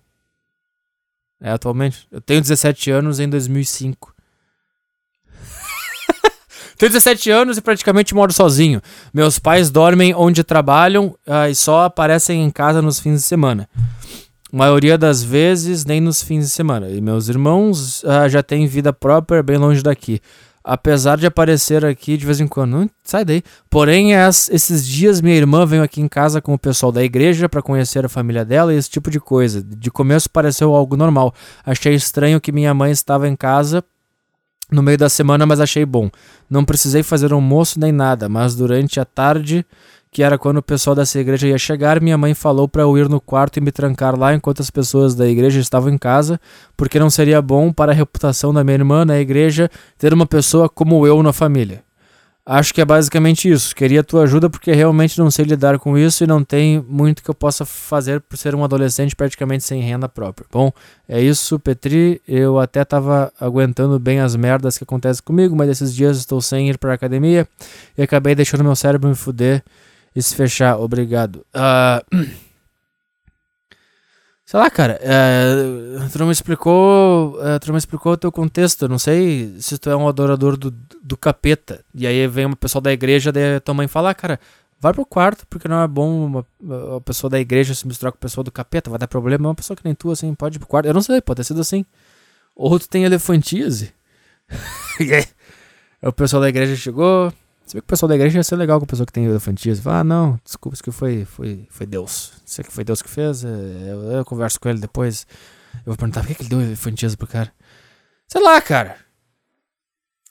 É, atualmente. Eu tenho 17 anos em 2005. Tenho 17 anos e praticamente moro sozinho. Meus pais dormem onde trabalham uh, e só aparecem em casa nos fins de semana. A maioria das vezes nem nos fins de semana. E meus irmãos uh, já têm vida própria bem longe daqui. Apesar de aparecer aqui de vez em quando. Sai daí. Porém, as, esses dias minha irmã veio aqui em casa com o pessoal da igreja para conhecer a família dela e esse tipo de coisa. De começo pareceu algo normal. Achei estranho que minha mãe estava em casa no meio da semana, mas achei bom. Não precisei fazer almoço nem nada, mas durante a tarde, que era quando o pessoal dessa igreja ia chegar, minha mãe falou para eu ir no quarto e me trancar lá enquanto as pessoas da igreja estavam em casa, porque não seria bom para a reputação da minha irmã na igreja ter uma pessoa como eu na família. Acho que é basicamente isso. Queria tua ajuda porque realmente não sei lidar com isso e não tem muito que eu possa fazer por ser um adolescente praticamente sem renda própria. Bom, é isso, Petri. Eu até tava aguentando bem as merdas que acontecem comigo, mas esses dias estou sem ir pra academia e acabei deixando meu cérebro me fuder e se fechar. Obrigado. Uh... Sei lá, cara, é, tu não me explicou. É, tu não me explicou o teu contexto. Eu não sei se tu é um adorador do, do capeta. E aí vem uma pessoa da igreja, daí tua mãe fala, ah, cara, vai pro quarto, porque não é bom uma, uma pessoa da igreja se misturar com a pessoa do capeta, vai dar problema. Uma pessoa que nem tu, assim, pode ir pro quarto. Eu não sei, pode ter sido assim. Ou tu tem elefantíase. e aí, o pessoal da igreja chegou, você vê que o pessoal da igreja ia ser legal com a pessoa que tem elefantismo. Fala, ah, não, desculpa, isso que foi, foi, foi Deus. Isso aqui foi Deus que fez. É, eu, eu, converso com ele depois. Eu vou perguntar por que, que ele deu elefantismo pro cara. Sei lá, cara.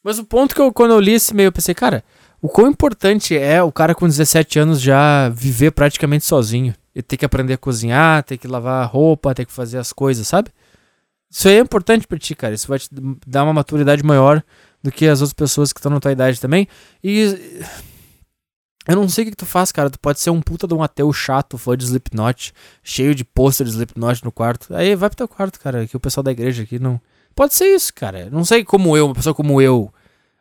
Mas o ponto que eu, quando eu li esse meio, eu pensei, cara, o quão importante é o cara com 17 anos já viver praticamente sozinho. e ter que aprender a cozinhar, ter que lavar roupa, ter que fazer as coisas, sabe? Isso aí é importante pra ti, cara. Isso vai te dar uma maturidade maior do que as outras pessoas que estão na tua idade também. E eu não sei o que, que tu faz, cara. Tu pode ser um puta de um ateu chato, fã de Slipknot, cheio de pôster de Slipknot no quarto. Aí vai pro teu quarto, cara, que o pessoal da igreja aqui não. Pode ser isso, cara. Não sei como eu, uma pessoa como eu.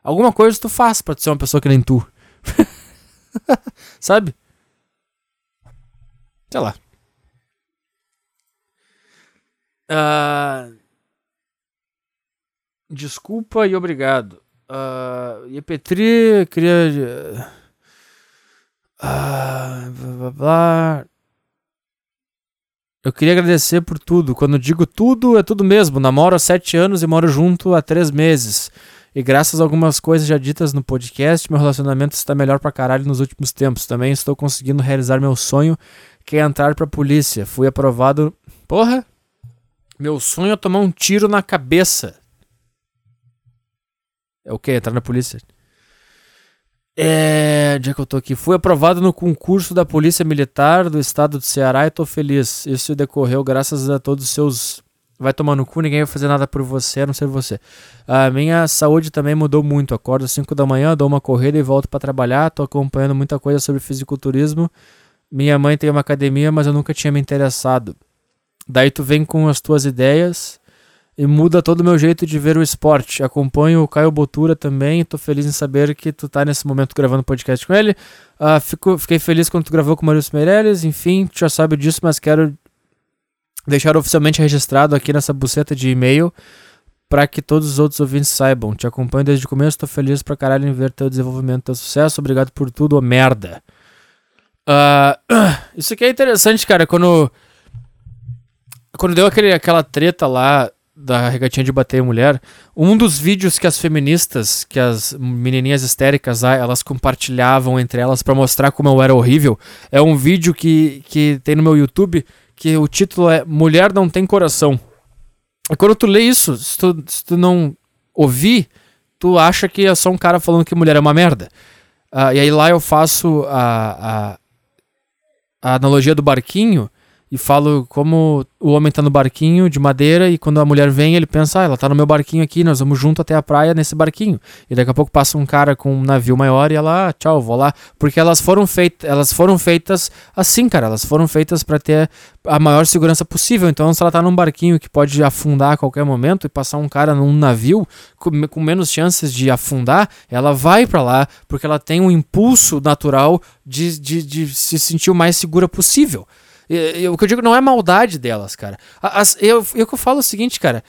Alguma coisa tu faz pra ser uma pessoa que nem tu. Sabe? Sei lá. Ah, desculpa e obrigado. Uh, e Petri queria. Ah, blá, blá, blá. Eu queria agradecer por tudo. Quando digo tudo, é tudo mesmo. Namoro há sete anos e moro junto há três meses. E graças a algumas coisas já ditas no podcast, meu relacionamento está melhor pra caralho nos últimos tempos. Também estou conseguindo realizar meu sonho, que é entrar pra polícia. Fui aprovado. Porra! Meu sonho é tomar um tiro na cabeça. É o que? Entrar na polícia? É. Onde é que eu tô aqui? Fui aprovado no concurso da Polícia Militar do estado do Ceará e tô feliz. Isso decorreu graças a todos os seus. Vai tomar no cu, ninguém vai fazer nada por você, a não ser você. A minha saúde também mudou muito. Acordo às 5 da manhã, dou uma corrida e volto para trabalhar. Tô acompanhando muita coisa sobre fisiculturismo. Minha mãe tem uma academia, mas eu nunca tinha me interessado. Daí tu vem com as tuas ideias e muda todo o meu jeito de ver o esporte. Acompanho o Caio Botura também, tô feliz em saber que tu tá nesse momento gravando podcast com ele. Uh, fico, fiquei feliz quando tu gravou com o Maurício Meirelles, enfim, tu já sabe disso, mas quero deixar oficialmente registrado aqui nessa buceta de e-mail para que todos os outros ouvintes saibam. Te acompanho desde o começo, tô feliz pra caralho em ver teu desenvolvimento, teu sucesso. Obrigado por tudo, ô merda. Uh, isso aqui é interessante, cara, quando quando deu aquele, aquela treta lá da regatinha de bater mulher, um dos vídeos que as feministas, que as menininhas histéricas, elas compartilhavam entre elas para mostrar como eu era horrível, é um vídeo que, que tem no meu YouTube que o título é Mulher não tem coração. E quando tu lê isso, se tu, se tu não ouvir, tu acha que é só um cara falando que mulher é uma merda. Uh, e aí lá eu faço a, a, a analogia do barquinho e falo como o homem tá no barquinho de madeira e quando a mulher vem, ele pensa, ah, ela tá no meu barquinho aqui, nós vamos junto até a praia nesse barquinho. E daqui a pouco passa um cara com um navio maior e ela, ah, tchau, vou lá, porque elas foram feitas, elas foram feitas assim, cara, elas foram feitas para ter a maior segurança possível. Então, se ela tá num barquinho que pode afundar a qualquer momento e passar um cara num navio com, com menos chances de afundar, ela vai para lá porque ela tem um impulso natural de, de, de se sentir o mais segura possível. O que eu digo não é maldade delas, cara. As, eu, eu que eu falo o seguinte, cara.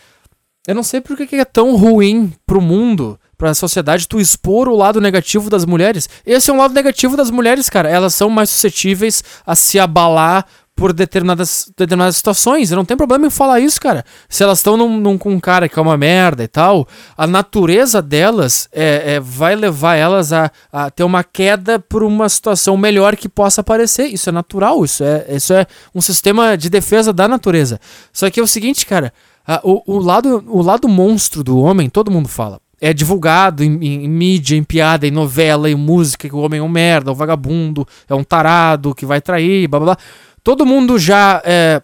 Eu não sei por que é tão ruim pro mundo, pra sociedade, tu expor o lado negativo das mulheres. Esse é um lado negativo das mulheres, cara. Elas são mais suscetíveis a se abalar por determinadas, determinadas situações. Eu não tem problema em falar isso, cara. Se elas estão com um cara que é uma merda e tal, a natureza delas é, é, vai levar elas a, a, ter uma queda por uma situação melhor que possa aparecer. Isso é natural, isso é, isso é um sistema de defesa da natureza. Só que é o seguinte, cara, a, o, o, lado, o lado monstro do homem, todo mundo fala é divulgado em, em, em, mídia, em piada, em novela, em música, que o homem é um merda, um vagabundo, é um tarado que vai trair, blá blá blá todo mundo já é,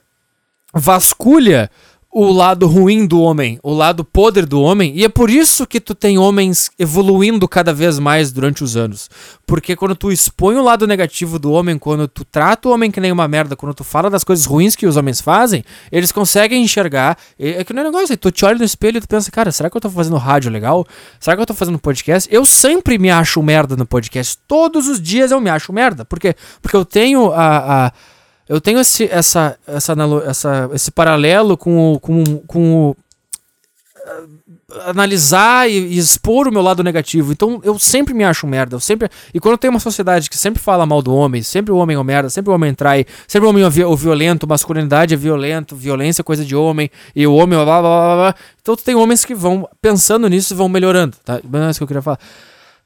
vasculha o lado ruim do homem, o lado podre do homem, e é por isso que tu tem homens evoluindo cada vez mais durante os anos. Porque quando tu expõe o lado negativo do homem, quando tu trata o homem que nem uma merda, quando tu fala das coisas ruins que os homens fazem, eles conseguem enxergar. É que não é negócio, tu te olha no espelho e tu pensa, cara, será que eu tô fazendo rádio legal? Será que eu tô fazendo podcast? Eu sempre me acho merda no podcast. Todos os dias eu me acho merda. Por quê? Porque eu tenho a, a eu tenho esse, essa, essa, essa, esse paralelo com o, com, com o uh, analisar e, expor o meu lado negativo. Então eu sempre me acho merda. Eu sempre e quando tem uma sociedade que sempre fala mal do homem, sempre o homem é merda, sempre o homem trai, sempre o homem é o violento, masculinidade é violento, violência é coisa de homem e o homem blá blá blá blá. Então tem homens que vão pensando nisso e vão melhorando, tá? É isso que eu queria falar.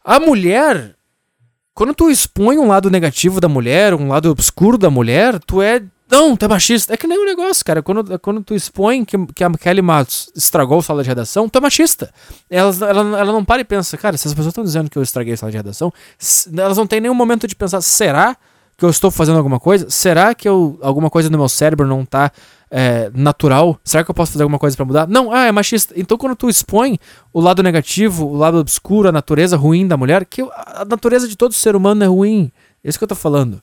A mulher quando tu expõe um lado negativo da mulher, um lado obscuro da mulher, tu é. Não, tu é machista. É que nem um negócio, cara. Quando, quando tu expõe que, que a Kelly Matos estragou o sala de redação, tu é machista. Ela, ela, ela não para e pensa, cara, se as pessoas estão dizendo que eu estraguei a sala de redação, elas não têm nenhum momento de pensar, será que eu estou fazendo alguma coisa? Será que eu, alguma coisa no meu cérebro não tá é, natural? Será que eu posso fazer alguma coisa para mudar? Não, ah, é machista. Então quando tu expõe o lado negativo, o lado obscuro, a natureza ruim da mulher, que a natureza de todo ser humano é ruim. É isso que eu tô falando.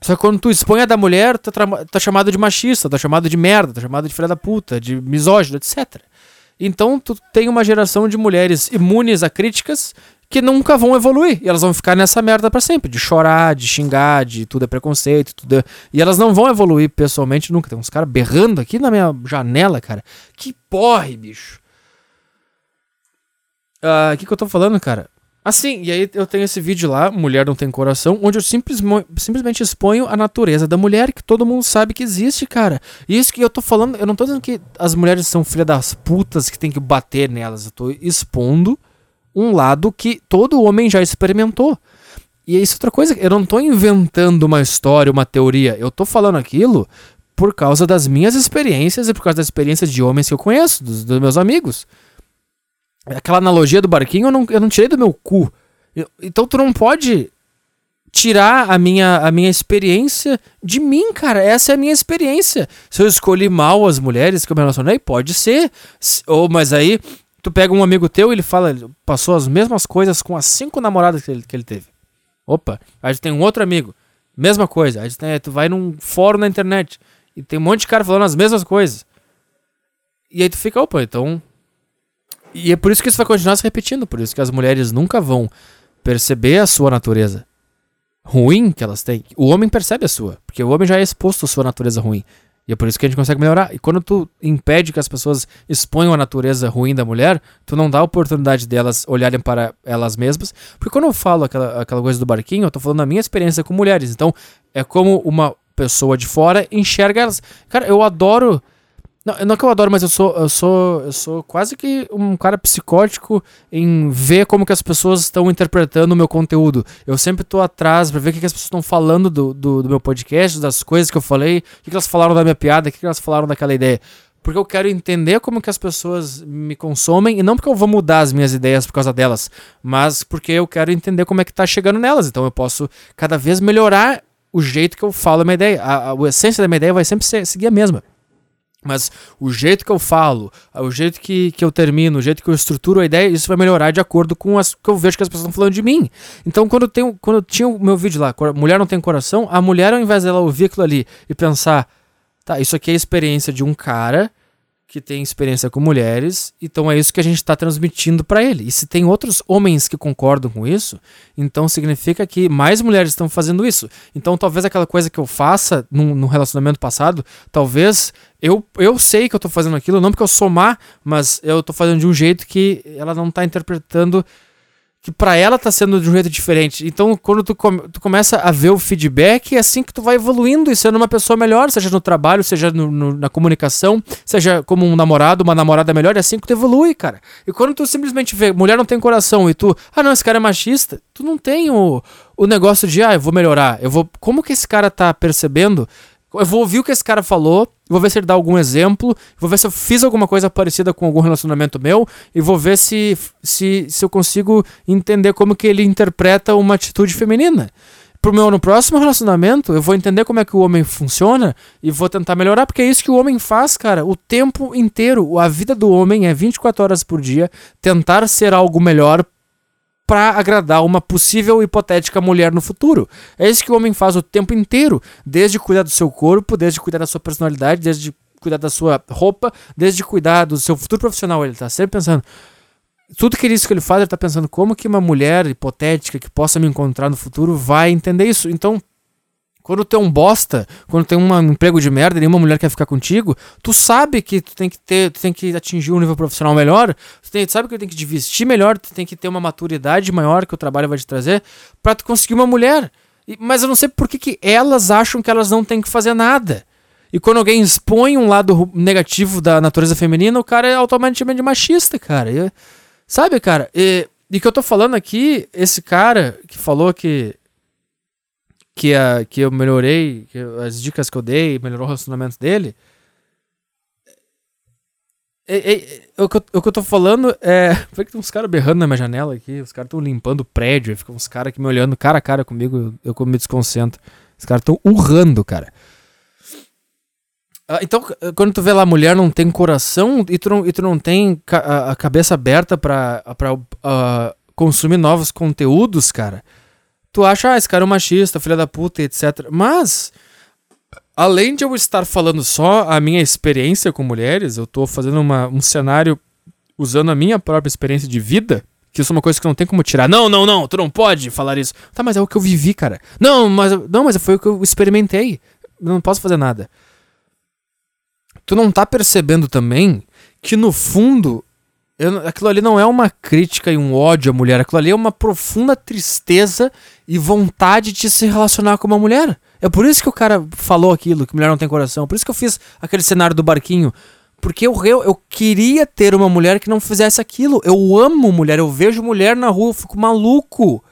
Só que quando tu expõe a da mulher, tá, tá chamado de machista, tá chamado de merda, tá chamado de filha da puta, de misógino, etc. Então tu tem uma geração de mulheres imunes a críticas que nunca vão evoluir. E elas vão ficar nessa merda para sempre, de chorar, de xingar, de tudo é preconceito, tudo é... E elas não vão evoluir pessoalmente nunca. Tem uns caras berrando aqui na minha janela, cara. Que porre, bicho. O uh, ah, que, que eu tô falando, cara? Assim, e aí eu tenho esse vídeo lá, Mulher Não Tem Coração, onde eu simplesmente exponho a natureza da mulher, que todo mundo sabe que existe, cara. E isso que eu tô falando, eu não tô dizendo que as mulheres são filha das putas que tem que bater nelas, eu tô expondo um lado que todo homem já experimentou. E isso é outra coisa, eu não tô inventando uma história, uma teoria, eu tô falando aquilo por causa das minhas experiências e por causa das experiências de homens que eu conheço, dos, dos meus amigos. Aquela analogia do barquinho eu não, eu não tirei do meu cu. Eu, então tu não pode tirar a minha, a minha experiência de mim, cara. Essa é a minha experiência. Se eu escolhi mal as mulheres que eu me relacionei, pode ser. Ou, mas aí, tu pega um amigo teu e ele fala, ele passou as mesmas coisas com as cinco namoradas que ele, que ele teve. Opa, aí tem um outro amigo, mesma coisa. Aí tem, tu vai num fórum na internet e tem um monte de cara falando as mesmas coisas. E aí tu fica, opa, então e é por isso que isso vai continuar se repetindo, por isso que as mulheres nunca vão perceber a sua natureza ruim que elas têm. O homem percebe a sua, porque o homem já é exposto à sua natureza ruim. E é por isso que a gente consegue melhorar. E quando tu impede que as pessoas exponham a natureza ruim da mulher, tu não dá a oportunidade delas olharem para elas mesmas. Porque quando eu falo aquela, aquela coisa do barquinho, eu tô falando da minha experiência com mulheres. Então, é como uma pessoa de fora enxerga elas. Cara, eu adoro não, não que eu adoro, mas eu sou, eu sou, eu sou quase que um cara psicótico em ver como que as pessoas estão interpretando o meu conteúdo. Eu sempre tô atrás para ver o que, que as pessoas estão falando do, do, do, meu podcast, das coisas que eu falei, o que, que elas falaram da minha piada, o que, que elas falaram daquela ideia. Porque eu quero entender como que as pessoas me consomem, e não porque eu vou mudar as minhas ideias por causa delas, mas porque eu quero entender como é que tá chegando nelas. Então eu posso cada vez melhorar o jeito que eu falo a minha ideia. A, a, a essência da minha ideia vai sempre ser, seguir a mesma. Mas o jeito que eu falo, o jeito que, que eu termino, o jeito que eu estruturo a ideia, isso vai melhorar de acordo com as que eu vejo que as pessoas estão falando de mim. Então, quando eu, tenho, quando eu tinha o meu vídeo lá, Mulher Não Tem Coração, a mulher, ao invés dela ouvir aquilo ali e pensar, tá, isso aqui é a experiência de um cara que tem experiência com mulheres, então é isso que a gente está transmitindo para ele. E se tem outros homens que concordam com isso, então significa que mais mulheres estão fazendo isso. Então talvez aquela coisa que eu faça num, relacionamento passado, talvez eu, eu sei que eu estou fazendo aquilo, não porque eu sou má, mas eu estou fazendo de um jeito que ela não está interpretando que para ela tá sendo de um jeito diferente. Então, quando tu, tu começa a ver o feedback, é assim que tu vai evoluindo e sendo uma pessoa melhor, seja no trabalho, seja no, no, na comunicação, seja como um namorado, uma namorada melhor, é assim que tu evolui, cara. E quando tu simplesmente vê, mulher não tem coração e tu, ah não, esse cara é machista, tu não tem o, o negócio de, ah, eu vou melhorar, eu vou. Como que esse cara tá percebendo? Eu vou ouvir o que esse cara falou, vou ver se ele dá algum exemplo, vou ver se eu fiz alguma coisa parecida com algum relacionamento meu, e vou ver se, se, se eu consigo entender como que ele interpreta uma atitude feminina. Pro meu no próximo relacionamento, eu vou entender como é que o homem funciona e vou tentar melhorar, porque é isso que o homem faz, cara, o tempo inteiro. A vida do homem é 24 horas por dia, tentar ser algo melhor para agradar uma possível hipotética mulher no futuro. É isso que o homem faz o tempo inteiro, desde cuidar do seu corpo, desde cuidar da sua personalidade, desde cuidar da sua roupa, desde cuidar do seu futuro profissional. Ele tá sempre pensando. Tudo que isso que ele faz, ele tá pensando como que uma mulher hipotética que possa me encontrar no futuro vai entender isso. Então, quando tu é um bosta, quando tem um emprego de merda e nenhuma mulher quer ficar contigo, tu sabe que tu tem que ter, tu tem que atingir um nível profissional melhor, tu, tem, tu sabe que tu tem que te vestir melhor, tu tem que ter uma maturidade maior que o trabalho vai te trazer para tu conseguir uma mulher. E, mas eu não sei por que, que elas acham que elas não têm que fazer nada. E quando alguém expõe um lado negativo da natureza feminina, o cara é automaticamente machista, cara. E, sabe, cara? E, e que eu tô falando aqui, esse cara que falou que que, a, que eu melhorei, que as dicas que eu dei, melhorou o relacionamento dele. É, é, é, o, que eu, o que eu tô falando é. Por que tem uns caras berrando na minha janela aqui? Os caras estão limpando o prédio. Ficam uns caras aqui me olhando cara a cara comigo. Eu, eu me desconcentro. Os caras estão urrando, cara. Ah, então, quando tu vê lá a mulher não tem coração e tu não, e tu não tem ca- a, cabeça aberta pra, ah, consumir novos conteúdos, cara, tu acha, ah, esse cara é um machista, filha da puta, etc. Mas, além de eu estar falando só a minha experiência com mulheres, eu tô fazendo uma, um cenário usando a minha própria experiência de vida, que isso é uma coisa que não tem como tirar. Não, não, não, tu não pode falar isso. Tá, mas é o que eu vivi, cara. Não, mas, não, mas foi o que eu experimentei. Eu não posso fazer nada. Tu não tá percebendo também que no fundo eu aquilo ali não é uma crítica e um ódio à mulher, aquilo ali é uma profunda tristeza e vontade de se relacionar com uma mulher. É por isso que o cara falou aquilo, que mulher não tem coração. Por isso que eu fiz aquele cenário do barquinho. Porque eu, eu, eu queria ter uma mulher que não fizesse aquilo. Eu amo mulher, eu vejo mulher na rua, eu fico maluco.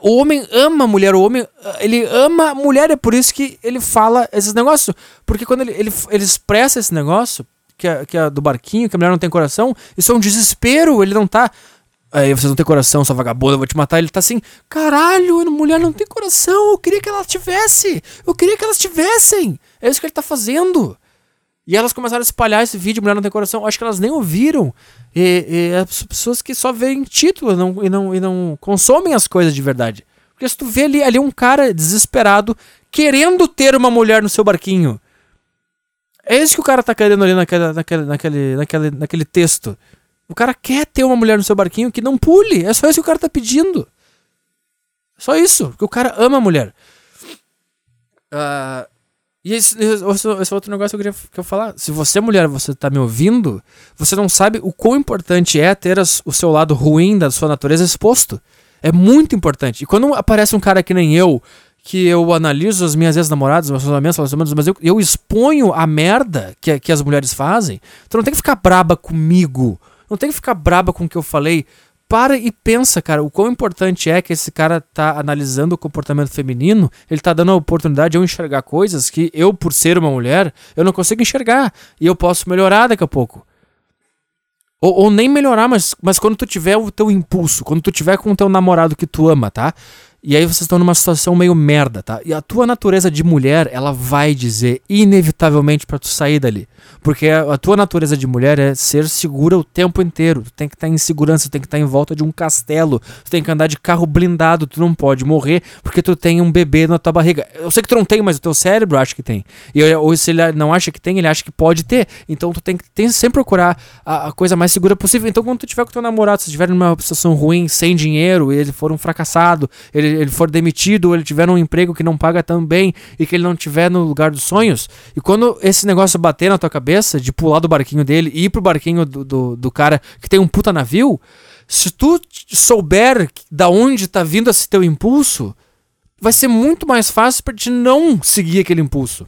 O homem ama a mulher, o homem ele ama a mulher, é por isso que ele fala esses negócios. Porque quando ele, ele, ele expressa esse negócio, que é, que é do barquinho, que a mulher não tem coração, isso é um desespero, ele não tá. Aí vocês não tem coração, sua vagabunda, eu vou te matar. Ele tá assim, caralho, mulher não tem coração, eu queria que ela tivesse, eu queria que elas tivessem. É isso que ele tá fazendo. E elas começaram a espalhar esse vídeo, mulher não tem coração. Acho que elas nem ouviram. E, e as pessoas que só veem título não, e, não, e não consomem as coisas de verdade. Porque se tu vê ali, ali um cara desesperado querendo ter uma mulher no seu barquinho. É isso que o cara tá querendo ali naquele, naquele, naquele, naquele, naquele texto. O cara quer ter uma mulher no seu barquinho que não pule. É só isso que o cara tá pedindo. Só isso. Porque o cara ama a mulher. Ah, e esse, esse, esse outro negócio que eu queria que eu falar. Se você, mulher, você tá me ouvindo, você não sabe o quão importante é ter as- o seu lado ruim da sua natureza exposto. É muito importante. E quando aparece um cara que nem eu, que eu analiso as minhas ex-namoradas, meus relacionamentos, relacionamentos, mas eu, eu exponho a merda que, que as mulheres fazem, tu não tem que ficar braba comigo. Não tem que ficar braba com o que eu falei. Para e pensa, cara, o quão importante é que esse cara tá analisando o comportamento feminino, ele tá dando a oportunidade de eu enxergar coisas que eu, por ser uma mulher, eu não consigo enxergar. E eu posso melhorar daqui a pouco. Ou, ou nem melhorar, mas, mas quando tu tiver o teu impulso, quando tu tiver com o teu namorado que tu ama, tá? E aí vocês estão numa situação meio merda, tá? E a tua natureza de mulher, ela vai dizer inevitavelmente pra tu sair dali. Porque a, tua natureza de mulher é ser segura o tempo inteiro. Tu tem que estar em segurança, tu tem que estar em volta de um castelo, tu tem que andar de carro blindado, tu não pode morrer porque tu tem um bebê na tua barriga. Eu sei que tu não tem, mas o teu cérebro acha que tem. E ou se ele não acha que tem, ele acha que pode ter. Então tu tem que tem sempre procurar a, a coisa mais segura possível. Então quando tu tiver com teu namorado, se estiver numa situação ruim, sem dinheiro, ele for um fracassado, ele, ele for demitido, ou ele tiver um emprego que não paga tão bem e que ele não tiver no lugar dos sonhos, e quando esse negócio bater na tua cabeça, de pular do barquinho dele e ir pro barquinho do, do, do cara que tem um puta navio, se tu souber da onde tá vindo esse teu impulso, vai ser muito mais fácil pra te não seguir aquele impulso.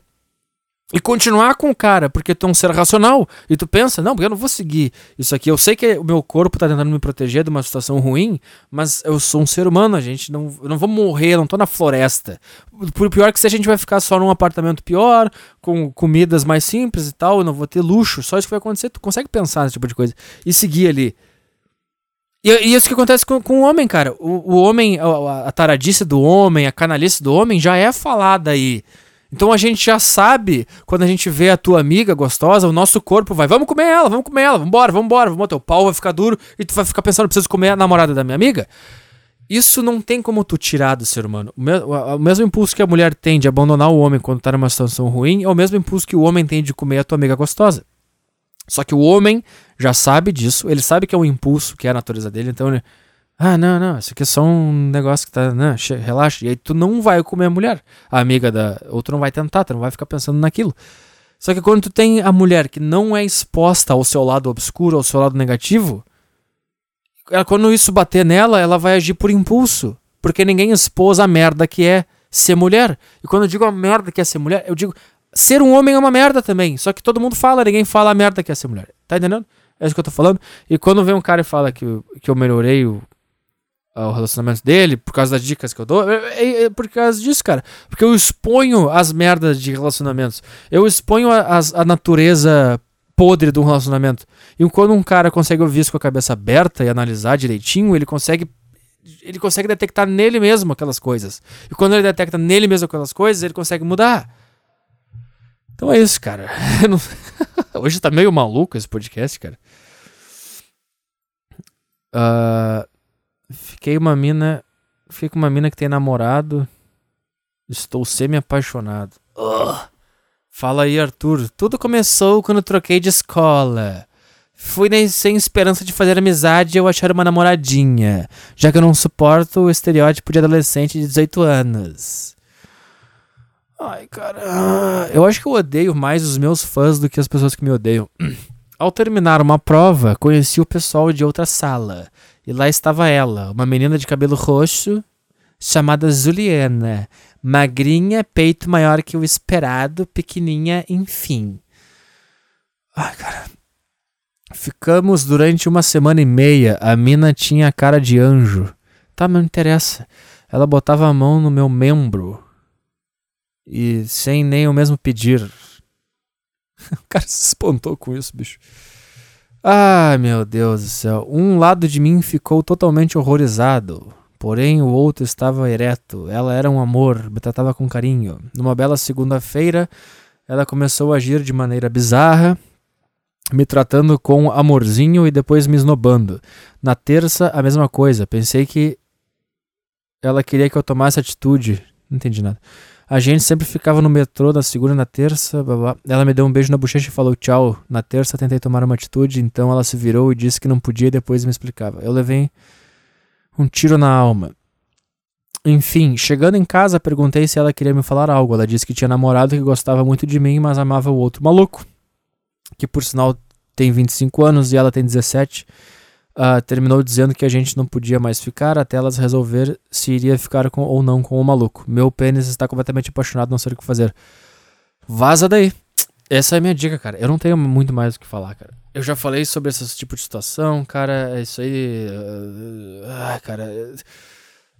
E continuar com o cara, porque tu é um ser racional. E tu pensa, não, porque eu não vou seguir isso aqui. Eu sei que o meu corpo tá tentando me proteger de uma situação ruim, mas eu sou um ser humano, a gente não, não vou morrer, não tô na floresta. Por pior que seja, a gente vai ficar só num apartamento pior, com comidas mais simples e tal, eu não vou ter luxo. Só isso que vai acontecer. Tu consegue pensar nesse tipo de coisa e seguir ali. E, e isso que acontece com, com o homem, cara. O, o homem, a, a taradice do homem, a canalice do homem já é falada aí. Então a gente já sabe, quando a gente vê a tua amiga gostosa, o nosso corpo vai, vamos comer ela, vamos comer ela, vambora, vambora, vamos, teu pau vai ficar duro e tu vai ficar pensando, preciso comer a namorada da minha amiga. Isso não tem como tu tirar do ser humano. O, me- o- mesmo impulso que a mulher tem de abandonar o homem quando tá numa situação ruim é o mesmo impulso que o homem tem de comer a tua amiga gostosa. Só que o homem já sabe disso, ele sabe que é um impulso, que é a natureza dele, então ele. Ah, não, não, isso aqui é só um negócio que tá. Não, relaxa. E aí tu não vai comer a mulher, a amiga da. Ou tu não vai tentar, tu não vai ficar pensando naquilo. Só que quando tu tem a mulher que não é exposta ao seu lado obscuro, ao seu lado negativo, ela, quando isso bater nela, ela vai agir por impulso. Porque ninguém expôs a merda que é ser mulher. E quando eu digo a merda que é ser mulher, eu digo. Ser um homem é uma merda também. Só que todo mundo fala, ninguém fala a merda que é ser mulher. Tá entendendo? É isso que eu tô falando. E quando vem um cara e fala que, que eu melhorei o, o relacionamento dele por causa das dicas que eu dou, é, é- é por causa disso, cara. Porque eu exponho as merdas de relacionamentos. Eu exponho a, as- a natureza podre um relacionamento. E quando um cara consegue ouvir isso com a cabeça aberta e analisar direitinho, ele consegue ele consegue detectar nele mesmo aquelas coisas. E quando ele detecta nele mesmo aquelas coisas, ele consegue mudar. Então é isso, cara. Não... Hoje tá meio maluco esse podcast, cara. Uh, fiquei uma mina. Fiquei com uma mina que tem namorado. Estou semi-apaixonado. Fala aí, Arthur. Tudo começou quando troquei de escola. Fui sem esperança de fazer amizade e eu achar uma namoradinha, já que eu não suporto o estereótipo de adolescente de 18 anos. Ai, cara. Eu acho que eu odeio mais os meus fãs do que as pessoas que me odeiam. Ao terminar uma prova, conheci o pessoal de outra sala. E lá estava ela, uma menina de cabelo roxo, chamada Juliana. Magrinha, peito maior que o esperado, pequenininha, enfim. Ai, cara. Ficamos durante uma semana e meia. A mina tinha a cara de anjo. Tá, mas não interessa. Ela botava a mão no meu membro. E sem nem o mesmo pedir. o cara se espantou com isso, bicho. Ai, meu Deus do céu. Um lado de mim ficou totalmente horrorizado. Porém, o outro estava ereto. Ela era um amor, me tratava com carinho. Numa bela segunda-feira, ela começou a agir de maneira bizarra, me tratando com amorzinho e depois me esnobando. Na terça, a mesma coisa. Pensei que ela queria que eu tomasse atitude. Não entendi nada. A gente sempre ficava no metrô na segunda e na terça. Blá blá. Ela me deu um beijo na bochecha e falou tchau. Na terça tentei tomar uma atitude, então ela se virou e disse que não podia e depois me explicava. Eu levei um tiro na alma. Enfim, chegando em casa, perguntei se ela queria me falar algo. Ela disse que tinha namorado que gostava muito de mim, mas amava o outro maluco que por sinal tem 25 anos e ela tem 17, uh, ah, terminou dizendo que a gente não podia mais ficar até elas resolver se iria ficar com, ou não com o maluco. Meu pênis está completamente apaixonado, não sei o que fazer. Vaza daí. Essa é a minha dica, cara. Eu não tenho muito mais o que falar, cara. Eu já falei sobre esse tipo de situação, cara. É isso aí. Uh, cara.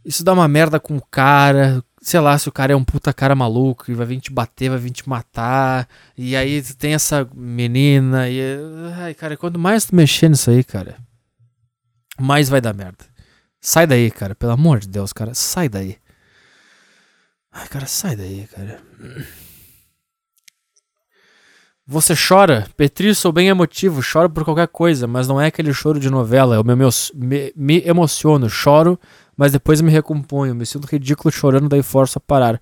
Isso dá uma merda com o cara sei lá, se o cara é um puta cara maluco e vai vir te bater, vai vir te matar. E aí tem essa menina e. Ai, cara, quanto mais tu mexer nisso aí, cara, mais vai dar merda. Sai daí, cara, pelo amor de Deus, cara, sai daí. Ai, cara, sai daí, cara. Você chora? Petri, sou bem emotivo, choro por qualquer coisa, mas não é aquele choro de novela. Eu me, me, me emociono, choro mas depois me recomponho, me sinto ridículo chorando, daí forço a parar.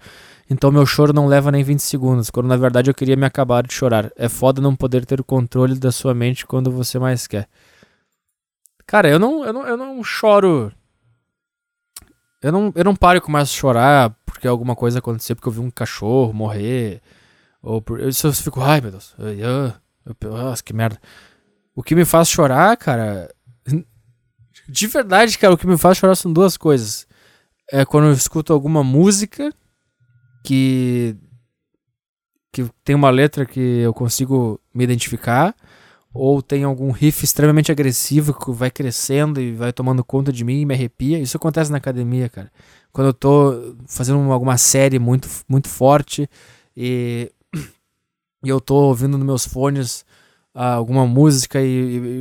Então meu choro não leva nem 20 segundos, quando na verdade eu queria me acabar de chorar. É foda não poder ter o controle da sua mente quando você mais quer. Cara, eu não, eu não, eu não choro. Eu não, eu não paro e começo a chorar porque alguma coisa aconteceu, porque eu vi um cachorro morrer. Ou por. Eu só fico, ai meu Deus. Eu, eu, nossa, que merda. O que me faz chorar, cara, de verdade, cara, o que me faz chorar são duas coisas. É quando eu escuto alguma música que que tem uma letra que eu consigo me identificar ou tem algum riff extremamente agressivo que vai crescendo e vai tomando conta de mim e me arrepia. Isso acontece na academia, cara. Quando eu tô fazendo alguma série muito, muito forte e, e eu tô ouvindo nos meus fones uh, alguma música e,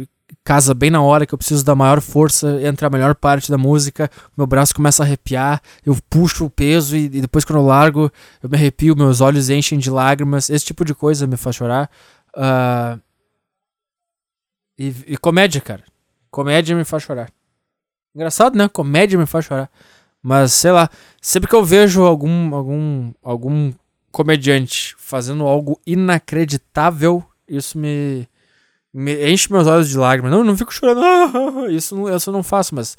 e, casa bem na hora que eu preciso da maior força, entra a melhor parte da música, meu braço começa a arrepiar, eu puxo o peso e, e, depois quando eu largo, eu me arrepio, meus olhos enchem de lágrimas, esse tipo de coisa me faz chorar. Uh, e, e, comédia, cara. Comédia me faz chorar. Engraçado, né? Comédia me faz chorar. Mas, sei lá, sempre que eu vejo algum, algum, algum comediante fazendo algo inacreditável, isso me, me enche meus olhos de lágrimas. Não, não fico chorando. Isso, isso eu não faço, mas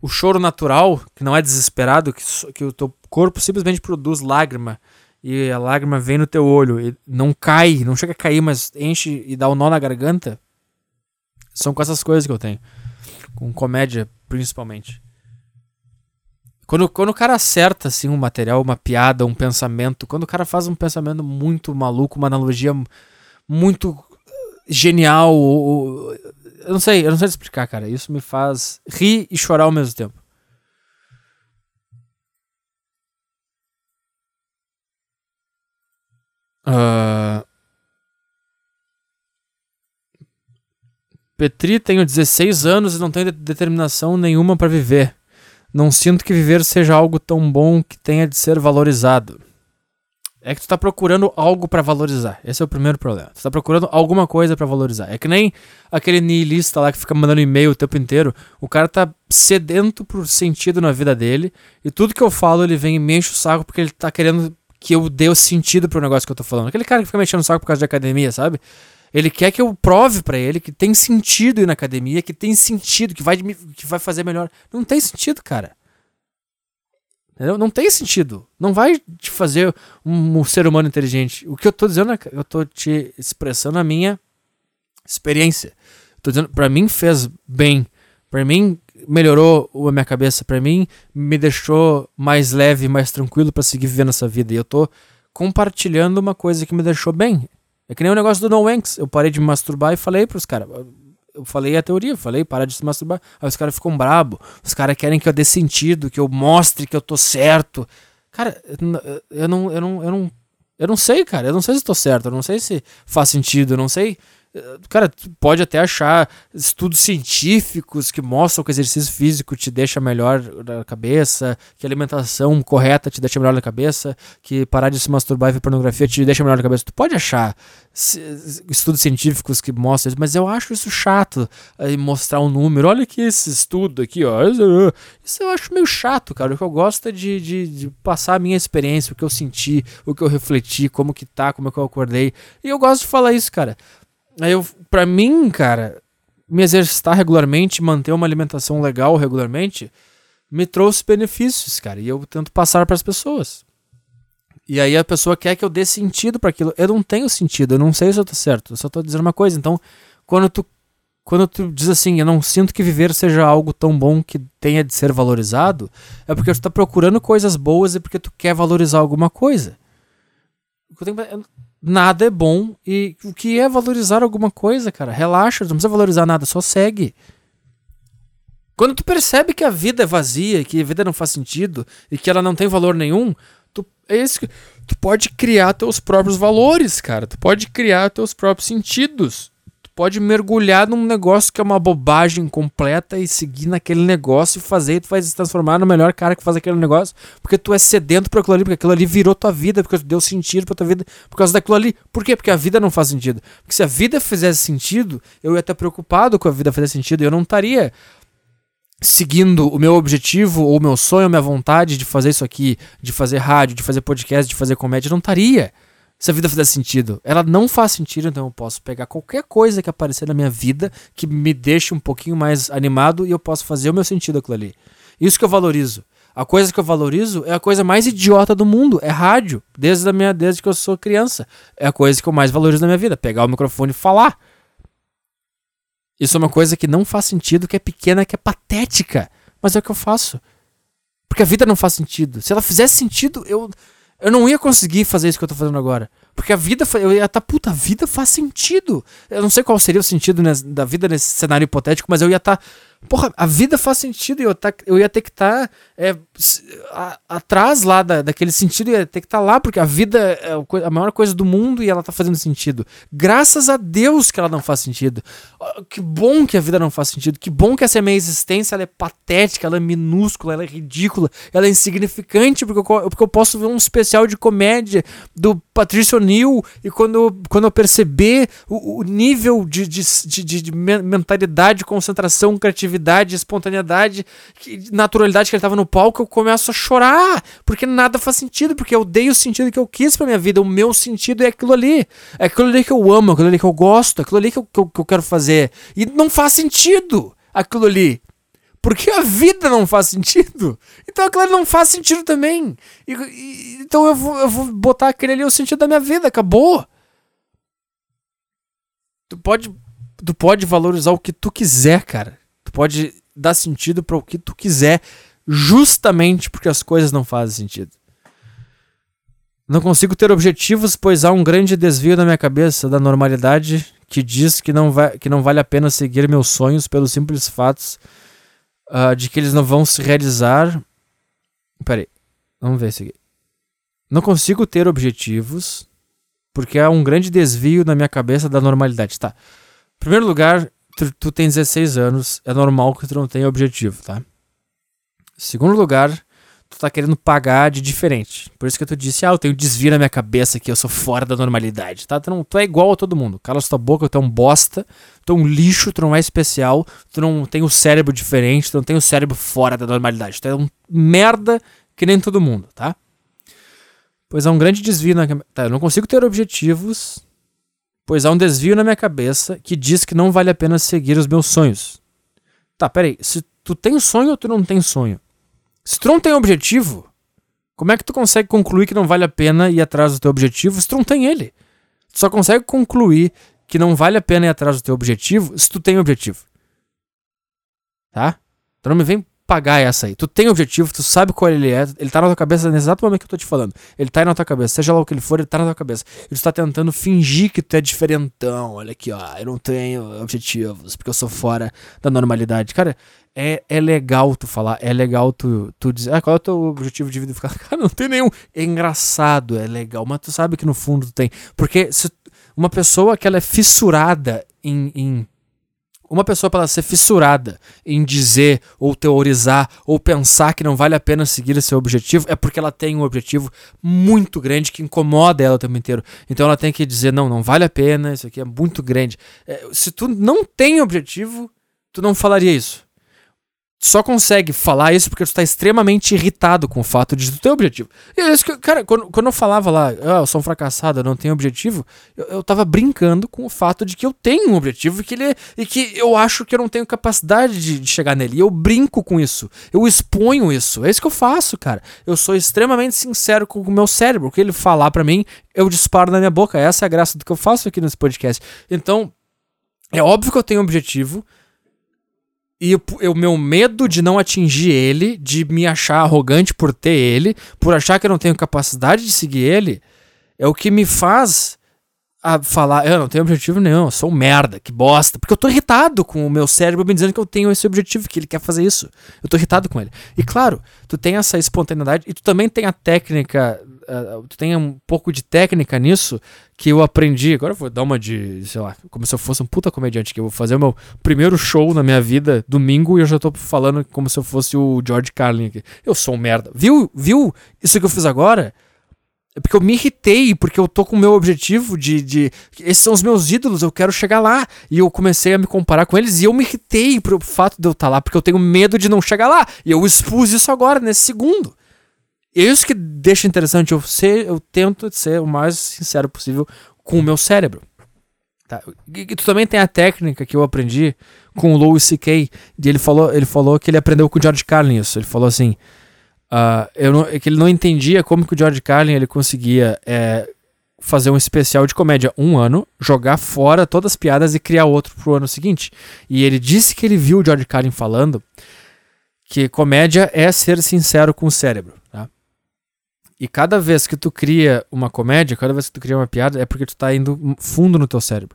o choro natural, que não é desesperado, que, que o teu corpo simplesmente produz lágrima e a lágrima vem no teu olho e não cai, não chega a cair, mas enche e dá um nó na garganta. São com essas coisas que eu tenho. Com comédia, principalmente. Quando, quando o cara acerta assim um material, uma piada, um pensamento, quando o cara faz um pensamento muito maluco, uma analogia muito genial. Ou, eu não sei, eu não sei explicar, cara. Isso me faz rir e chorar ao mesmo tempo. Uh... Petri, tenho 16 anos e não tenho de- determinação nenhuma para viver. Não sinto que viver seja algo tão bom que tenha de ser valorizado. É que tu tá procurando algo pra valorizar. Esse é o primeiro problema. Tu tá procurando alguma coisa pra valorizar. É que nem aquele niilista lá que fica mandando e-mail o tempo inteiro. O cara tá sedento por sentido na vida dele. E tudo que eu falo, ele vem e me enche o saco porque ele tá querendo que eu dê o sentido pro negócio que eu tô falando. Aquele cara que fica me enchendo o saco por causa de academia, sabe? Ele quer que eu prove pra ele que tem sentido ir na academia, que tem sentido, que vai, que vai fazer melhor. Não tem sentido, cara. Entendeu? Não tem sentido. Não vai te fazer um, ser humano inteligente. O que eu tô dizendo é eu tô te expressando a minha experiência. Tô dizendo, pra mim fez bem. Pra mim melhorou a minha cabeça. Pra mim me deixou mais leve, mais tranquilo pra seguir vivendo essa vida. E eu tô compartilhando uma coisa que me deixou bem. É que nem o negócio do No Wanks. Eu parei de me masturbar e falei pros caras. Eu falei a teoria, falei, para de se masturbar. Aí os caras ficam brabo. Os caras querem que eu dê sentido, que eu mostre que eu tô certo. Cara, eu não, eu não, eu não, eu não sei, cara. Eu não sei se tô certo. Eu não sei se faz sentido. Eu não sei. Eh, Cara, tu pode até achar estudos científicos que mostram que exercício físico te deixa melhor na cabeça, que alimentação correta te deixa melhor na cabeça, que parar de se masturbar e ver pornografia te deixa melhor na cabeça. Tu pode achar estudos científicos que mostram isso, mas eu acho isso chato aí mostrar um número. Olha aqui esse estudo aqui, ó. Isso eu acho meio chato, cara. O que eu gosto é de, de, de passar a minha experiência, o que eu senti, o que eu refleti, como que tá, como é que eu acordei. E eu gosto de falar isso, cara. Aí eu, pra mim, cara, me exercitar regularmente, manter uma alimentação legal regularmente, me trouxe benefícios, cara. E eu tento passar pras pessoas. E aí a pessoa quer que eu dê sentido para aquilo. Eu não tenho sentido, eu não sei se eu tô certo. Eu só tô dizendo uma coisa. Então, quando tu quando tu diz assim, eu não sinto que viver seja algo tão bom que tenha de ser valorizado, é porque tu tá procurando coisas boas e porque tu quer valorizar alguma coisa. Eu tenho eu- Nada é bom e o que é valorizar alguma coisa, cara? Relaxa, não precisa valorizar nada, só segue. Quando tu percebe que a vida é vazia, que a vida não faz sentido e que ela não tem valor nenhum, tu, é que, tu pode criar teus próprios valores, cara. Tu pode criar teus próprios sentidos. Pode mergulhar num negócio que é uma bobagem completa e seguir naquele negócio e fazer, e tu vai se transformar no melhor cara que faz aquele negócio, porque tu é sedento por aquilo ali, porque aquilo ali virou tua vida, porque deu sentido pra tua vida por causa daquilo ali. Por quê? Porque a vida não faz sentido. Porque se a vida fizesse sentido, eu ia estar preocupado com a vida fazer sentido, e eu não estaria seguindo o meu objetivo, ou o meu sonho, a minha vontade de fazer isso aqui, de fazer rádio, de fazer podcast, de fazer comédia, eu não estaria. Se a vida fizesse sentido. Ela não faz sentido, então eu posso pegar qualquer coisa que aparecer na minha vida que me deixe um pouquinho mais animado e eu posso fazer o meu sentido aquilo ali. Isso que eu valorizo. A coisa que eu valorizo é a coisa mais idiota do mundo, é rádio, desde, a minha, desde que eu sou criança. É a coisa que eu mais valorizo na minha vida, pegar o microfone e falar. Isso é uma coisa que não faz sentido, que é pequena, que é patética. Mas é o que eu faço. Porque a vida não faz sentido. Se ela fizesse sentido, eu, eu não ia conseguir fazer isso que eu tô fazendo agora. Porque a vida, eu ia estar, puta, a vida faz sentido. Eu não sei qual seria o sentido da vida nesse cenário hipotético, mas eu ia estar, porra, a vida faz sentido e eu, tá, eu ia ter que estar atrás lá da, daquele sentido, eu ia ter que estar lá, porque a vida é a maior coisa do mundo e ela tá fazendo sentido. Graças a Deus que ela não faz sentido. Que bom que a vida não faz sentido. Que bom que essa minha existência ela é patética, ela é minúscula, ela é ridícula, ela é insignificante, porque eu, porque eu posso ver um especial de comédia do Patrício O'Neill e quando, quando eu perceber o, o nível de, de, de, de- de men- mentalidade, concentração, criatividade, espontaneidade, que- naturalidade que ele tava no palco, eu começo a chorar, porque nada faz sentido, porque eu dei o sentido que eu quis pra minha vida, o meu sentido é aquilo ali, é aquilo ali que eu amo, aquilo ali que eu gosto, aquilo ali que eu, que eu, que eu quero fazer, e não faz sentido aquilo ali. Porque a vida não faz sentido. Então aquilo ali não faz sentido também. E- e- então eu vou, eu vou botar aquele ali o sentido da minha vida. Acabou. Tu pode, tu pode valorizar o que tu quiser, cara. Tu pode dar sentido para o que tu quiser, justamente porque as coisas não fazem sentido. Não consigo ter objetivos, pois há um grande desvio na minha cabeça da normalidade que diz que não, vai, que não vale a pena seguir meus sonhos pelos simples fatos ah, de que eles não vão se realizar. Peraí, vamos ver isso aqui. Não consigo ter objetivos porque há um grande desvio na minha cabeça da normalidade. Tá. Em primeiro lugar, tu, tu tem 16 anos, é normal que tu não tenha objetivo, tá? Segundo lugar, tu tá querendo pagar de diferente. Por isso que tu disse, ah, eu tenho desvio na minha cabeça que eu sou fora da normalidade, tá? Tu, não, tu é igual a todo mundo. Cala tua boca, tu é um bosta, tu é um lixo, tu não é especial, tu não tem o cérebro diferente, tu não tem o cérebro fora da normalidade. Tu é um merda que nem todo mundo, tá? Pois há um grande desvio na Tá, eu não consigo ter objetivos, pois há um desvio na minha cabeça que diz que não vale a pena seguir os meus sonhos. Tá, peraí, se tu tem sonho ou tu não tem sonho? Se tu não tem objetivo, como é que tu consegue concluir que não vale a pena ir atrás do teu objetivo se tu não tem ele? Tu só consegue concluir que não vale a pena ir atrás do teu objetivo se tu tem objetivo. Tá? Tu não me vem pagar essa aí. Tu tem objetivo, tu sabe qual ele é, ele tá na tua cabeça nesse exato momento que eu tô te falando. Ele tá aí na tua cabeça, seja lá o que ele for, ele tá na tua cabeça. E tu tá tentando fingir que tu é diferentão. Olha aqui, ó, eu não tenho objetivos, porque eu sou fora da normalidade. Cara, é, é legal tu falar, é legal tu, tu dizer, ah, qual é o teu objetivo de vida? Ficar, cara, não tem nenhum. É engraçado, é legal, mas tu sabe que no fundo tu tem. Porque se uma pessoa que ela é fissurada em, em uma pessoa para ser fissurada em dizer ou teorizar ou pensar que não vale a pena seguir esse objetivo é porque ela tem um objetivo muito grande que incomoda ela o tempo inteiro. Então ela tem que dizer não, não vale a pena, isso aqui é muito grande. É, se tu não tem objetivo, tu não falaria isso só consegue falar isso porque tu tá extremamente irritado com o fato de tu ter objetivo. E é isso que, cara, quando, quando eu falava lá, ah, eu sou um fracassado, eu não tenho objetivo, eu, eu tava brincando com o fato de que eu tenho um objetivo e que, ele, e que eu acho que eu não tenho capacidade de, de chegar nele. E eu brinco com isso, eu exponho isso. É isso que eu faço, cara. Eu sou extremamente sincero com o meu cérebro. O que ele falar para mim, eu disparo na minha boca. Essa é a graça do que eu faço aqui nesse podcast. Então, é óbvio que eu tenho um objetivo. E o meu medo de não atingir ele, de me achar arrogante por ter ele, por achar que eu não tenho capacidade de seguir ele, é o que me faz a falar, eu não tenho objetivo nenhum, eu sou um merda, que bosta. Porque eu tô irritado com o meu cérebro me dizendo que eu tenho esse objetivo, que ele quer fazer isso. Eu tô irritado com ele. E claro, tu tem essa espontaneidade e tu também tem a técnica, tu tem um pouco de técnica nisso que eu aprendi. Agora eu vou dar uma de, sei lá, como se eu fosse um puta comediante, que eu vou fazer o meu primeiro show na minha vida domingo e eu já tô falando como se eu fosse o George Carlin aqui. Eu sou um merda. Viu? Viu isso que eu fiz agora? É porque eu me irritei, porque eu tô com o meu objetivo de, de. Esses são os meus ídolos, eu quero chegar lá. E eu comecei a me comparar com eles e eu me irritei pro fato de eu estar tá lá, porque eu tenho medo de não chegar lá. E eu expus isso agora, nesse segundo. É isso que deixa interessante. Eu, ser, eu tento ser o mais sincero possível com o meu cérebro. Tá? E, e tu também tem a técnica que eu aprendi com o Louis C.K. Ele falou, ele falou que ele aprendeu com o George Carlin isso. Ele falou assim Uh, eu não, é que ele não entendia como que o George Carlin ele conseguia é, fazer um especial de comédia um ano, jogar fora todas as piadas e criar outro pro ano seguinte. E ele disse que ele viu o George Carlin falando que comédia é ser sincero com o cérebro. Tá? E cada vez que tu cria uma comédia, cada vez que tu cria uma piada, é porque tu tá indo fundo no teu cérebro.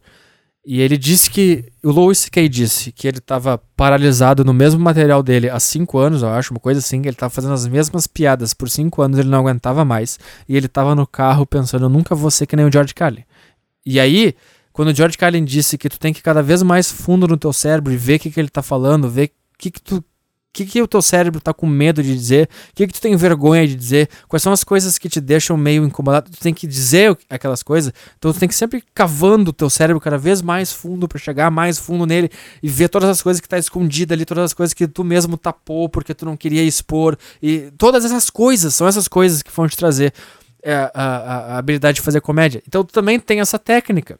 E ele disse que. O Louis C.K. disse que ele estava paralisado no mesmo material dele há cinco anos, eu acho, uma coisa assim. Ele estava fazendo as mesmas piadas por cinco anos, ele não aguentava mais. E ele estava no carro pensando: eu nunca vou ser que nem o George Carlin. E aí, quando o George Carlin disse que tu tem que ir cada vez mais fundo no teu cérebro e ver o que, que ele está falando, ver o que, que tu que, que o teu cérebro tá com medo de dizer? O que, que tu tem vergonha de dizer? Quais são as coisas que te deixam meio incomodado? Tu tem que dizer aquelas coisas. Então tu tem que sempre cavando o teu cérebro cada vez mais fundo para chegar mais fundo nele e ver todas as coisas que tá escondida ali, todas as coisas que tu mesmo tapou porque tu não queria expor. E todas essas coisas são essas coisas que vão te trazer é, a, a, a habilidade de fazer comédia. Então tu também tem essa técnica.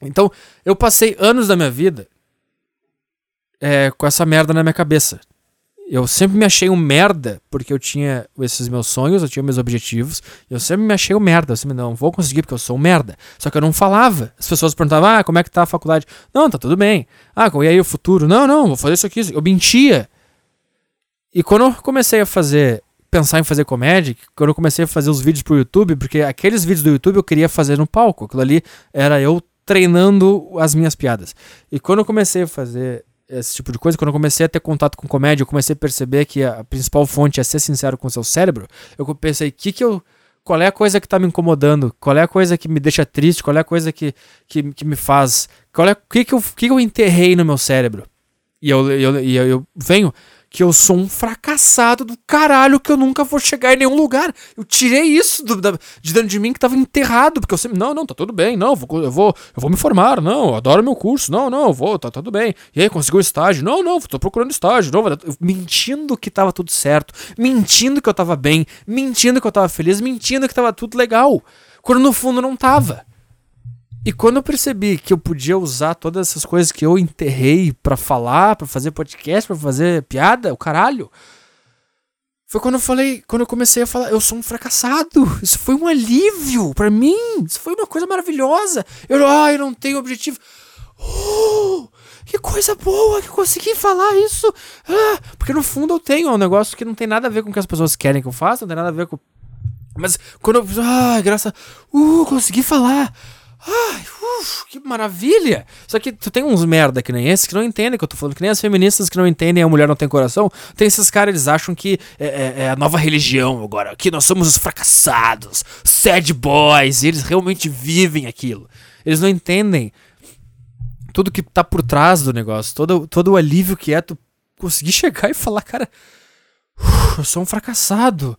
Então eu passei anos da minha vida é, com essa merda na minha cabeça. Eu sempre me achei um merda, porque eu tinha esses meus sonhos, eu tinha meus objetivos, eu sempre me achei um merda. Eu sempre não vou conseguir porque eu sou um merda. Só que eu não falava. As pessoas perguntavam, ah, como é que tá a faculdade? Não, tá tudo bem. Ah, e aí o futuro? Não, não, vou fazer isso aqui. Eu mentia. E quando eu comecei a fazer, pensar em fazer comédia, quando eu comecei a fazer os vídeos pro YouTube, porque aqueles vídeos do YouTube eu queria fazer no palco. Aquilo ali era eu treinando as minhas piadas. E quando eu comecei a fazer esse tipo de coisa, quando eu comecei a ter contato com comédia, eu comecei a perceber que a principal fonte é ser sincero com o seu cérebro, eu pensei, que que eu, Qual é a coisa que tá me incomodando? Qual é a coisa que me deixa triste? Qual é a coisa que, que, que me faz. Qual é que, que, eu, que, que eu enterrei no meu cérebro? E eu, eu, eu, eu venho que eu sou um fracassado do caralho, que eu nunca vou chegar em nenhum lugar. Eu tirei isso do, da, de dentro de mim que tava enterrado, porque eu sempre, não, não, tá tudo bem, não, eu vou, eu vou, eu vou me formar, não, eu adoro meu curso, não, não, eu vou, tá, tudo bem. E aí, conseguiu estágio? Não, não, tô procurando estágio, não, mentindo que tava tudo certo, mentindo que eu tava bem, mentindo que eu tava feliz, mentindo que tava tudo legal, quando no fundo não tava. E quando eu percebi que eu podia usar todas essas coisas que eu enterrei para falar, para fazer podcast, para fazer piada, o caralho. Foi quando eu falei, quando eu comecei a falar, eu sou um fracassado. Isso foi um alívio para mim. Isso foi uma coisa maravilhosa. Eu, ah, eu não tenho objetivo. Oh, que coisa boa que eu consegui falar isso. Ah, porque no fundo eu tenho um negócio que não tem nada a ver com o que as pessoas querem que eu faça, não tem nada a ver com. Mas quando eu. Ah, graça. Uh, consegui falar. Ai, uf, que maravilha! Só que tu tem uns merda que nem esse que não entendem que eu tô falando, que nem as feministas que não entendem a mulher não tem coração. Tem esses caras, eles acham que é, é, é a nova religião agora, que nós somos os fracassados, sad boys, e eles realmente vivem aquilo. Eles não entendem tudo que tá por trás do negócio, todo, todo o alívio que é tu conseguir chegar e falar, cara, eu sou um fracassado.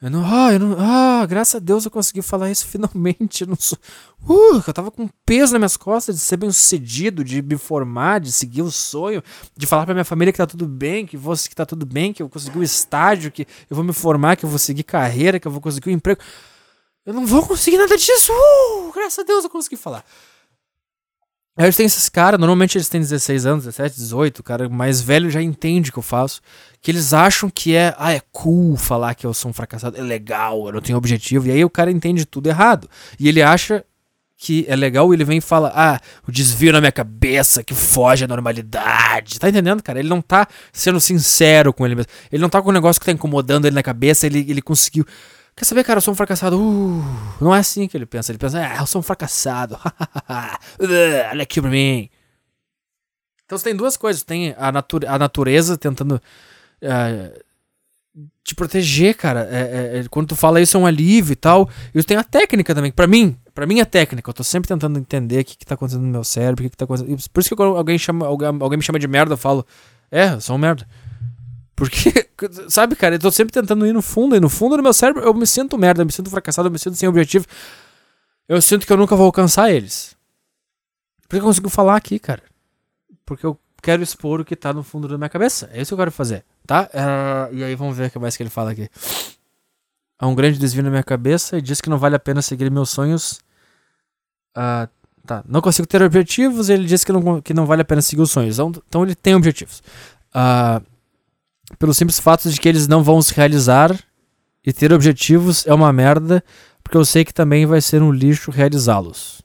Eu não, ah, eu não, ah, graças a Deus eu consegui falar isso finalmente. Eu não sou, uh, eu tava com peso nas minhas costas de ser bem sucedido, de me formar, de seguir o sonho, de falar pra minha família que tá tudo bem, que, vou, que tá tudo bem, que eu consegui o estágio, que eu vou me formar, que eu vou seguir carreira, que eu vou conseguir um emprego. Eu não vou conseguir nada disso. Uh, graças a Deus eu consegui falar. Aí tem esses caras, normalmente eles têm 16 anos, 17, 18, o cara mais velho já entende o que eu faço. Que eles acham que é, ah, é cool falar que eu sou um fracassado, é legal, eu não tenho objetivo. E aí o cara entende tudo errado. E ele acha que é legal ele vem e fala, ah, o desvio na minha cabeça que foge à normalidade. Tá entendendo, cara? Ele não tá sendo sincero com ele mesmo. Ele não tá com um negócio que tá incomodando ele na cabeça, ele, ele conseguiu Quer saber, cara, eu sou um fracassado. Uh, não é assim que ele pensa. Ele pensa, ah, eu sou um fracassado. Olha aqui pra mim. Então você tem duas coisas. Tem a, nature a natureza tentando uh, te proteger, cara. É, é, é, quando tu fala isso é um alívio e tal. E tem a técnica também. Pra mim, pra mim é técnica. Eu tô sempre tentando entender o que, que tá acontecendo no meu cérebro, o que, que tá acontecendo. Por isso que quando alguém, chama, alguém, alguém me chama de merda, eu falo, é, eu sou um merda. Porque, sabe, cara, eu tô sempre tentando ir no fundo, e no fundo do meu cérebro eu me sinto merda, eu me sinto fracassado, eu me sinto sem objetivo. Eu sinto que eu nunca vou alcançar eles. Por que eu consigo falar aqui, cara? Porque eu quero expor o que tá no fundo da minha cabeça. É isso que eu quero fazer, tá? Uh, e aí vamos ver o que mais que ele fala aqui. Há um grande desvio na minha cabeça e diz que não vale a pena seguir meus sonhos. Uh, tá, não consigo ter objetivos. Ele diz que não, que não vale a pena seguir os sonhos. Então, então ele tem objetivos. Uh, pelo simples fato de que eles não vão se realizar e ter objetivos é uma merda, porque eu sei que também vai ser um lixo realizá-los.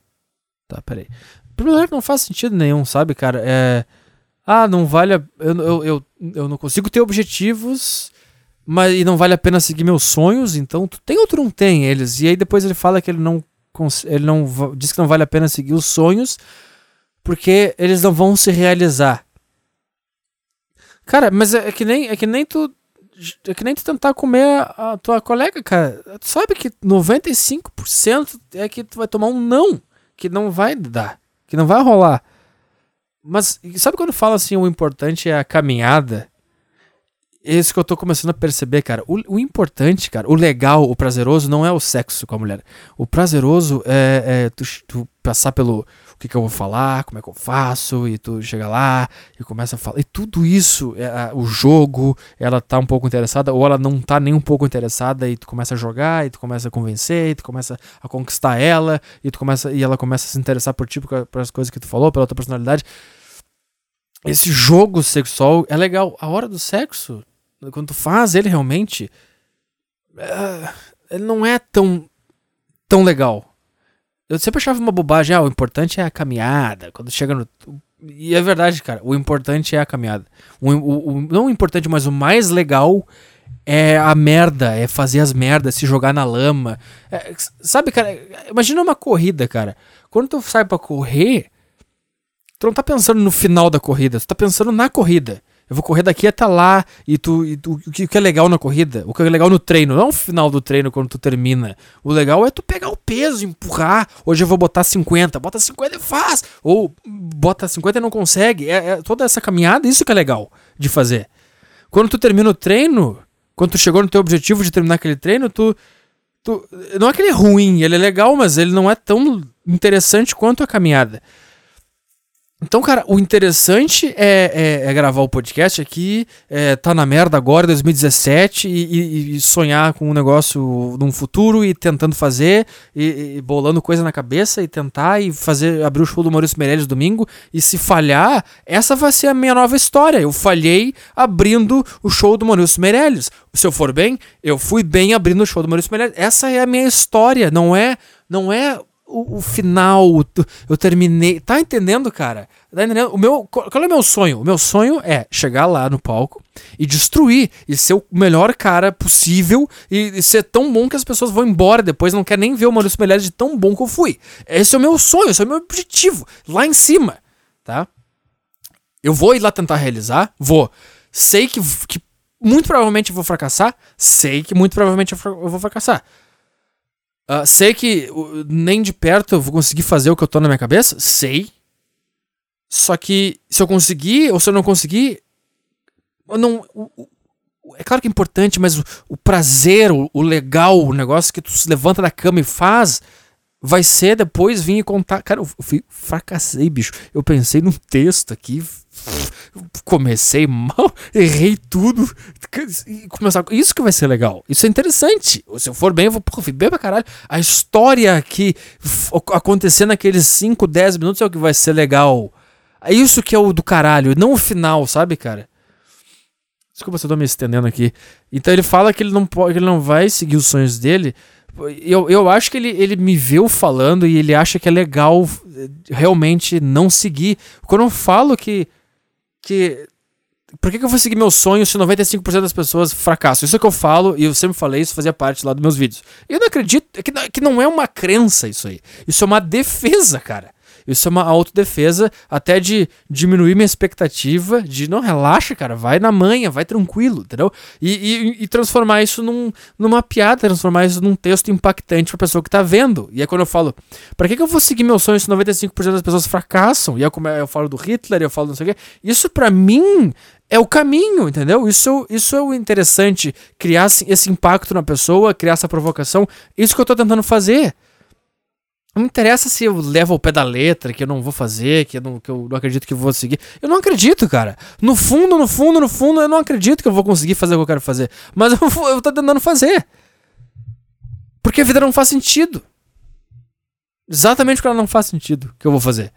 Tá, peraí. Primeiro não faz sentido nenhum, sabe, cara? É. Ah, não vale a. Eu, eu, eu, eu não consigo ter objetivos, mas e não vale a pena seguir meus sonhos, então tu tem ou não tem eles? E aí depois ele fala que ele não. Ele não diz que não vale a pena seguir os sonhos, porque eles não vão se realizar. Cara, mas é, é, que nem é que nem tu é que nem tu tentar comer a, a tua colega, cara. Tu sabe que 95% é que tu vai tomar um não, que não vai dar, que não vai rolar. Mas sabe quando fala assim, o importante é a caminhada? É isso que eu tô começando a perceber, cara. O, o, importante, cara, o legal, o prazeroso não é o sexo com a mulher. O prazeroso é, é tu, tu passar pelo que, que eu vou falar, como é que eu faço, e tu chega lá e começa a falar. E tudo isso, é, o jogo, ela tá um pouco interessada, ou ela não tá nem um pouco interessada, e tu começa a jogar, e tu começa a convencer, e tu começa a conquistar ela, e tu começa e ela começa a se interessar por ti, por, por as coisas que tu falou, pela tua personalidade. Esse jogo sexual é legal. A hora do sexo, quando tu faz ele realmente, é, ele não é tão, tão legal eu sempre achava uma bobagem, ah, o importante é a caminhada. Quando chega no. E é verdade, cara. O importante é a caminhada. O, o, o, não o importante, mas o mais legal é a merda, é fazer as merdas, se jogar na lama. É, sabe, cara, imagina uma corrida, cara. Quando tu sai pra correr, tu não tá pensando no final da corrida, tu tá pensando na corrida. Eu vou correr daqui até lá e tu, e tu o que é legal na corrida, o que é legal no treino, não o final do treino quando tu termina. O legal é tu pegar o peso, empurrar. Hoje eu vou botar 50, bota 50 e faz. Ou bota 50 e não consegue. É, é toda essa caminhada, isso que é legal de fazer. Quando tu termina o treino, quando tu chegou no teu objetivo de terminar aquele treino, tu, tu não é que ele é ruim, ele é legal, mas ele não é tão interessante quanto a caminhada. Então, cara, o interessante é, é, é, gravar o podcast aqui, é, tá na merda agora, 2017, e, e, e, sonhar com um negócio num futuro e tentando fazer, e, e, bolando coisa na cabeça e tentar e fazer, abrir o show do Maurício Meirelles domingo. E se falhar, essa vai ser a minha nova história. Eu falhei abrindo o show do Maurício Meirelles. Se eu for bem, eu fui bem abrindo o show do Maurício Meirelles. Essa é a minha história, não é, não é o, o, final, eu terminei. Tá entendendo, cara? Tá entendendo? O meu, qual é o meu sonho? O meu sonho é chegar lá no palco e destruir, e ser o melhor cara possível, e, e ser tão bom que as pessoas vão embora depois, não quer nem ver o Maurício Meirelles de tão bom que eu fui. Esse é o meu sonho, esse é o meu objetivo, lá em cima, tá? Eu vou ir lá tentar realizar? Vou. Sei que, que muito provavelmente vou fracassar? Sei que muito provavelmente eu vou fracassar. Uh, sei que uh, nem de perto eu vou conseguir fazer o que eu tô na minha cabeça? Sei. Só que se eu conseguir ou se eu não conseguir, eu não. O, o, é claro que é importante, mas o, o prazer, o, legal, o negócio que tu se levanta da cama e faz, vai ser depois vir e contar. Cara, eu, eu fracassei, bicho. Eu pensei num texto aqui, comecei mal, errei tudo. E começar, isso que vai ser legal. Isso é interessante. Se eu for bem, eu vou, pô, bem pra caralho. A história que acontecer naqueles 5, 10 minutos é o que vai ser legal. É isso que é o do caralho, não o final, sabe, cara? Desculpa se eu tô me estendendo aqui. Então ele fala que ele não pode, ele não vai seguir os sonhos dele. Eu, eu acho que ele, ele me viu falando e ele acha que é legal eh, realmente não seguir. Quando eu falo que que. Por que, que eu vou seguir meu sonho se 95% das pessoas fracassam? Isso é que eu falo, e eu sempre falei, isso fazia parte lá dos meus vídeos. Eu não acredito, é que, que não é uma crença isso aí. Isso é uma defesa, cara. Isso é uma autodefesa, até de diminuir minha expectativa, de não, relaxa, cara, vai na manha, vai tranquilo, entendeu? E, e, e transformar isso num, numa piada, transformar isso num texto impactante pra pessoa que tá vendo. E é quando eu falo, pra que, que eu vou seguir meu sonho se 95% das pessoas fracassam? E é como eu falo do Hitler, eu falo não sei o quê. Isso pra mim é o caminho, entendeu? Isso, isso é o interessante, criar esse impacto na pessoa, criar essa provocação. Isso que eu tô tentando fazer. Não interessa se eu levo ao pé da letra, que eu não vou fazer, que eu não, que eu não acredito que eu vou seguir. Eu não acredito, cara. No fundo, no fundo, no fundo, eu não acredito que eu vou conseguir fazer o que eu quero fazer. Mas eu, eu tô tentando fazer. Porque a vida não faz sentido. Exatamente porque ela não faz sentido que eu vou fazer.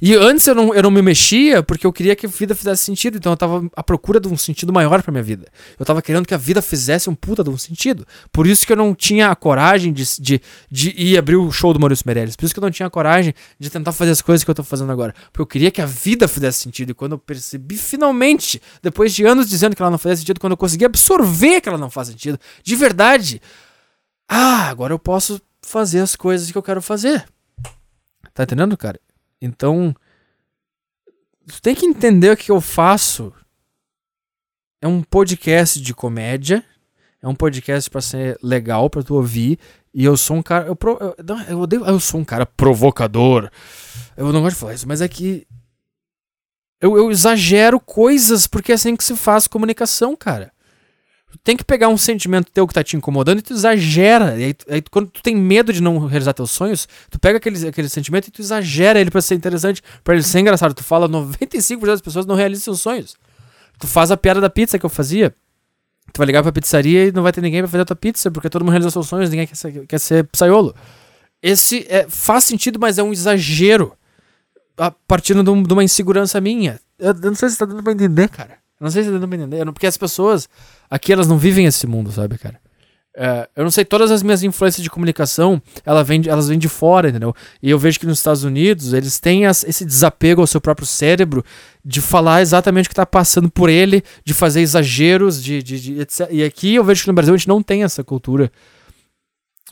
E antes eu não, eu não me mexia porque eu queria que a vida fizesse sentido. Então eu tava à procura de um sentido maior pra minha vida. Eu tava querendo que a vida fizesse um puta de um sentido. Por isso que eu não tinha a coragem de, de, de ir abrir o show do Maurício Meirelles. Por isso que eu não tinha a coragem de tentar fazer as coisas que eu tô fazendo agora. Porque eu queria que a vida fizesse sentido. E quando eu percebi finalmente, depois de anos dizendo que ela não fazia sentido, quando eu consegui absorver que ela não faz sentido, de verdade, ah, agora eu posso fazer as coisas que eu quero fazer. Tá entendendo, cara? Então, tu tem que entender o que eu faço. É um podcast de comédia. É um podcast para ser legal para tu ouvir. E eu sou um cara. Eu, eu, eu, odeio, eu sou um cara provocador. Eu não gosto de falar isso, mas é que. Eu, eu exagero coisas porque é assim que se faz comunicação, cara. Tu tem que pegar um sentimento teu que tá te incomodando e tu exagera. E aí, aí, quando tu tem medo de não realizar teus sonhos, tu pega aquele, aquele sentimento e tu exagera ele pra ser interessante, pra ele ser engraçado. Tu fala 95% das pessoas não realizam seus sonhos. Tu faz a piada da pizza que eu fazia. Tu vai ligar pra pizzaria e não vai ter ninguém pra fazer a tua pizza, porque todo mundo realiza seus sonhos, ninguém quer ser, quer ser pizzaiolo. Esse é, faz sentido, mas é um exagero. A partir de, um, de uma insegurança minha. Eu, eu não sei se tá dando pra entender, cara. Não sei se tá dando pra entender. Porque as pessoas Aqui elas não vivem esse mundo, sabe, cara? É, eu não sei, todas as minhas influências de comunicação, ela vem elas vêm de fora, entendeu? E eu vejo que nos Estados Unidos eles têm as, esse desapego ao seu próprio cérebro de falar exatamente o que está passando por ele, de fazer exageros, de, de, de etc. E aqui eu vejo que no Brasil a gente não tem essa cultura.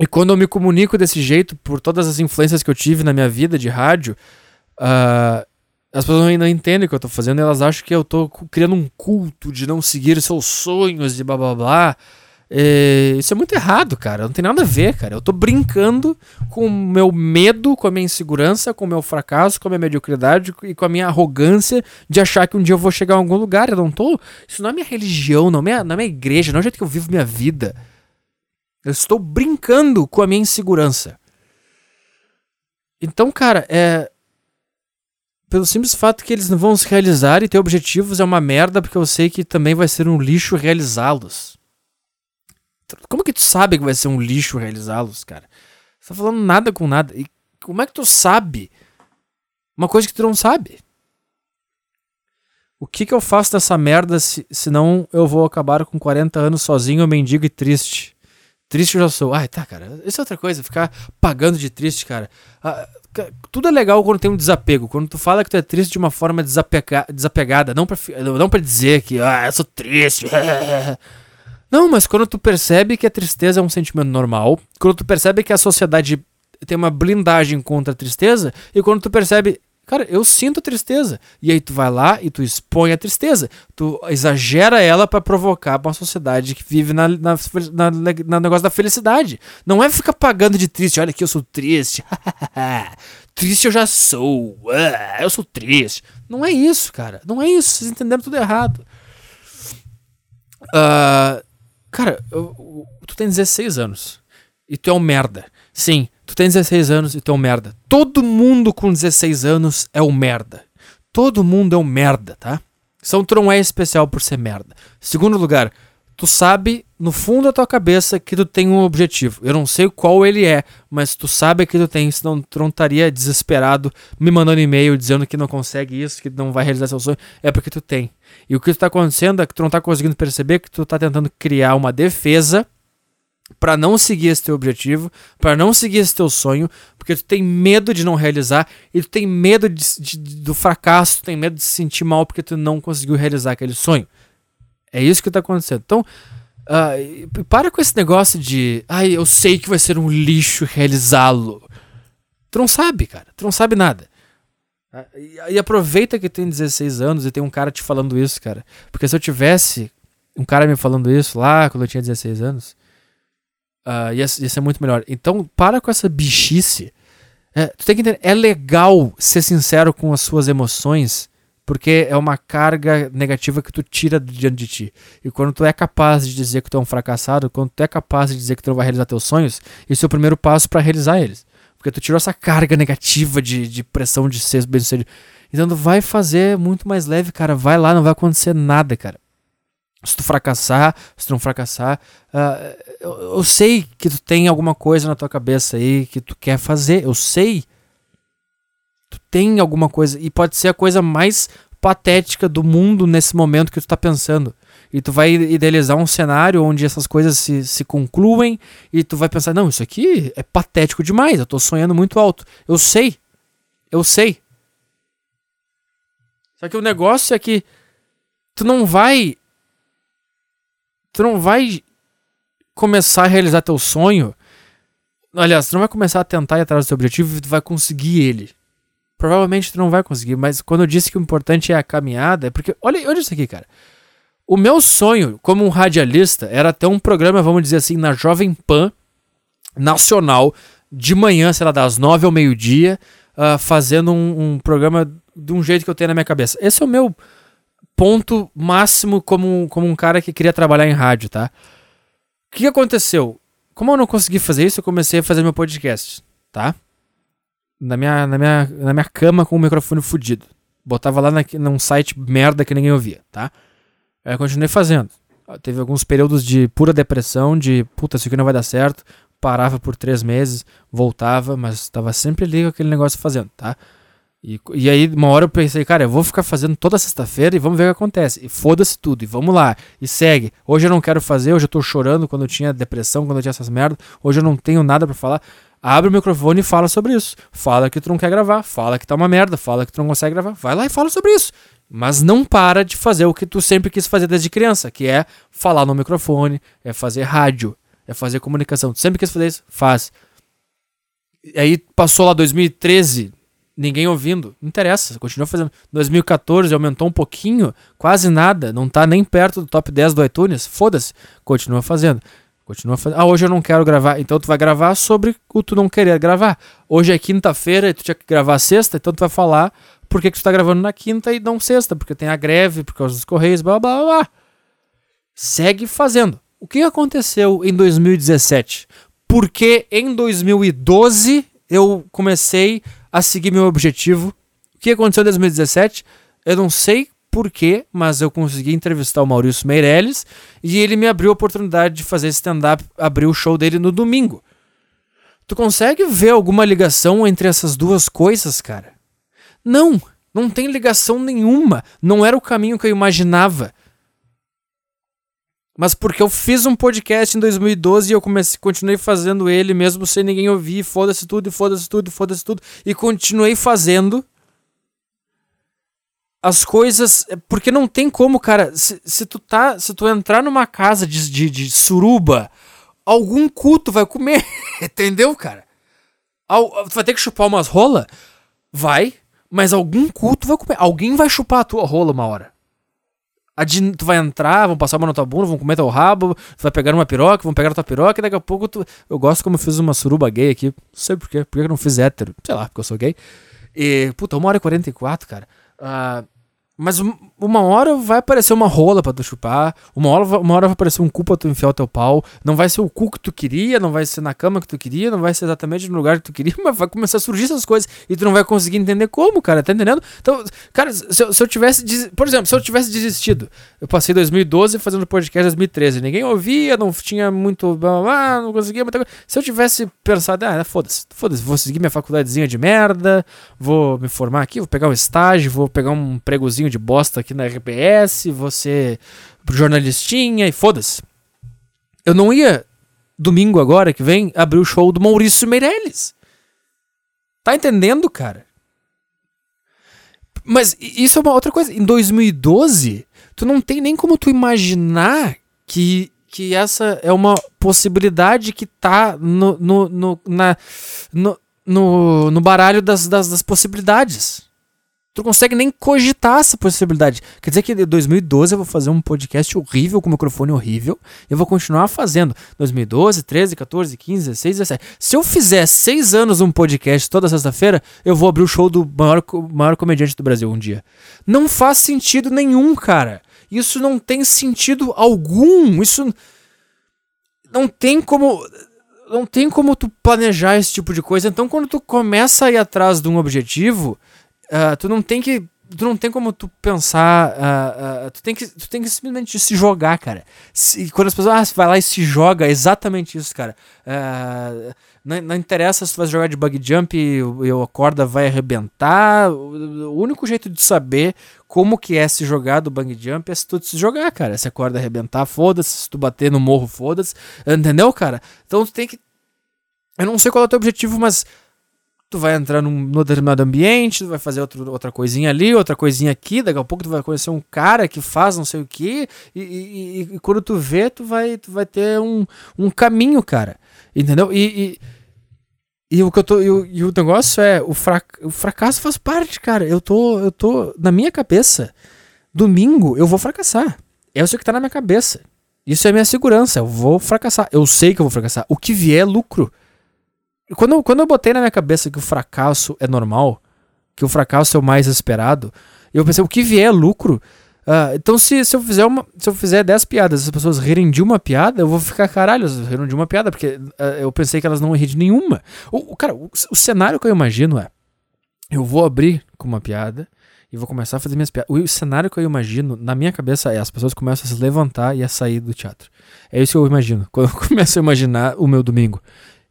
E quando eu me comunico desse jeito, por todas as influências que eu tive na minha vida de rádio, uh, As pessoas ainda entendem o que eu tô fazendo, elas acham que eu tô criando um culto de não seguir seus sonhos e blá blá blá. É, isso é muito errado, cara. Não tem nada a ver, cara. Eu tô brincando com o meu medo, com a minha insegurança, com o meu fracasso, com a minha mediocridade e com a minha arrogância de achar que um dia eu vou chegar em algum lugar. Eu não tô. Isso não é minha religião, não é minha, não é minha igreja, não é o jeito que eu vivo minha vida. Eu estou brincando com a minha insegurança. Então, cara, é. Pelo simples fato que eles não vão se realizar e ter objetivos é uma merda, porque eu sei que também vai ser um lixo realizá-los. Como que tu sabe que vai ser um lixo realizá-los, cara? Você tá falando nada com nada. E como é que tu sabe uma coisa que tu não sabe? O que que eu faço dessa merda se, senão eu vou acabar com 40 anos sozinho, mendigo e triste? Triste eu já sou. Ai, tá, cara. Isso é outra coisa, ficar pagando de triste, cara. Ah, tudo é legal quando tem um desapego. Quando tu fala que tu é triste de uma forma desapega- desapegada. Não pra, não pra dizer que, ah, eu sou triste. Não, mas quando tu percebe que a tristeza é um sentimento normal, quando tu percebe que a sociedade tem uma blindagem contra a tristeza, e quando tu percebe, cara, eu sinto tristeza, e aí tu vai lá e tu expõe a tristeza, tu exagera ela pra provocar uma sociedade que vive na, na, na, na negócio da felicidade. Não é ficar pagando de triste, olha aqui, eu sou triste. triste eu já sou, ah, eu sou triste. Não é isso, cara, não é isso, vocês entenderam tudo errado. Ah, Cara, eu- eu- tu tem 16 anos e tu é um merda. Sim, tu tem 16 anos e tu é um merda. Todo mundo com 16 anos é um merda. Todo mundo é um merda, tá? São tu não é especial por ser merda. Segundo lugar, tu sabe no fundo da tua cabeça que tu tem um objetivo. Eu não sei qual ele é, mas tu sabe que tu tem, senão tu não estaria desesperado me mandando e-mail dizendo que não consegue isso, que não vai realizar seu sonho. É porque tu tem. E o que tá acontecendo é que tu não tá conseguindo perceber que tu tá tentando criar uma defesa pra não seguir esse teu objetivo, pra não seguir esse teu sonho, porque tu tem medo de não realizar e tu tem medo de, de- do fracasso, tu tem medo de se sentir mal porque tu não conseguiu realizar aquele sonho. É isso que tá acontecendo. Então, e para com esse negócio de, ai, eu sei que vai ser um lixo realizá-lo. Tu não sabe, cara. Tu não sabe nada. Ah, E, e aproveita que tem 16 anos e tem um cara te falando isso, cara. Porque se eu tivesse um cara me falando isso lá quando eu tinha 16 anos, ah, ia, ia ser muito melhor. Então, para com essa bichice. É, tu tem que entender, é legal ser sincero com as suas emoções, porque é uma carga negativa que tu tira diante de ti. E quando tu é capaz de dizer que tu é um fracassado, quando tu é capaz de dizer que tu não vai realizar teus sonhos, isso é o primeiro passo para realizar eles. Porque tu tirou essa carga negativa de, de pressão de ser bem sucedido. Então tu vai fazer muito mais leve, cara. Vai lá, não vai acontecer nada, cara. Se tu fracassar, se tu não fracassar, ah, eu, eu sei que tu tem alguma coisa na tua cabeça aí que tu quer fazer. Eu sei. Tu tem alguma coisa. E pode ser a coisa mais patética do mundo nesse momento que tu tá pensando. E tu vai idealizar um cenário onde essas coisas se, se concluem e tu vai pensar, não, isso aqui é patético demais, eu tô sonhando muito alto. Eu sei. Eu sei. Só que o negócio é que tu não vai tu não vai começar a realizar teu sonho. Aliás, tu não vai começar a tentar ir atrás do teu objetivo e tu vai conseguir ele. Provavelmente tu não vai conseguir, mas quando eu disse que o importante é a caminhada, é porque. Olha, olha isso aqui, cara. O meu sonho como um radialista era ter um programa, vamos dizer assim, na Jovem Pan nacional, de manhã, sei lá, das nove ao meio-dia, ah, fazendo um, um programa de um jeito que eu tenho na minha cabeça. Esse é o meu ponto máximo como, como um cara que queria trabalhar em rádio, tá? O que aconteceu? Como eu não consegui fazer isso, eu comecei a fazer meu podcast, tá? Na minha, na minha, na minha cama com o microfone fudido. Botava lá na, num site merda que ninguém ouvia, tá? Aí eu continuei fazendo. Teve alguns períodos de pura depressão, de puta, isso aqui não vai dar certo. Parava por três meses, voltava, mas tava sempre ali com aquele negócio fazendo, tá? E, e aí, uma hora eu pensei, cara, eu vou ficar fazendo toda sexta-feira e vamos ver o que acontece. E foda-se tudo, e vamos lá, e segue. Hoje eu não quero fazer, hoje eu tô chorando quando eu tinha depressão, quando eu tinha essas merdas. Hoje eu não tenho nada pra falar. Abre o microfone e fala sobre isso. Fala que tu não quer gravar, fala que tá uma merda, fala que tu não consegue gravar. Vai lá e fala sobre isso. Mas não para de fazer o que tu sempre quis fazer desde criança, que é falar no microfone, é fazer rádio, é fazer comunicação. Tu sempre quis fazer isso? Faz. E aí passou lá 2013, ninguém ouvindo. Não interessa, continua fazendo. 2014 aumentou um pouquinho, quase nada, não tá nem perto do top 10 do iTunes. Foda-se, continua fazendo. Continua fazendo. Ah, hoje eu não quero gravar. Então tu vai gravar sobre o tu não querer gravar. Hoje é quinta-feira e tu tinha que gravar sexta, então tu vai falar por que, que tu tá gravando na quinta e não sexta, porque tem a greve, por causa dos correios, blá blá blá. Segue fazendo. O que aconteceu em 2017? Porque em 2012 eu comecei a seguir meu objetivo. O que aconteceu em 2017? Eu não sei porquê, mas eu consegui entrevistar o Maurício Meirelles e ele me abriu a oportunidade de fazer stand-up, abrir o show dele no domingo. Tu consegue ver alguma ligação entre essas duas coisas, cara? Não, não tem ligação nenhuma. Não era o caminho que eu imaginava. Mas porque eu fiz um podcast em 2012 e eu comecei, continuei fazendo ele mesmo sem ninguém ouvir, foda-se tudo, foda-se tudo, foda-se tudo, e continuei fazendo as coisas. Porque não tem como, cara. Se, se tu tá. Se tu entrar numa casa de, de, de suruba, algum culto vai comer. Entendeu, cara? Al, vai ter que chupar umas rolas? Vai. Mas algum culto vai comer. Alguém vai chupar a tua rola uma hora. Tu vai entrar, vão passar uma na tua bunda, vão comer teu rabo, tu vai pegar uma piroca, vão pegar a tua piroca e daqui a pouco tu. Eu gosto como eu fiz uma suruba gay aqui. Não sei porquê. Por que eu não fiz hétero? Sei lá, porque eu sou gay. E, puta, uma hora e 44, cara. Uh, mas uma hora vai aparecer uma rola pra tu chupar, uma hora, uma hora vai aparecer um cu pra tu enfiar o teu pau. Não vai ser o cu que tu queria, não vai ser na cama que tu queria, não vai ser exatamente no lugar que tu queria, mas vai começar a surgir essas coisas e tu não vai conseguir entender como, cara, tá entendendo? Então, cara, se eu, se eu tivesse, por exemplo, se eu tivesse desistido, eu passei 2012 fazendo podcast 2013, ninguém ouvia, não tinha muito, não conseguia muita coisa. Se eu tivesse pensado, ah, foda-se, foda-se, vou seguir minha faculdadezinha de merda, vou me formar aqui, vou pegar um estágio, vou pegar um pregozinho de bosta aqui na RBS, você jornalistinha e foda-se. Eu não ia, domingo agora que vem, abrir o show do Maurício Meirelles. Tá entendendo, cara? Mas isso é uma outra coisa. Em 2012, tu não tem nem como tu imaginar que, que essa é uma possibilidade que tá no, no, no, na, no, no, no baralho das, das, das possibilidades. Tu consegue nem cogitar essa possibilidade. Quer dizer que em 2012 eu vou fazer um podcast horrível, com microfone horrível, e eu vou continuar fazendo. 2012, 13, 14, 15, 16, 17. Se eu fizer seis anos um podcast toda sexta-feira, eu vou abrir o show do maior, maior comediante do Brasil um dia. Não faz sentido nenhum, cara. Isso não tem sentido algum. Isso. Não tem como. Não tem como tu planejar esse tipo de coisa. Então, quando tu começa a ir atrás de um objetivo Uh, tu não tem que. Tu não tem como tu pensar. Uh, uh, tu, tem que, tu tem que simplesmente se jogar, cara. Se, quando as pessoas. Ah, vai lá e se joga, é exatamente isso, cara. Não, não, interessa se tu vai jogar de bug jump e, e a corda vai arrebentar. O, o, único jeito de saber como que é se jogar do bug jump é se tu se jogar, cara. Se a corda arrebentar, foda-se. Se tu bater no morro, foda-se. Entendeu, cara? Então tu tem que. Eu não sei qual é o teu objetivo, mas tu vai entrar num, num determinado ambiente, tu vai fazer outro, outra coisinha ali, outra coisinha aqui, daqui a pouco tu vai conhecer um cara que faz não sei o que, e, e, quando tu vê, tu vai, tu vai ter um, um caminho, cara. Entendeu? E, e, e o que eu tô. E o, e o negócio é, o, frac, o fracasso faz parte, cara. Eu tô. Eu tô. Na minha cabeça, domingo eu vou fracassar. É isso que tá na minha cabeça. Isso é minha segurança. Eu vou fracassar. Eu sei que eu vou fracassar. O que vier é lucro. Quando, quando eu botei na minha cabeça que o fracasso é normal, que o fracasso é o mais esperado, eu pensei, o que vier é lucro. Uh, então, se, se, eu fizer uma, se eu fizer 10 piadas as pessoas rirem de uma piada, eu vou ficar caralho, elas riram de uma piada, porque uh, eu pensei que elas não rir de nenhuma. O cara, o, o, cenário que eu imagino é: eu vou abrir com uma piada e vou começar a fazer minhas piadas. O, o cenário que eu imagino, na minha cabeça, é as pessoas começam a se levantar e a sair do teatro. É isso que eu imagino. Quando eu começo a imaginar o meu domingo.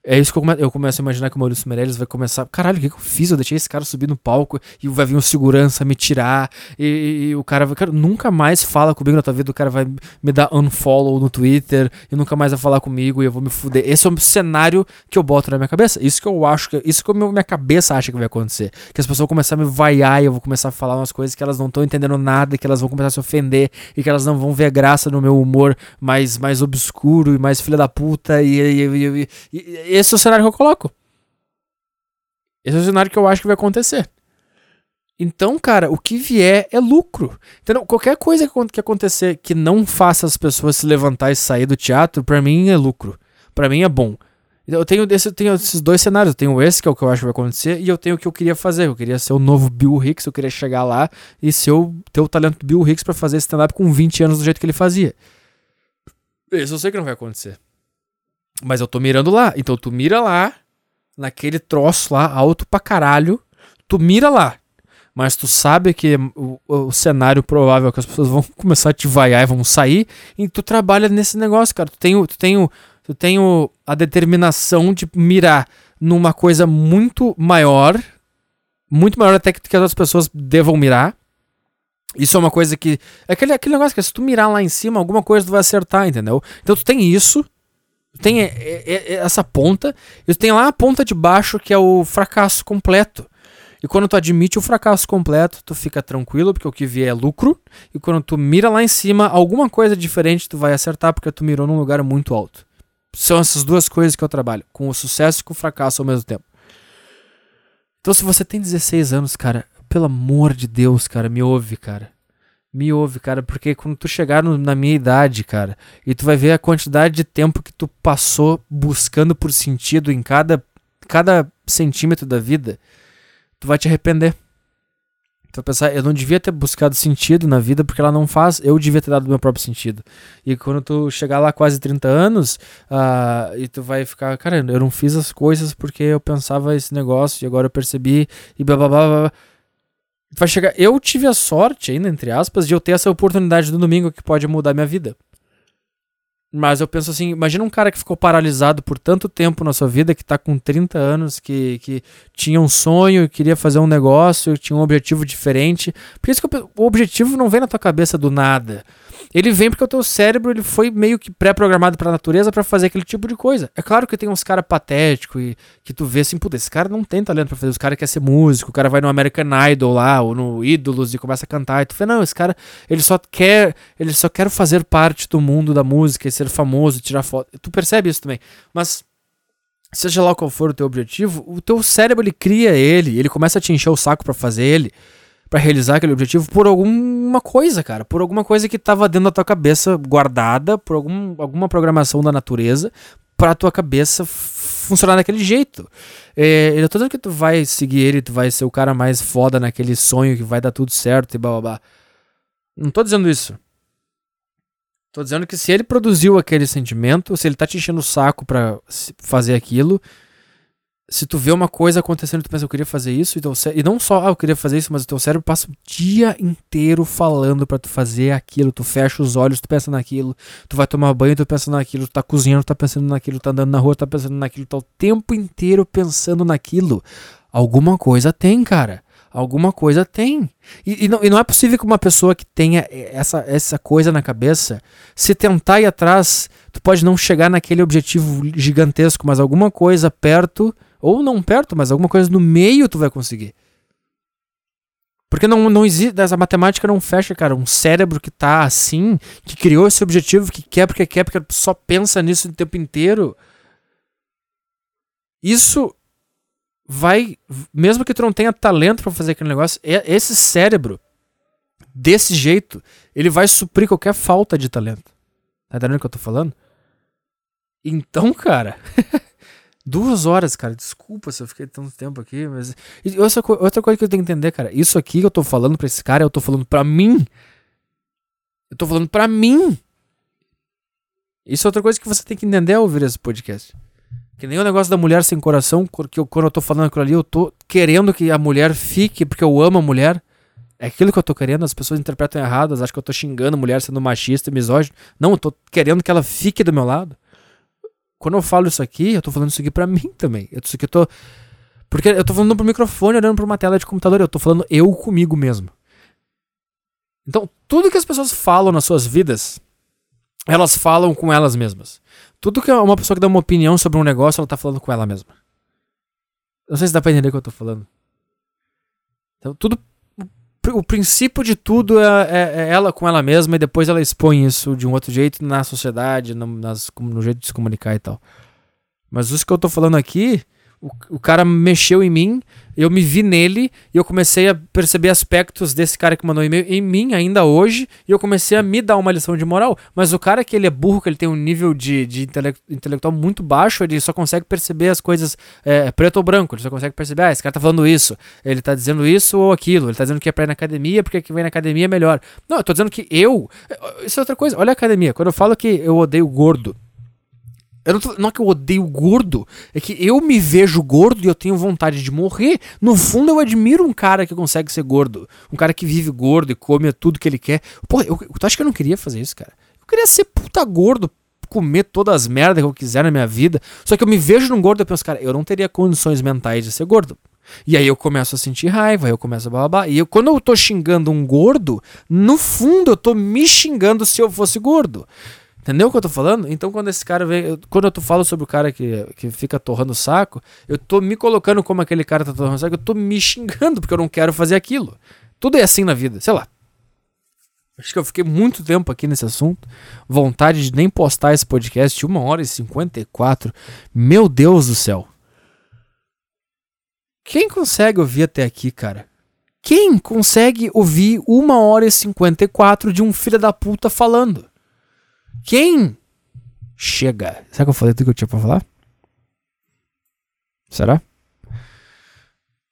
É isso que eu, come eu começo a imaginar que o Maurício Meirelles vai começar. Caralho, o que, que, eu fiz? Eu deixei esse cara subir no palco e vai vir um segurança me tirar. E, e, e o cara vai. Cara, nunca mais fala comigo na tua vida. O cara vai me dar unfollow no Twitter e nunca mais vai falar comigo e eu vou me fuder. Esse é o cenário que eu boto na minha cabeça. Isso que eu acho que. Isso que a minha cabeça acha que vai acontecer. Que as pessoas vão começar a me vaiar e eu vou começar a falar umas coisas que elas não estão entendendo nada, que elas vão começar a se ofender e que elas não vão ver graça no meu humor mais, mais obscuro e mais filha da puta. E, e, esse é o cenário que eu coloco. Esse é o cenário que eu acho que vai acontecer. Então, cara, o que vier é lucro. Entendeu? Qualquer coisa que acontecer que não faça as pessoas se levantar e sair do teatro, para mim é lucro. para mim é bom. Eu tenho, esse, eu tenho esses dois cenários. Eu tenho esse, que é o que eu acho que vai acontecer, e eu tenho o que eu queria fazer. Eu queria ser o novo Bill Hicks, eu queria chegar lá e ser o, ter o talento do Bill Hicks para fazer stand-up com 20 anos do jeito que ele fazia. Isso eu sei que não vai acontecer. Mas eu tô mirando lá. Então tu mira lá, naquele troço lá, alto pra caralho. Tu mira lá. Mas tu sabe que o, o cenário provável é que as pessoas vão começar a te vaiar e vão sair. E tu trabalha nesse negócio, cara. Tu tem, tu tem tu tem a determinação de mirar numa coisa muito maior, muito maior até que, que as outras pessoas devam mirar. Isso é uma coisa que. É aquele, aquele negócio que se tu mirar lá em cima, alguma coisa tu vai acertar, entendeu? Então tu tem isso, tem essa ponta, e tem lá a ponta de baixo que é o fracasso completo. E quando tu admite o fracasso completo, tu fica tranquilo, porque o que vier é lucro. E quando tu mira lá em cima, alguma coisa diferente tu vai acertar, porque tu mirou num lugar muito alto. São essas duas coisas que eu trabalho, com o sucesso e com o fracasso ao mesmo tempo. Então, se você tem 16 anos, cara, pelo amor de Deus, cara, me ouve, cara. Me ouve, cara, porque quando tu chegar no, na minha idade, cara, e tu vai ver a quantidade de tempo que tu passou buscando por sentido em cada, cada centímetro da vida, tu vai te arrepender. Tu vai pensar, eu não devia ter buscado sentido na vida porque ela não faz, eu devia ter dado o meu próprio sentido. E quando tu chegar lá quase 30 anos, uh, e tu vai ficar, cara, eu não fiz as coisas porque eu pensava esse negócio e agora eu percebi e blá blá blá blá. Vai chegar, eu tive a sorte, ainda entre aspas, de eu ter essa oportunidade no domingo que pode mudar minha vida. Mas eu penso assim, imagina um cara que ficou paralisado por tanto tempo na sua vida, que tá com 30 anos, que, que tinha um sonho, queria fazer um negócio, tinha um objetivo diferente. Por isso que o objetivo não vem na tua cabeça do nada. Ele vem porque o teu cérebro ele foi meio que pré-programado pra natureza para fazer aquele tipo de coisa. É claro que tem uns caras patéticos e que tu vê assim, puta, esse cara não tem talento pra fazer. Os cara quer ser músico, o cara vai no American Idol lá, ou no Ídolos e começa a cantar. E tu fala, não, esse cara, ele só quer, ele só quer fazer parte do mundo da música e ser famoso, tirar foto. Tu percebe isso também. Mas seja lá qual for o teu objetivo, o teu cérebro ele cria ele, ele começa a te encher o saco para fazer ele para realizar aquele objetivo por alguma coisa, cara. Por alguma coisa que tava dentro da tua cabeça guardada, por algum, alguma programação da natureza, pra tua cabeça funcionar daquele jeito. É, eu tô dizendo que tu vai seguir ele, tu vai ser o cara mais foda naquele sonho que vai dar tudo certo e blá blá blá. Não tô dizendo isso. Tô dizendo que se ele produziu aquele sentimento, se ele tá te enchendo o saco pra fazer aquilo, se tu vê uma coisa acontecendo, tu pensa, eu queria fazer isso, e, e não só, ah, eu queria fazer isso, mas o teu cérebro passa o dia inteiro falando para tu fazer aquilo, tu fecha os olhos, tu pensa naquilo, tu vai tomar banho, tu pensa naquilo, tu tá cozinhando, tu tá pensando naquilo, tu tá andando na rua, tu tá pensando naquilo, tu tá o tempo inteiro pensando naquilo. Alguma coisa tem, cara. Alguma coisa tem. E, e, não, e não é possível que uma pessoa que tenha essa, essa coisa na cabeça, se tentar ir atrás, tu pode não chegar naquele objetivo gigantesco, mas alguma coisa perto ou não perto, mas alguma coisa no meio tu vai conseguir. Porque não, não existe. Essa matemática não fecha, cara. Um cérebro que tá assim, que criou esse objetivo, que quer porque quer, porque só pensa nisso o tempo inteiro. Isso vai. Mesmo que tu não tenha talento para fazer aquele negócio, é, esse cérebro, desse jeito, ele vai suprir qualquer falta de talento. Tá entendendo o que eu tô falando? Então, cara. Duas horas, cara. Desculpa se eu fiquei tanto tempo aqui, mas. E outra, outra coisa que eu tenho que entender, cara. Isso aqui que eu tô falando pra esse cara, eu tô falando pra mim. Eu tô falando pra mim. Isso é outra coisa que você tem que entender ao ouvir esse podcast. Que nem o negócio da mulher sem coração, porque eu, quando eu tô falando aquilo ali, eu tô querendo que a mulher fique, porque eu amo a mulher. É aquilo que eu tô querendo, as pessoas interpretam errado, acham que eu tô xingando a mulher sendo machista, misógino. Não, eu tô querendo que ela fique do meu lado quando eu falo isso aqui, eu tô falando isso aqui pra mim também. Eu, isso aqui eu tô. Porque eu tô falando pro microfone, olhando pra uma tela de computador, eu tô falando eu comigo mesmo. Então, tudo que as pessoas falam nas suas vidas, elas falam com elas mesmas. Tudo que uma pessoa que dá uma opinião sobre um negócio, ela tá falando com ela mesma. Não sei se dá pra entender o que eu tô falando. Então, tudo o princípio de tudo é, é, é, ela com ela mesma e depois ela expõe isso de um outro jeito na sociedade, no, nas, no jeito de se comunicar e tal. Mas isso que eu tô falando aqui, o, o cara mexeu em mim, eu me vi nele e eu comecei a perceber aspectos desse cara que mandou e-mail em mim ainda hoje e eu comecei a me dar uma lição de moral. Mas o cara que ele é burro, que ele tem um nível de, de intele intelectual muito baixo, ele só consegue perceber as coisas é, preto ou branco. Ele só consegue perceber, ah, esse cara tá falando isso, ele tá dizendo isso ou aquilo, ele tá dizendo que é pra ir na academia porque que vem na academia é melhor. Não, eu tô dizendo que eu. Isso é outra coisa. Olha a academia. Quando eu falo que eu odeio gordo. Eu não, tô, não é que eu odeio gordo, é que eu me vejo gordo e eu tenho vontade de morrer. No fundo, eu admiro um cara que consegue ser gordo. Um cara que vive gordo e come tudo que ele quer. Pô, eu, tu acha que eu não queria fazer isso, cara? Eu queria ser puta gordo, comer todas as merdas que eu quiser na minha vida. Só que eu me vejo num gordo e penso, cara, eu não teria condições mentais de ser gordo. E aí eu começo a sentir raiva, eu começo a blá. E eu, quando eu tô xingando um gordo, no fundo eu tô me xingando se eu fosse gordo. Entendeu o que eu tô falando? Então, quando esse cara vem. Quando eu falo sobre o cara que, que fica torrando o saco, eu tô me colocando como aquele cara tá torrando o saco, eu tô me xingando, porque eu não quero fazer aquilo. Tudo é assim na vida, sei lá. Acho que eu fiquei muito tempo aqui nesse assunto. Vontade de nem postar esse podcast. Uma hora e 54. Meu Deus do céu. Quem consegue ouvir até aqui, cara? Quem consegue ouvir uma hora e 54 de um filho da puta falando? Quem chega? Será que eu falei tudo que eu tinha pra falar? Será?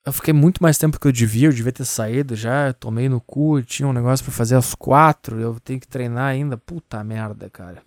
Eu fiquei muito mais tempo que eu devia, eu devia ter saído já, tomei no cu, tinha um negócio para fazer às quatro, eu tenho que treinar ainda. Puta merda, cara.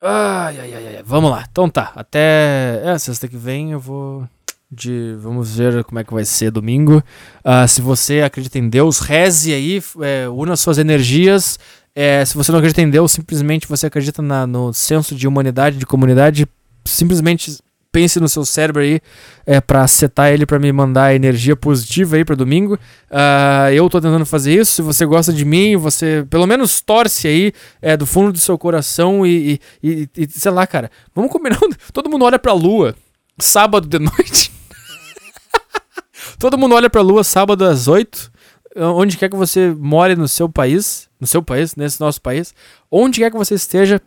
Ai, ai, ai, ai. Vamos lá. Então tá. Até é, sexta que vem eu vou de vamos ver como é que vai ser domingo. Uh, se você acredita em Deus, reze aí, é, una suas energias. É, se você não acredita em Deus, simplesmente você acredita na, no senso de humanidade, de comunidade, simplesmente pense no seu cérebro aí é, para setar ele para me mandar energia positiva aí para domingo. Uh, eu tô tentando fazer isso. Se você gosta de mim, você pelo menos torce aí é, do fundo do seu coração e, e, e, sei lá, cara. Vamos combinar. Todo mundo olha pra lua sábado de noite. Todo mundo olha pra lua sábado às 8. Onde quer que você more no seu país, no seu país, nesse nosso país, onde quer que você esteja,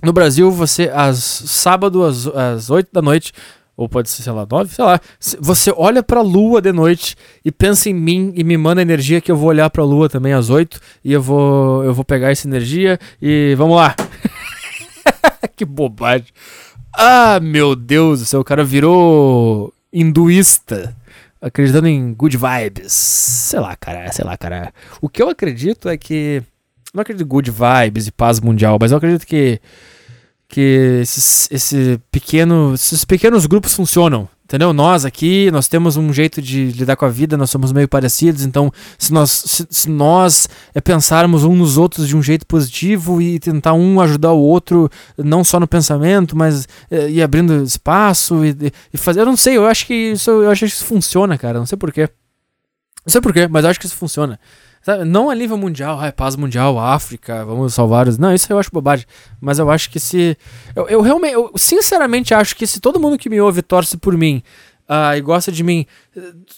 no Brasil, você, às sábado, às, às 8 da noite, ou pode ser, sei lá, 9, sei lá, você olha pra lua de noite e pensa em mim e me manda energia que eu vou olhar pra lua também às 8 e eu vou, eu vou pegar essa energia e vamos lá. que bobagem. Ah, meu Deus do céu, o cara virou hinduísta acreditando em good vibes. Sei lá, cara, sei lá, cara. O que eu acredito é que. Não acredito em good vibes e paz mundial, mas eu acredito que. Que esses, esse pequeno, esses pequenos grupos funcionam. Entendeu? Nós aqui, nós temos um jeito de lidar com a vida, nós somos meio parecidos, então se nós, se, se nós é, pensarmos um nos outros de um jeito positivo e tentar um ajudar o outro, não só no pensamento, mas é, ir abrindo espaço e, e, fazer. Eu não sei, eu acho que isso, eu acho que isso funciona, cara. Não sei porquê. Não sei porquê, mas eu acho que isso funciona. Sabe? Não a nível mundial, ah, paz mundial, África, vamos salvar os. Não, isso eu acho bobagem. Mas eu acho que se. Eu, eu realmente, eu sinceramente acho que se todo mundo que me ouve torce por mim uh, e gosta de mim,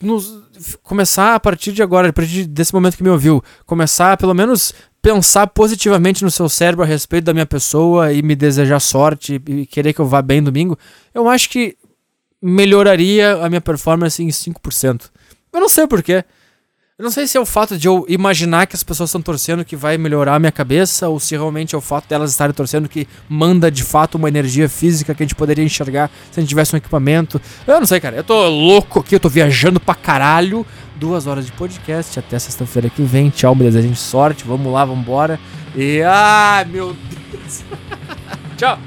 nos, começar a partir de agora, a partir desse momento que me ouviu, começar a pelo menos pensar positivamente no seu cérebro a respeito da minha pessoa e me desejar sorte e querer que eu vá bem domingo, eu acho que melhoraria a minha performance em 5%. Eu não sei porquê. Eu não sei se é o fato de eu imaginar que as pessoas estão torcendo que vai melhorar a minha cabeça, ou se realmente é o fato delas estarem torcendo que manda de fato uma energia física que a gente poderia enxergar se a gente tivesse um equipamento. Eu não sei, cara. Eu tô louco aqui, eu tô viajando pra caralho. Duas horas de podcast. Até sexta-feira que vem. Tchau, me desejem sorte. Vamos lá, vamos embora. E. Ai, meu Deus. Tchau.